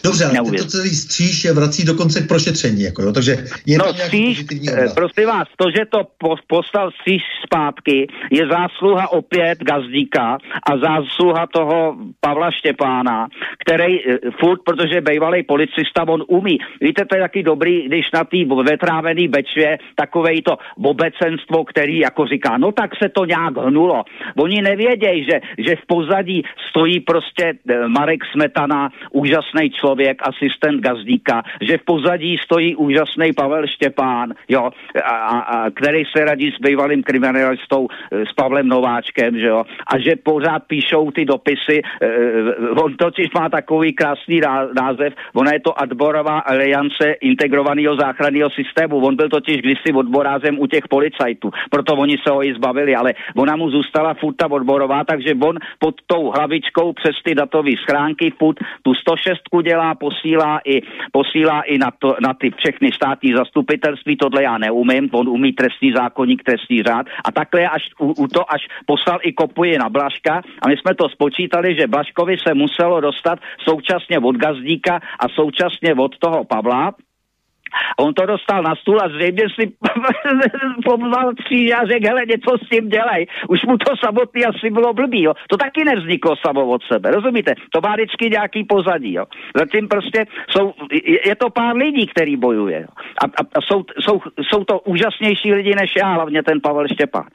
Dobře, ale to celý stříž je vrací dokonce k prošetření, jako jo, takže je no, stříž, eh, prosím vás, to, že to po, postal stříž zpátky, je zásluha opět Gazdíka a zásluha toho Pavla Štěpána, který uh, furt, protože bývalý policista, on umí. Víte, to je taky dobrý, když na té vetrávený bečvě takovej to obecenstvo, který jako říká, no tak se to nějak hnulo. Oni nevědějí, že, že v pozadí stojí prostě uh, Marek Smetana, úžasný člověk, asistent Gazdíka, že v pozadí stojí úžasný Pavel Štěpán, jo, a, a, který se radí s bývalým kriminalistou, e, s Pavlem Nováčkem, že jo, a že pořád píšou ty dopisy, uh, on totiž má takový krásný název, ona je to Adborová aliance integrovaného záchranného systému, on byl totiž kdysi odborázem u těch policajtů, proto oni se ho i zbavili, ale ona mu zůstala furt ta odborová, takže on pod tou hlavičkou přes ty datové schránky furt tu 106 dělá, posílá i, posílá i na, to, na ty všechny státní zastupitelství, tohle já neumím, on umí trestní zákonník, trestní řád. A takhle až u, u to, až poslal i kopuje na Blaška a my jsme to spočítali, že Blaškovi se muselo dostat současně od Gazdíka a současně od toho Pavla, On to dostal na stůl a zřejmě si pomval kříž a řekl, hele, něco s tím dělej. Už mu to samotný asi bylo blbý, jo. To taky nevzniklo samo od sebe, rozumíte? To má vždycky nějaký pozadí, jo. Zatím prostě jsou, je to pár lidí, který bojuje, jo. A, a, a jsou, jsou, jsou, to úžasnější lidi než já, hlavně ten Pavel Štěpán.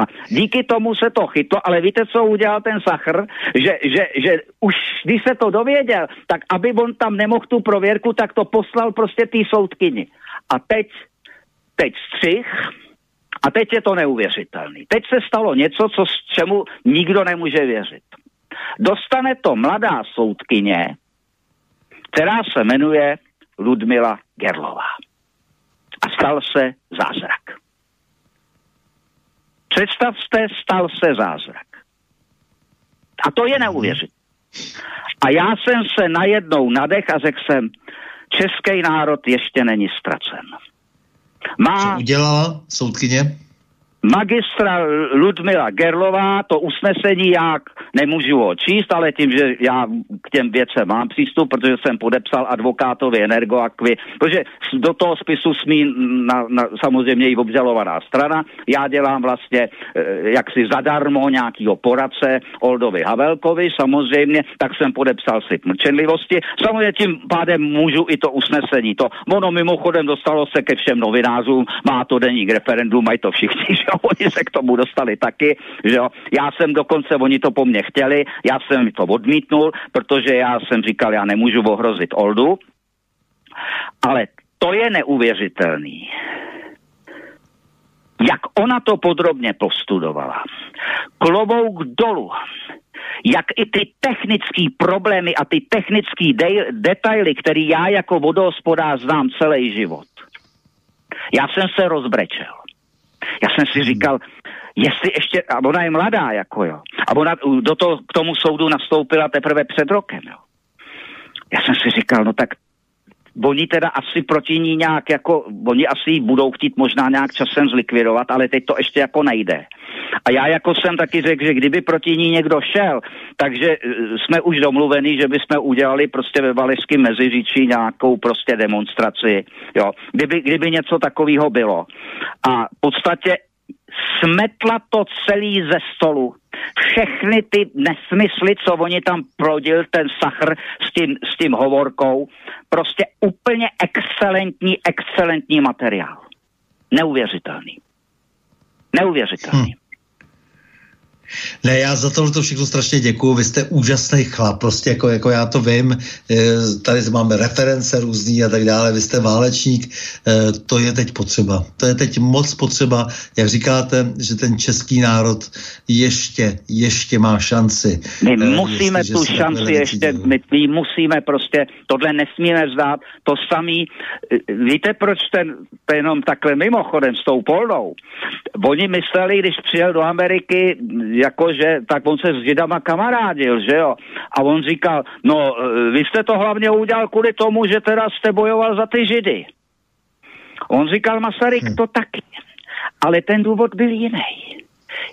A díky tomu se to chytlo, ale víte, co udělal ten Sachr? Že, že, že už když se to dověděl, tak aby on tam nemohl tu prověrku, tak to poslal prostě té soudky jeskyni. A teď, teď střih, a teď je to neuvěřitelný. Teď se stalo něco, co čemu nikdo nemůže věřit. Dostane to mladá soudkyně, která se jmenuje Ludmila Gerlová. A stal se zázrak. Představte, stal se zázrak. A to je neuvěřit. A já jsem se najednou nadech a řekl jsem, český národ ještě není ztracen. Má... Co udělala soudkyně? Magistra Ludmila Gerlová, to usnesení já nemůžu ho číst, ale tím, že já k těm věcem mám přístup, protože jsem podepsal advokátovi Energoakvy, protože do toho spisu smí na, na, samozřejmě i obžalovaná strana. Já dělám vlastně eh, jaksi zadarmo nějakýho poradce Oldovi Havelkovi, samozřejmě, tak jsem podepsal si mlčenlivosti. Samozřejmě tím pádem můžu i to usnesení. To ono mimochodem dostalo se ke všem novinářům, má to deník referendum, mají to všichni, že jo, oni se k tomu dostali taky, že jo. Já jsem dokonce, oni to po mně chtěli, já jsem to odmítnul, protože já jsem říkal, já nemůžu ohrozit Oldu, ale to je neuvěřitelný. Jak ona to podrobně postudovala. Klobouk dolů jak i ty technické problémy a ty technické de- detaily, které já jako vodohospodář znám celý život. Já jsem se rozbrečel. Já jsem si říkal, jestli ještě, a ona je mladá, jako jo, a ona do toho, k tomu soudu nastoupila teprve před rokem, jo. Já jsem si říkal, no tak oni teda asi proti ní nějak jako, oni asi budou chtít možná nějak časem zlikvidovat, ale teď to ještě jako nejde. A já jako jsem taky řekl, že kdyby proti ní někdo šel, takže eh, jsme už domluveni, že bychom udělali prostě ve Valešském meziříčí nějakou prostě demonstraci, jo. Kdyby, kdyby něco takového bylo. A v podstatě smetla to celý ze stolu. Všechny ty nesmysly, co oni tam prodil, ten sachr s tím, s tím hovorkou, prostě úplně excelentní, excelentní materiál. Neuvěřitelný. Neuvěřitelný. Hm. Ne, já za tohle to všechno strašně děkuju, vy jste úžasný chlap, prostě jako, jako já to vím, eh, tady máme reference různý a tak dále, vy jste válečník, eh, to je teď potřeba, to je teď moc potřeba, jak říkáte, že ten český národ ještě, ještě má šanci. My eh, musíme jestli, tu šanci ještě, my, my musíme prostě, tohle nesmíme vzdát, to samý, víte proč ten, to jenom takhle mimochodem s tou polnou, oni mysleli, když přijel do Ameriky, jakože, tak on se s židama kamarádil, že jo. A on říkal, no, e, vy jste to hlavně udělal kvůli tomu, že teda jste bojoval za ty židy. On říkal, Masaryk, hmm. to taky. Ale ten důvod byl jiný.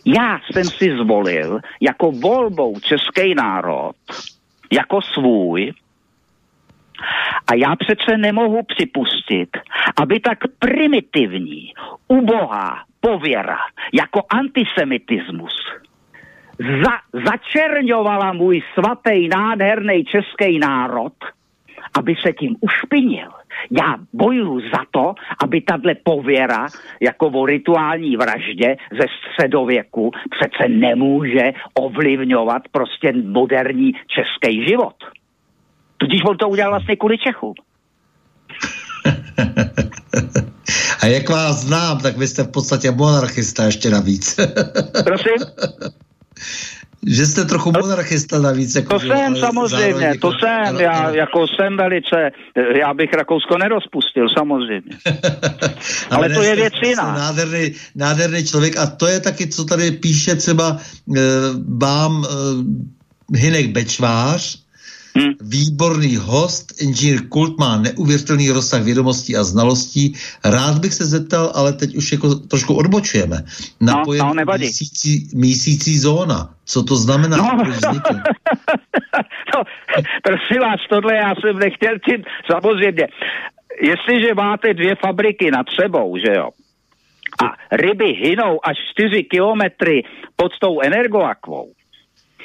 Já jsem si zvolil jako volbou český národ, jako svůj, a já přece nemohu připustit, aby tak primitivní, ubohá pověra jako antisemitismus za, začerňovala můj svatý, nádherný český národ, aby se tím ušpinil. Já bojuju za to, aby tahle pověra jako o rituální vraždě ze středověku přece nemůže ovlivňovat prostě moderní český život. Tudíž on to udělal vlastně kvůli Čechu. A jak vás znám, tak vy jste v podstatě monarchista ještě navíc. Prosím? Že jste trochu monarchista navíc. Jako to jsem samozřejmě, jako, to jsem, ano, já ano. jako jsem velice, já bych Rakousko nerozpustil, samozřejmě. Ale, Ale to je věc jiná. Nádherný, nádherný člověk a to je taky, co tady píše třeba e, vám e, Hinek Bečvář, Hmm. Výborný host, inženýr Kult má neuvěřitelný rozsah vědomostí a znalostí. Rád bych se zeptal, ale teď už jako trošku odbočujeme. Na no, pojem no, mísící, mísící zóna. Co to znamená? No, no, prosím vás, tohle já jsem nechtěl tím, samozřejmě. Jestliže máte dvě fabriky nad sebou, že jo, a ryby hynou až 4 kilometry pod tou energoakvou,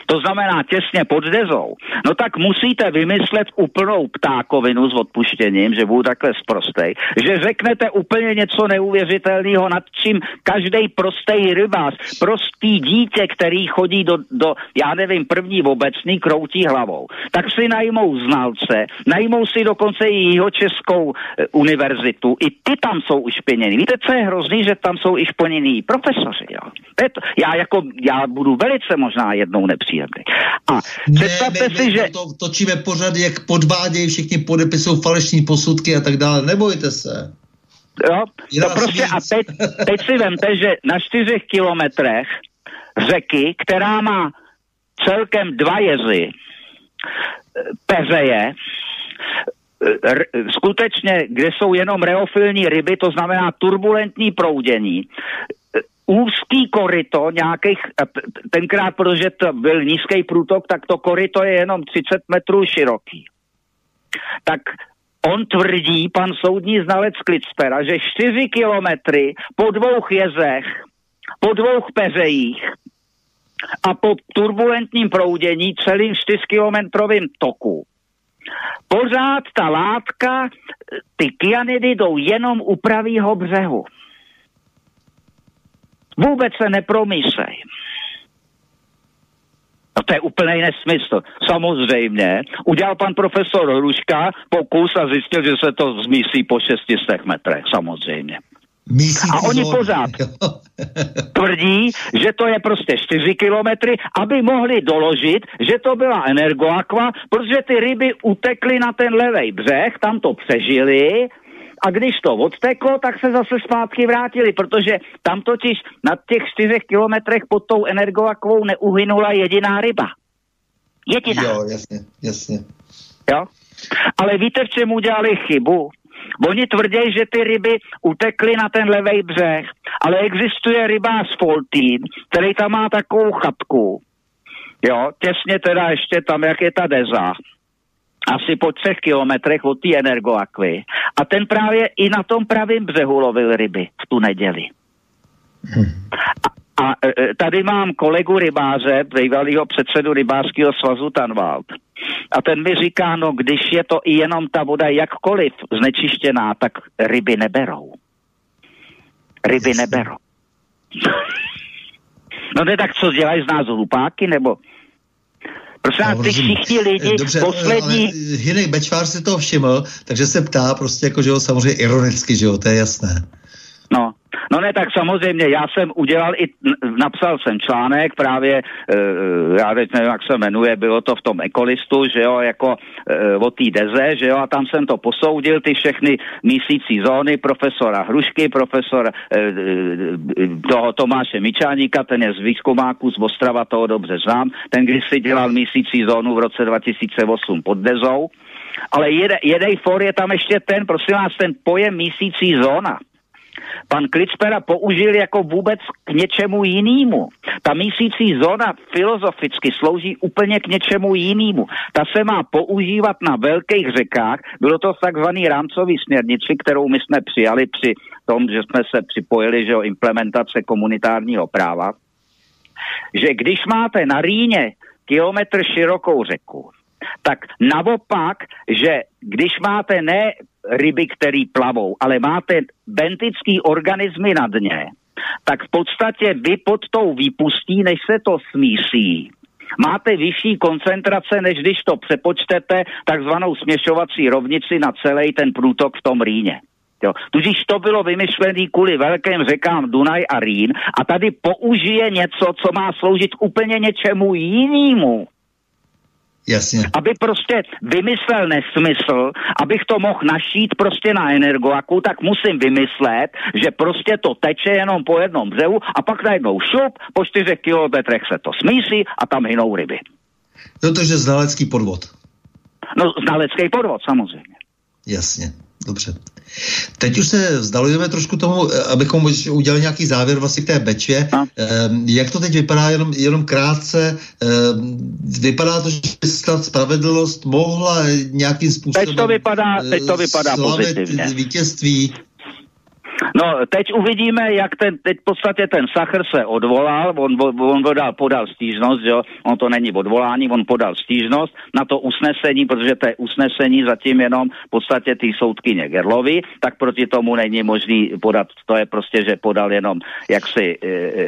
to znamená těsně pod dezou, no tak musíte vymyslet úplnou ptákovinu s odpuštěním, že budu takhle zprostej, že řeknete úplně něco neuvěřitelného, nad čím každý prostý rybář, prostý dítě, který chodí do, do, já nevím, první obecný, kroutí hlavou, tak si najmou znalce, najmou si dokonce i jeho českou e, univerzitu, i ty tam jsou ušpěněný. Víte, co je hrozný, že tam jsou i špěněný profesoři, jo? To, já jako, já budu velice možná jednou nepříjemný příjemný. A představte ne, si, že... To, točíme pořád, jak podvádějí, všichni podepisují falešní posudky a tak dále. Nebojte se. Jo, to prostě a teď, teď si vemte, že na čtyřech kilometrech řeky, která má celkem dva jezy, peřeje, skutečně, kde jsou jenom reofilní ryby, to znamená turbulentní proudění, úzký koryto nějakých, tenkrát, protože to byl nízký průtok, tak to koryto je jenom 30 metrů široký. Tak on tvrdí, pan soudní znalec Klitzpera, že 4 kilometry po dvou jezech, po dvou peřejích a po turbulentním proudění celým 4-kilometrovým toku pořád ta látka, ty kyanidy jdou jenom u pravýho břehu. Vůbec se nepromýšlej. No to je úplný nesmysl. Samozřejmě. Udělal pan profesor Hruška pokus a zjistil, že se to zmísí po 600 metrech. Samozřejmě. Mísící a oni zóny. pořád tvrdí, že to je prostě 4 kilometry, aby mohli doložit, že to byla energoakva, protože ty ryby utekly na ten levej břeh, tam to přežili a když to odteklo, tak se zase zpátky vrátili, protože tam totiž na těch čtyřech kilometrech pod tou energoakovou neuhynula jediná ryba. Jediná. Jo, jasně, jasně. Jo? Ale víte, v čem udělali chybu? Oni tvrdí, že ty ryby utekly na ten levej břeh, ale existuje rybář Foltín, který tam má takovou chatku, jo, těsně teda ještě tam, jak je ta deza, asi po třech kilometrech od té energoakvy. A ten právě i na tom pravém břehu lovil ryby v tu neděli. Hmm. A, a e, tady mám kolegu rybáře, bývalého předsedu rybářského svazu Tanwald. A ten mi říká, no když je to i jenom ta voda jakkoliv znečištěná, tak ryby neberou. Ryby neberou. no ne, tak co dělají z nás hlupáky, nebo Prosím vás, ty všichni lidi Dobře, poslední... Hinek Bečvář si to všiml, takže se ptá prostě jako, že jo, samozřejmě ironicky, že jo, to je jasné. No, no ne, tak samozřejmě, já jsem udělal i, napsal jsem článek právě, uh, já teď nevím, jak se jmenuje, bylo to v tom ekolistu, že jo, jako uh, o té deze, že jo, a tam jsem to posoudil, ty všechny mísící zóny profesora Hrušky, profesor uh, toho Tomáše Mičáníka, ten je z výzkumáku z Ostrava, toho dobře znám, ten když si dělal mísící zónu v roce 2008 pod dezou, ale jeden for je tam ještě ten, prosím vás, ten pojem mísící zóna pan Kličpera použil jako vůbec k něčemu jinému. Ta mísící zóna filozoficky slouží úplně k něčemu jinému. Ta se má používat na velkých řekách. Bylo to takzvaný rámcový směrnici, kterou my jsme přijali při tom, že jsme se připojili, že o implementace komunitárního práva, že když máte na Rýně kilometr širokou řeku, tak naopak, že když máte ne ryby, které plavou, ale máte bentický organismy na dně, tak v podstatě vy pod tou výpustí, než se to smísí, máte vyšší koncentrace, než když to přepočtete takzvanou směšovací rovnici na celý ten průtok v tom Rýně. Jo. Tudíž to bylo vymyšlené kvůli velkým řekám Dunaj a Rýn a tady použije něco, co má sloužit úplně něčemu jinému. Jasně. Aby prostě vymyslel nesmysl, abych to mohl našít prostě na energoaku, tak musím vymyslet, že prostě to teče jenom po jednom břehu a pak najednou šup, po čtyřech kilometrech se to smísí a tam hynou ryby. No to je znalecký podvod. No znalecký podvod samozřejmě. Jasně, dobře. Teď už se vzdalujeme trošku tomu, eh, abychom udělali nějaký závěr vlastně k té Bečvě. No. Ehm, jak to teď vypadá, jenom, jenom krátce, ehm, vypadá to, že snad spravedlnost mohla nějakým způsobem teď to vypadá, teď to vypadá pozitivně. vítězství No, teď uvidíme, jak ten, teď v podstatě ten Sachr se odvolal, on, on podal, podal stížnost, jo, on to není odvolání, on podal stížnost na to usnesení, protože to je usnesení zatím jenom v podstatě ty soudkyně Gerlovi, tak proti tomu není možný podat, to je prostě, že podal jenom jaksi, e, e,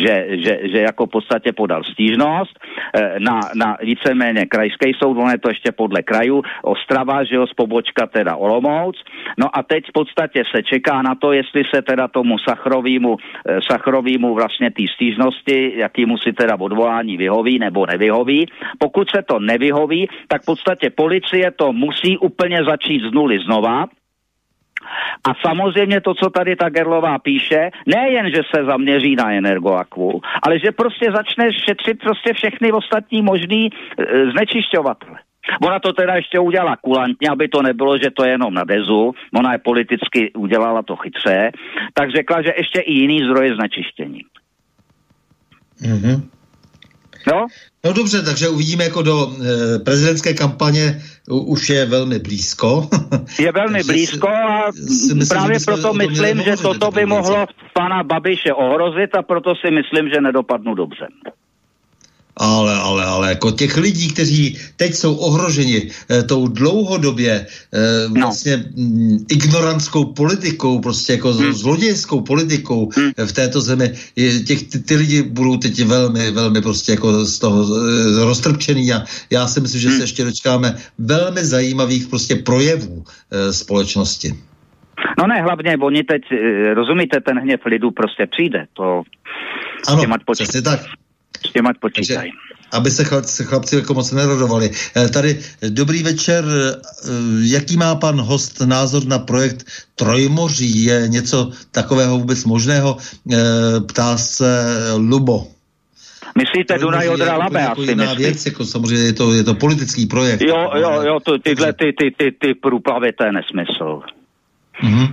že, že, že jako v podstatě podal stížnost e, na, na víceméně krajský soud, on je to ještě podle krajů, Ostrava, že jo, z pobočka teda Olomouc, no a teď v podstatě se čeká na to, jestli se teda tomu Sachrovímu, eh, Sachrovímu vlastně té stížnosti, jakýmu si teda odvolání vyhoví nebo nevyhoví. Pokud se to nevyhoví, tak v podstatě policie to musí úplně začít z nuly znova, a samozřejmě to, co tady ta Gerlová píše, nejen, že se zaměří na energoakvu, ale že prostě začne šetřit prostě všechny ostatní možný e, znečišťovatele. Ona to teda ještě udělala kulantně, aby to nebylo, že to je jenom na dezu. Ona je politicky udělala to chytře. Tak řekla, že ještě i jiný zdroje znečištění. Mm-hmm. No? No dobře, takže uvidíme jako do e, prezidentské kampaně u, už je velmi blízko. Je velmi blízko a si myslím, právě proto myslím, že toto by mohlo pana Babiše ohrozit a proto si myslím, že nedopadnu dobře ale, ale, ale jako těch lidí, kteří teď jsou ohroženi eh, tou dlouhodobě eh, no. vlastně mm, ignorantskou politikou, prostě jako hmm. zlodějskou politikou hmm. v této zemi, je, těch, ty, ty lidi budou teď velmi, velmi prostě jako z toho eh, roztrpčený a já si myslím, že hmm. se ještě dočkáme velmi zajímavých prostě projevů eh, společnosti. No ne, hlavně oni teď, eh, rozumíte, ten hněv lidu prostě přijde, to ano, přesně tak. S těma počítají. aby se chlapci, chlapci jako moc nerodovali. Eh, tady dobrý večer. Eh, jaký má pan host názor na projekt Trojmoří? Je něco takového vůbec možného? Eh, ptá se Lubo. Myslíte Dunaj Odra Labe, jako asi myslím. věc, jako samozřejmě je to, je to politický projekt. Jo, jo, jo, to, tyhle ty, ty, ty, ty průplavy, to je nesmysl. Mm-hmm.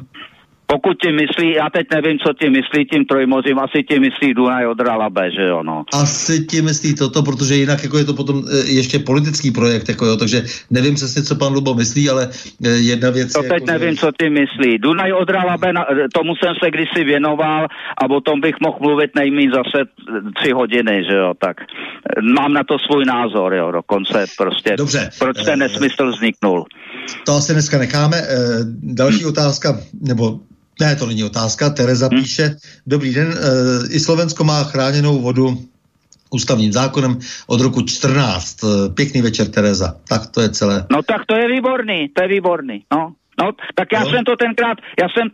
Pokud ti myslí, já teď nevím, co ti myslí tím trojmořím, asi ti myslí Dunaj od Labe, že jo, no. Asi ti myslí toto, protože jinak jako je to potom e, ještě politický projekt, jako jo, takže nevím přesně, co pan Lubo myslí, ale e, jedna věc To je, teď jako, nevím, že... co ti myslí. Dunaj od Labe, e, tomu jsem se kdysi věnoval a o tom bych mohl mluvit nejméně zase tři hodiny, že jo, tak mám na to svůj názor, jo, dokonce prostě. Dobře. Proč ten nesmysl vzniknul? To asi dneska necháme. Další otázka, nebo ne, to není otázka. Tereza hmm. píše, dobrý den, e, i Slovensko má chráněnou vodu ústavním zákonem od roku 14. Eh, pěkný večer, Tereza. Tak to je celé. No tak to je výborný, to je výborný. No. No, tak já no. jsem to tenkrát, já jsem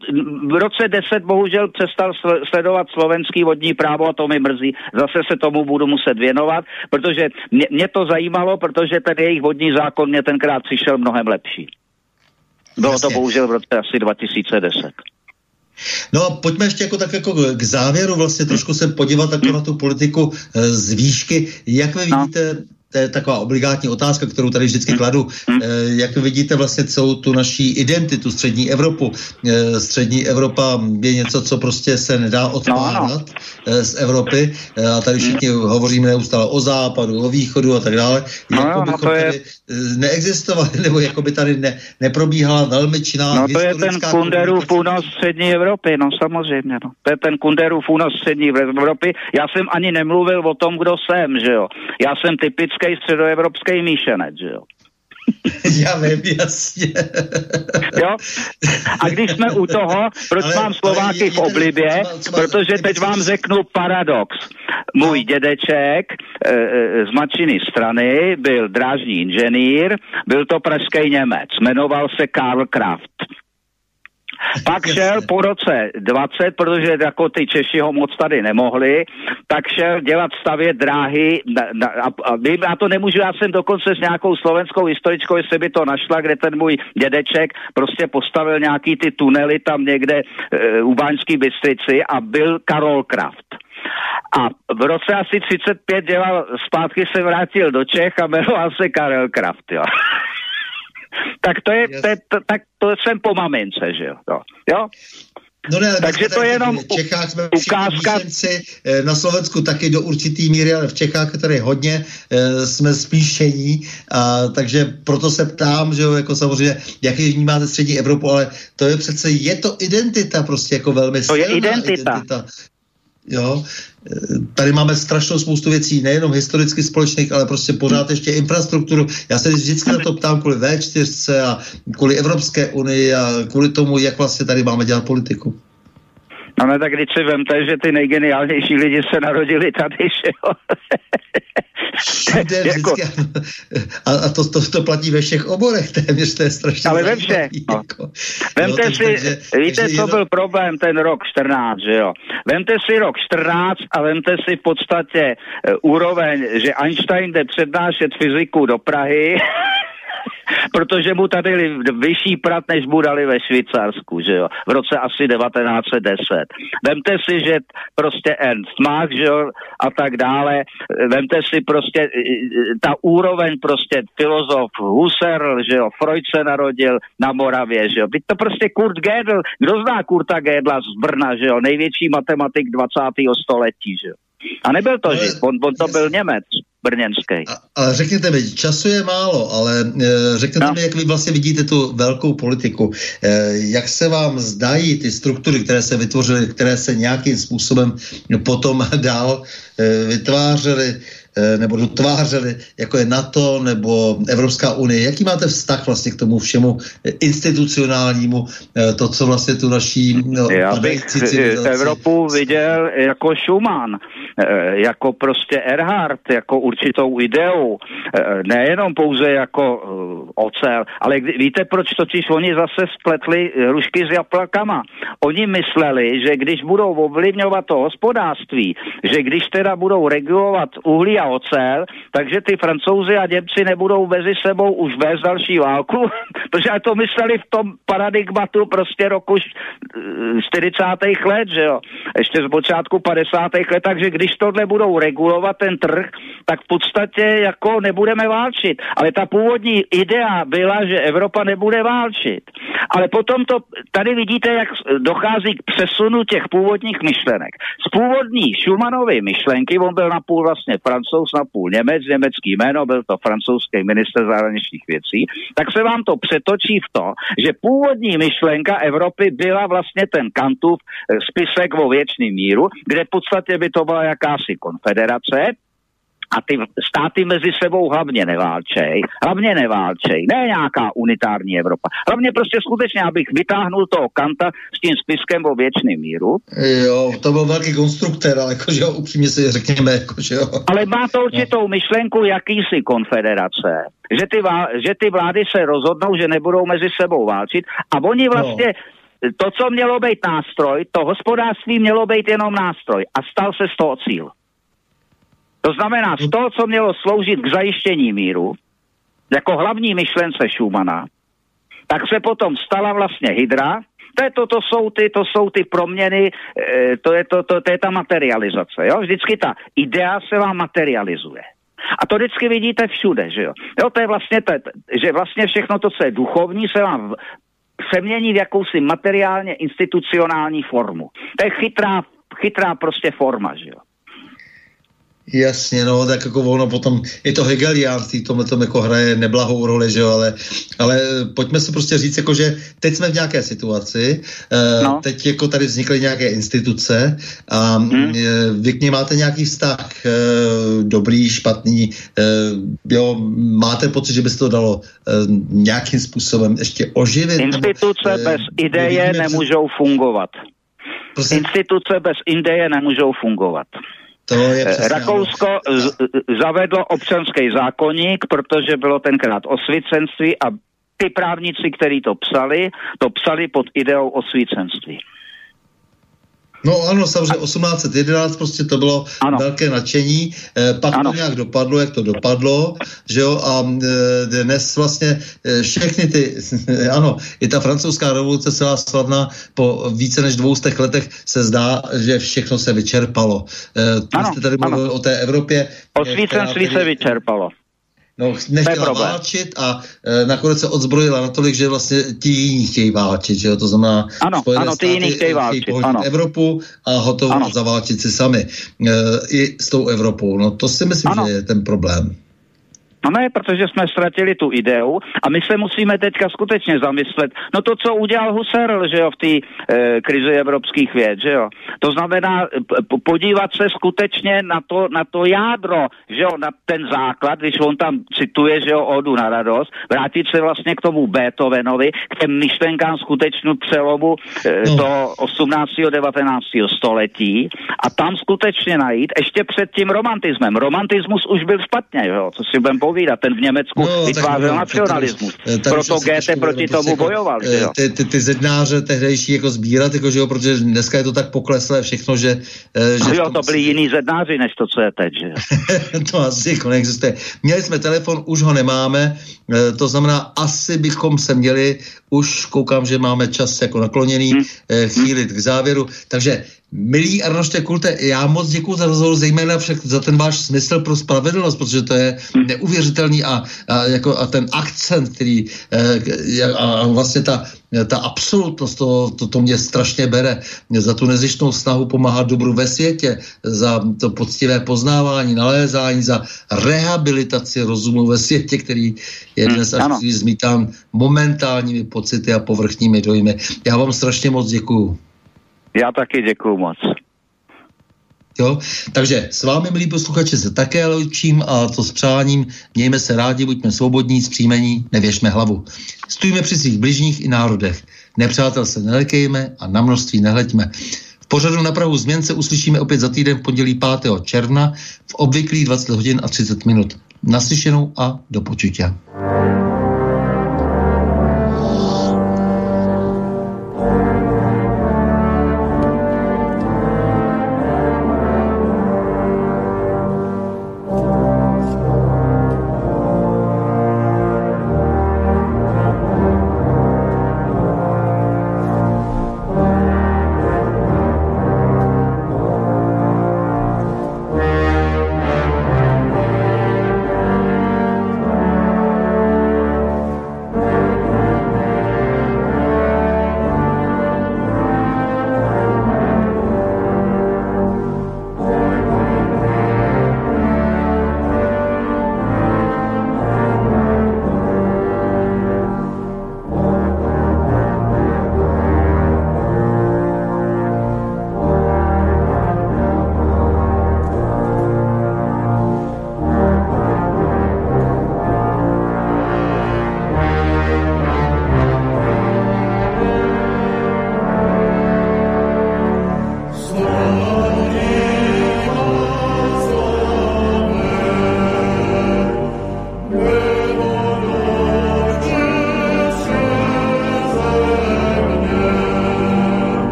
v roce 10 bohužel přestal sledovat slovenský vodní právo a to mi mrzí. Zase se tomu budu muset věnovat, protože mě, mě to zajímalo, protože ten jejich vodní zákon mě tenkrát přišel mnohem lepší. Bylo Jasně. to bohužel v roce asi 2010. No a pojďme ještě jako tak jako k závěru vlastně trošku se podívat jako na tu politiku eh, z výšky. Jak vy no. vidíte to je taková obligátní otázka, kterou tady vždycky hmm. kladu. Hmm. Jak vidíte vlastně celou tu naší identitu, střední Evropu? Střední Evropa je něco, co prostě se nedá no, no. z Evropy. A tady všichni hmm. hovoříme neustále o západu, o východu a tak dále. No, jako no, to je... neexistovali, nebo jako by tady ne, neprobíhala velmi činná No to je ten Kunderův únos střední Evropy, no samozřejmě. No. To je ten Kunderův únos střední Evropy. Já jsem ani nemluvil o tom, kdo jsem, že jo. Já jsem typický středoevropský míšenec, že jo. Já vím, jasně. Jo? A když jsme u toho, proč ale, mám Slováky v oblibě? Protože teď vám řeknu paradox. Můj no. dědeček e, z matčiny strany byl drážní inženýr, byl to pražský Němec, jmenoval se Karl Kraft. Pak šel po roce 20, protože jako ty Češi ho moc tady nemohli, tak šel dělat stavět dráhy na, na, a, a vím, já to nemůžu, já jsem dokonce s nějakou slovenskou historičkou, jestli by to našla, kde ten můj dědeček prostě postavil nějaký ty tunely tam někde e, u Báňský Bystrici a byl Karol Kraft. A v roce asi 35 dělal, zpátky se vrátil do Čech a jmenoval se Karel Kraft, jo. tak to je, to, je to, tak to jsem po mamince, že jo. To, jo? No ne, Takže to je jenom v Čechách jsme ukázka. Eh, na Slovensku taky do určitý míry, ale v Čechách tady hodně e, jsme spíšení, a, takže proto se ptám, že jo, jako samozřejmě, jak je vnímáte střední Evropu, ale to je přece, je to identita prostě jako velmi To je identita. identita. Jo, tady máme strašnou spoustu věcí, nejenom historicky společných, ale prostě pořád ještě infrastrukturu. Já se vždycky na to ptám kvůli V4 a kvůli Evropské unii a kvůli tomu, jak vlastně tady máme dělat politiku. No ne, tak když si vemte, že ty nejgeniálnější lidi se narodili tady, že jo? jako... A, a to, to, to platí ve všech oborech téměř, to je strašně Ale ve všech. No. Jako. Vemte no, si, takže, víte, takže co jenom... byl problém ten rok 14, že jo? Vemte si rok 14 a vemte si v podstatě uh, úroveň, že Einstein jde přednášet fyziku do Prahy protože mu tady vyšší prat, než mu dali ve Švýcarsku, že jo, v roce asi 1910. Vemte si, že prostě Ernst Mach, že jo, a tak dále, vemte si prostě ta úroveň prostě filozof Husserl, že jo, Freud se narodil na Moravě, že jo, Byť to prostě Kurt Gödel, kdo zná Kurta Gödla z Brna, že jo, největší matematik 20. století, že jo. A nebyl to Žid, on, on to byl Němec brněnský. Ale řekněte mi, času je málo, ale e, řekněte no. mi, jak vy vlastně vidíte tu velkou politiku. E, jak se vám zdají ty struktury, které se vytvořily, které se nějakým způsobem potom dál e, vytvářely? Eh, nebo dotvářeli, jako je NATO nebo Evropská unie. Jaký máte vztah vlastně k tomu všemu institucionálnímu, eh, to, co vlastně tu naší no, Já bych Evropu viděl jako Schumann, eh, jako prostě Erhard, jako určitou ideu, nejenom pouze jako ocel, ale víte, proč totiž oni zase spletli rušky s jablkama. Oni mysleli, že když budou ovlivňovat to hospodářství, že když teda budou regulovat uhlí a ocel, takže ty francouzi a Němci nebudou mezi sebou už vést další válku, protože to mysleli v tom paradigmatu prostě roku 40. let, že jo, ještě z počátku 50. let, takže když tohle budou regulovat ten trh, tak v podstatě jako nebudeme válčit. Ale ta původní idea byla, že Evropa nebude válčit. Ale potom to, tady vidíte, jak dochází k přesunu těch původních myšlenek. Z původní Schumannovy myšlenky, on byl napůl vlastně francouz, napůl Němec, německý jméno, byl to francouzský minister zahraničních věcí, tak se vám to přetočí v to, že původní myšlenka Evropy byla vlastně ten Kantův eh, spisek o věčným míru, kde v podstatě by to byla jakási konfederace, a ty státy mezi sebou hlavně neválčej, hlavně neválčej, ne nějaká unitární Evropa. Hlavně prostě skutečně, abych vytáhnul toho Kanta s tím spiskem o věčným míru. Jo, to byl velký konstruktor, ale jakože upřímně si řekněme, jakože jo. Ale má to určitou no. myšlenku jakýsi konfederace, že ty, vá, že ty vlády se rozhodnou, že nebudou mezi sebou válčit a oni vlastně no. to, co mělo být nástroj, to hospodářství mělo být jenom nástroj a stal se z toho cíl. To znamená, z toho, co mělo sloužit k zajištění míru, jako hlavní myšlence Schumana, tak se potom stala vlastně hydra, to, je to, to, jsou ty, to jsou ty proměny, e, to, je to, to, to je ta materializace. Jo? Vždycky ta idea se vám materializuje. A to vždycky vidíte všude, že jo. Jo, to je vlastně, to, že vlastně všechno to, co je duchovní, se vám přemění v jakousi materiálně institucionální formu. To je chytrá, chytrá prostě forma, že jo. Jasně, no, tak jako ono potom, je to hegeliánství, tomhle tom jako hraje neblahou roli, že jo, ale, ale pojďme si prostě říct, jako že teď jsme v nějaké situaci, uh, no. teď jako tady vznikly nějaké instituce a hmm. vy k ní máte nějaký vztah, uh, dobrý, špatný, jo, máte pocit, že by se to dalo nějakým způsobem ještě oživit? Instituce nebo, bez ideje nemůžou fungovat. Prosím? Instituce bez ideje nemůžou fungovat. To je přesně, Rakousko z, zavedlo občanský zákonník, protože bylo tenkrát osvícenství a ty právníci, kteří to psali, to psali pod ideou osvícenství. No ano, samozřejmě 1811 prostě to bylo ano. velké nadšení, e, pak ano. to nějak dopadlo, jak to dopadlo, že jo, a e, dnes vlastně e, všechny ty, ano, i ta francouzská revoluce celá slavná po více než dvoustech letech se zdá, že všechno se vyčerpalo. E, ano, jste tady mluvil o té Evropě. Osvícenství se vyčerpalo. No, nechtěla válčit a e, nakonec se odzbrojila natolik, že vlastně ti jiní chtějí válčit, že jo? to znamená ano, ano, ty jiní chtějí válčit, chtějí ano. Evropu a hotovo zaválčit si sami e, i s tou Evropou. No to si myslím, ano. že je ten problém. No ne, protože jsme ztratili tu ideu a my se musíme teďka skutečně zamyslet. No to, co udělal Husserl, že jo, v té e, krizi evropských věd, že jo. To znamená p- podívat se skutečně na to, na to jádro, že jo, na ten základ, když on tam cituje, že jo, Odu na radost, vrátit se vlastně k tomu Beethovenovi, k těm myšlenkám skutečnou přelomu e, no. do 18. 19. století a tam skutečně najít, ještě před tím romantismem. Romantismus už byl špatně, jo, co si budeme povídat. Ten v Německu no, vytvářel nacionalismus. Tady, tady Proto GT proti tomu jako, bojoval. Že jo? Ty, ty, ty zednáře tehdejší jako sbírat, jako, že jo, protože dneska je to tak pokleslé všechno, že... Eh, že jo, to byli si... jiní zednáři, než to, co je teď. Že jo? to asi jako neexistuje. Měli jsme telefon, už ho nemáme, eh, to znamená, asi bychom se měli, už koukám, že máme čas jako nakloněný, hmm. chýlit k závěru, takže Milý Arnošte Kulte, já moc děkuji za rozhovor, zejména však za ten váš smysl pro spravedlnost, protože to je neuvěřitelný a, a, jako, a ten akcent, který e, a vlastně ta, ta absolutnost, to, to, to mě strašně bere za tu nezištnou snahu pomáhat dobru ve světě, za to poctivé poznávání, nalézání, za rehabilitaci rozumu ve světě, který je dnes až zmítán momentálními pocity a povrchními dojmy. Já vám strašně moc děkuju. Já taky děkuju moc. Jo? Takže s vámi, milí posluchači, se také loučím a to s přáním. Mějme se rádi, buďme svobodní, zpříjmení, nevěšme hlavu. Stůjme při svých bližních i národech. Nepřátel se nelekejme a na množství nehleďme. V pořadu na Prahu změn se uslyšíme opět za týden v pondělí 5. června v obvyklých 20 hodin a 30 minut. Naslyšenou a do počutia.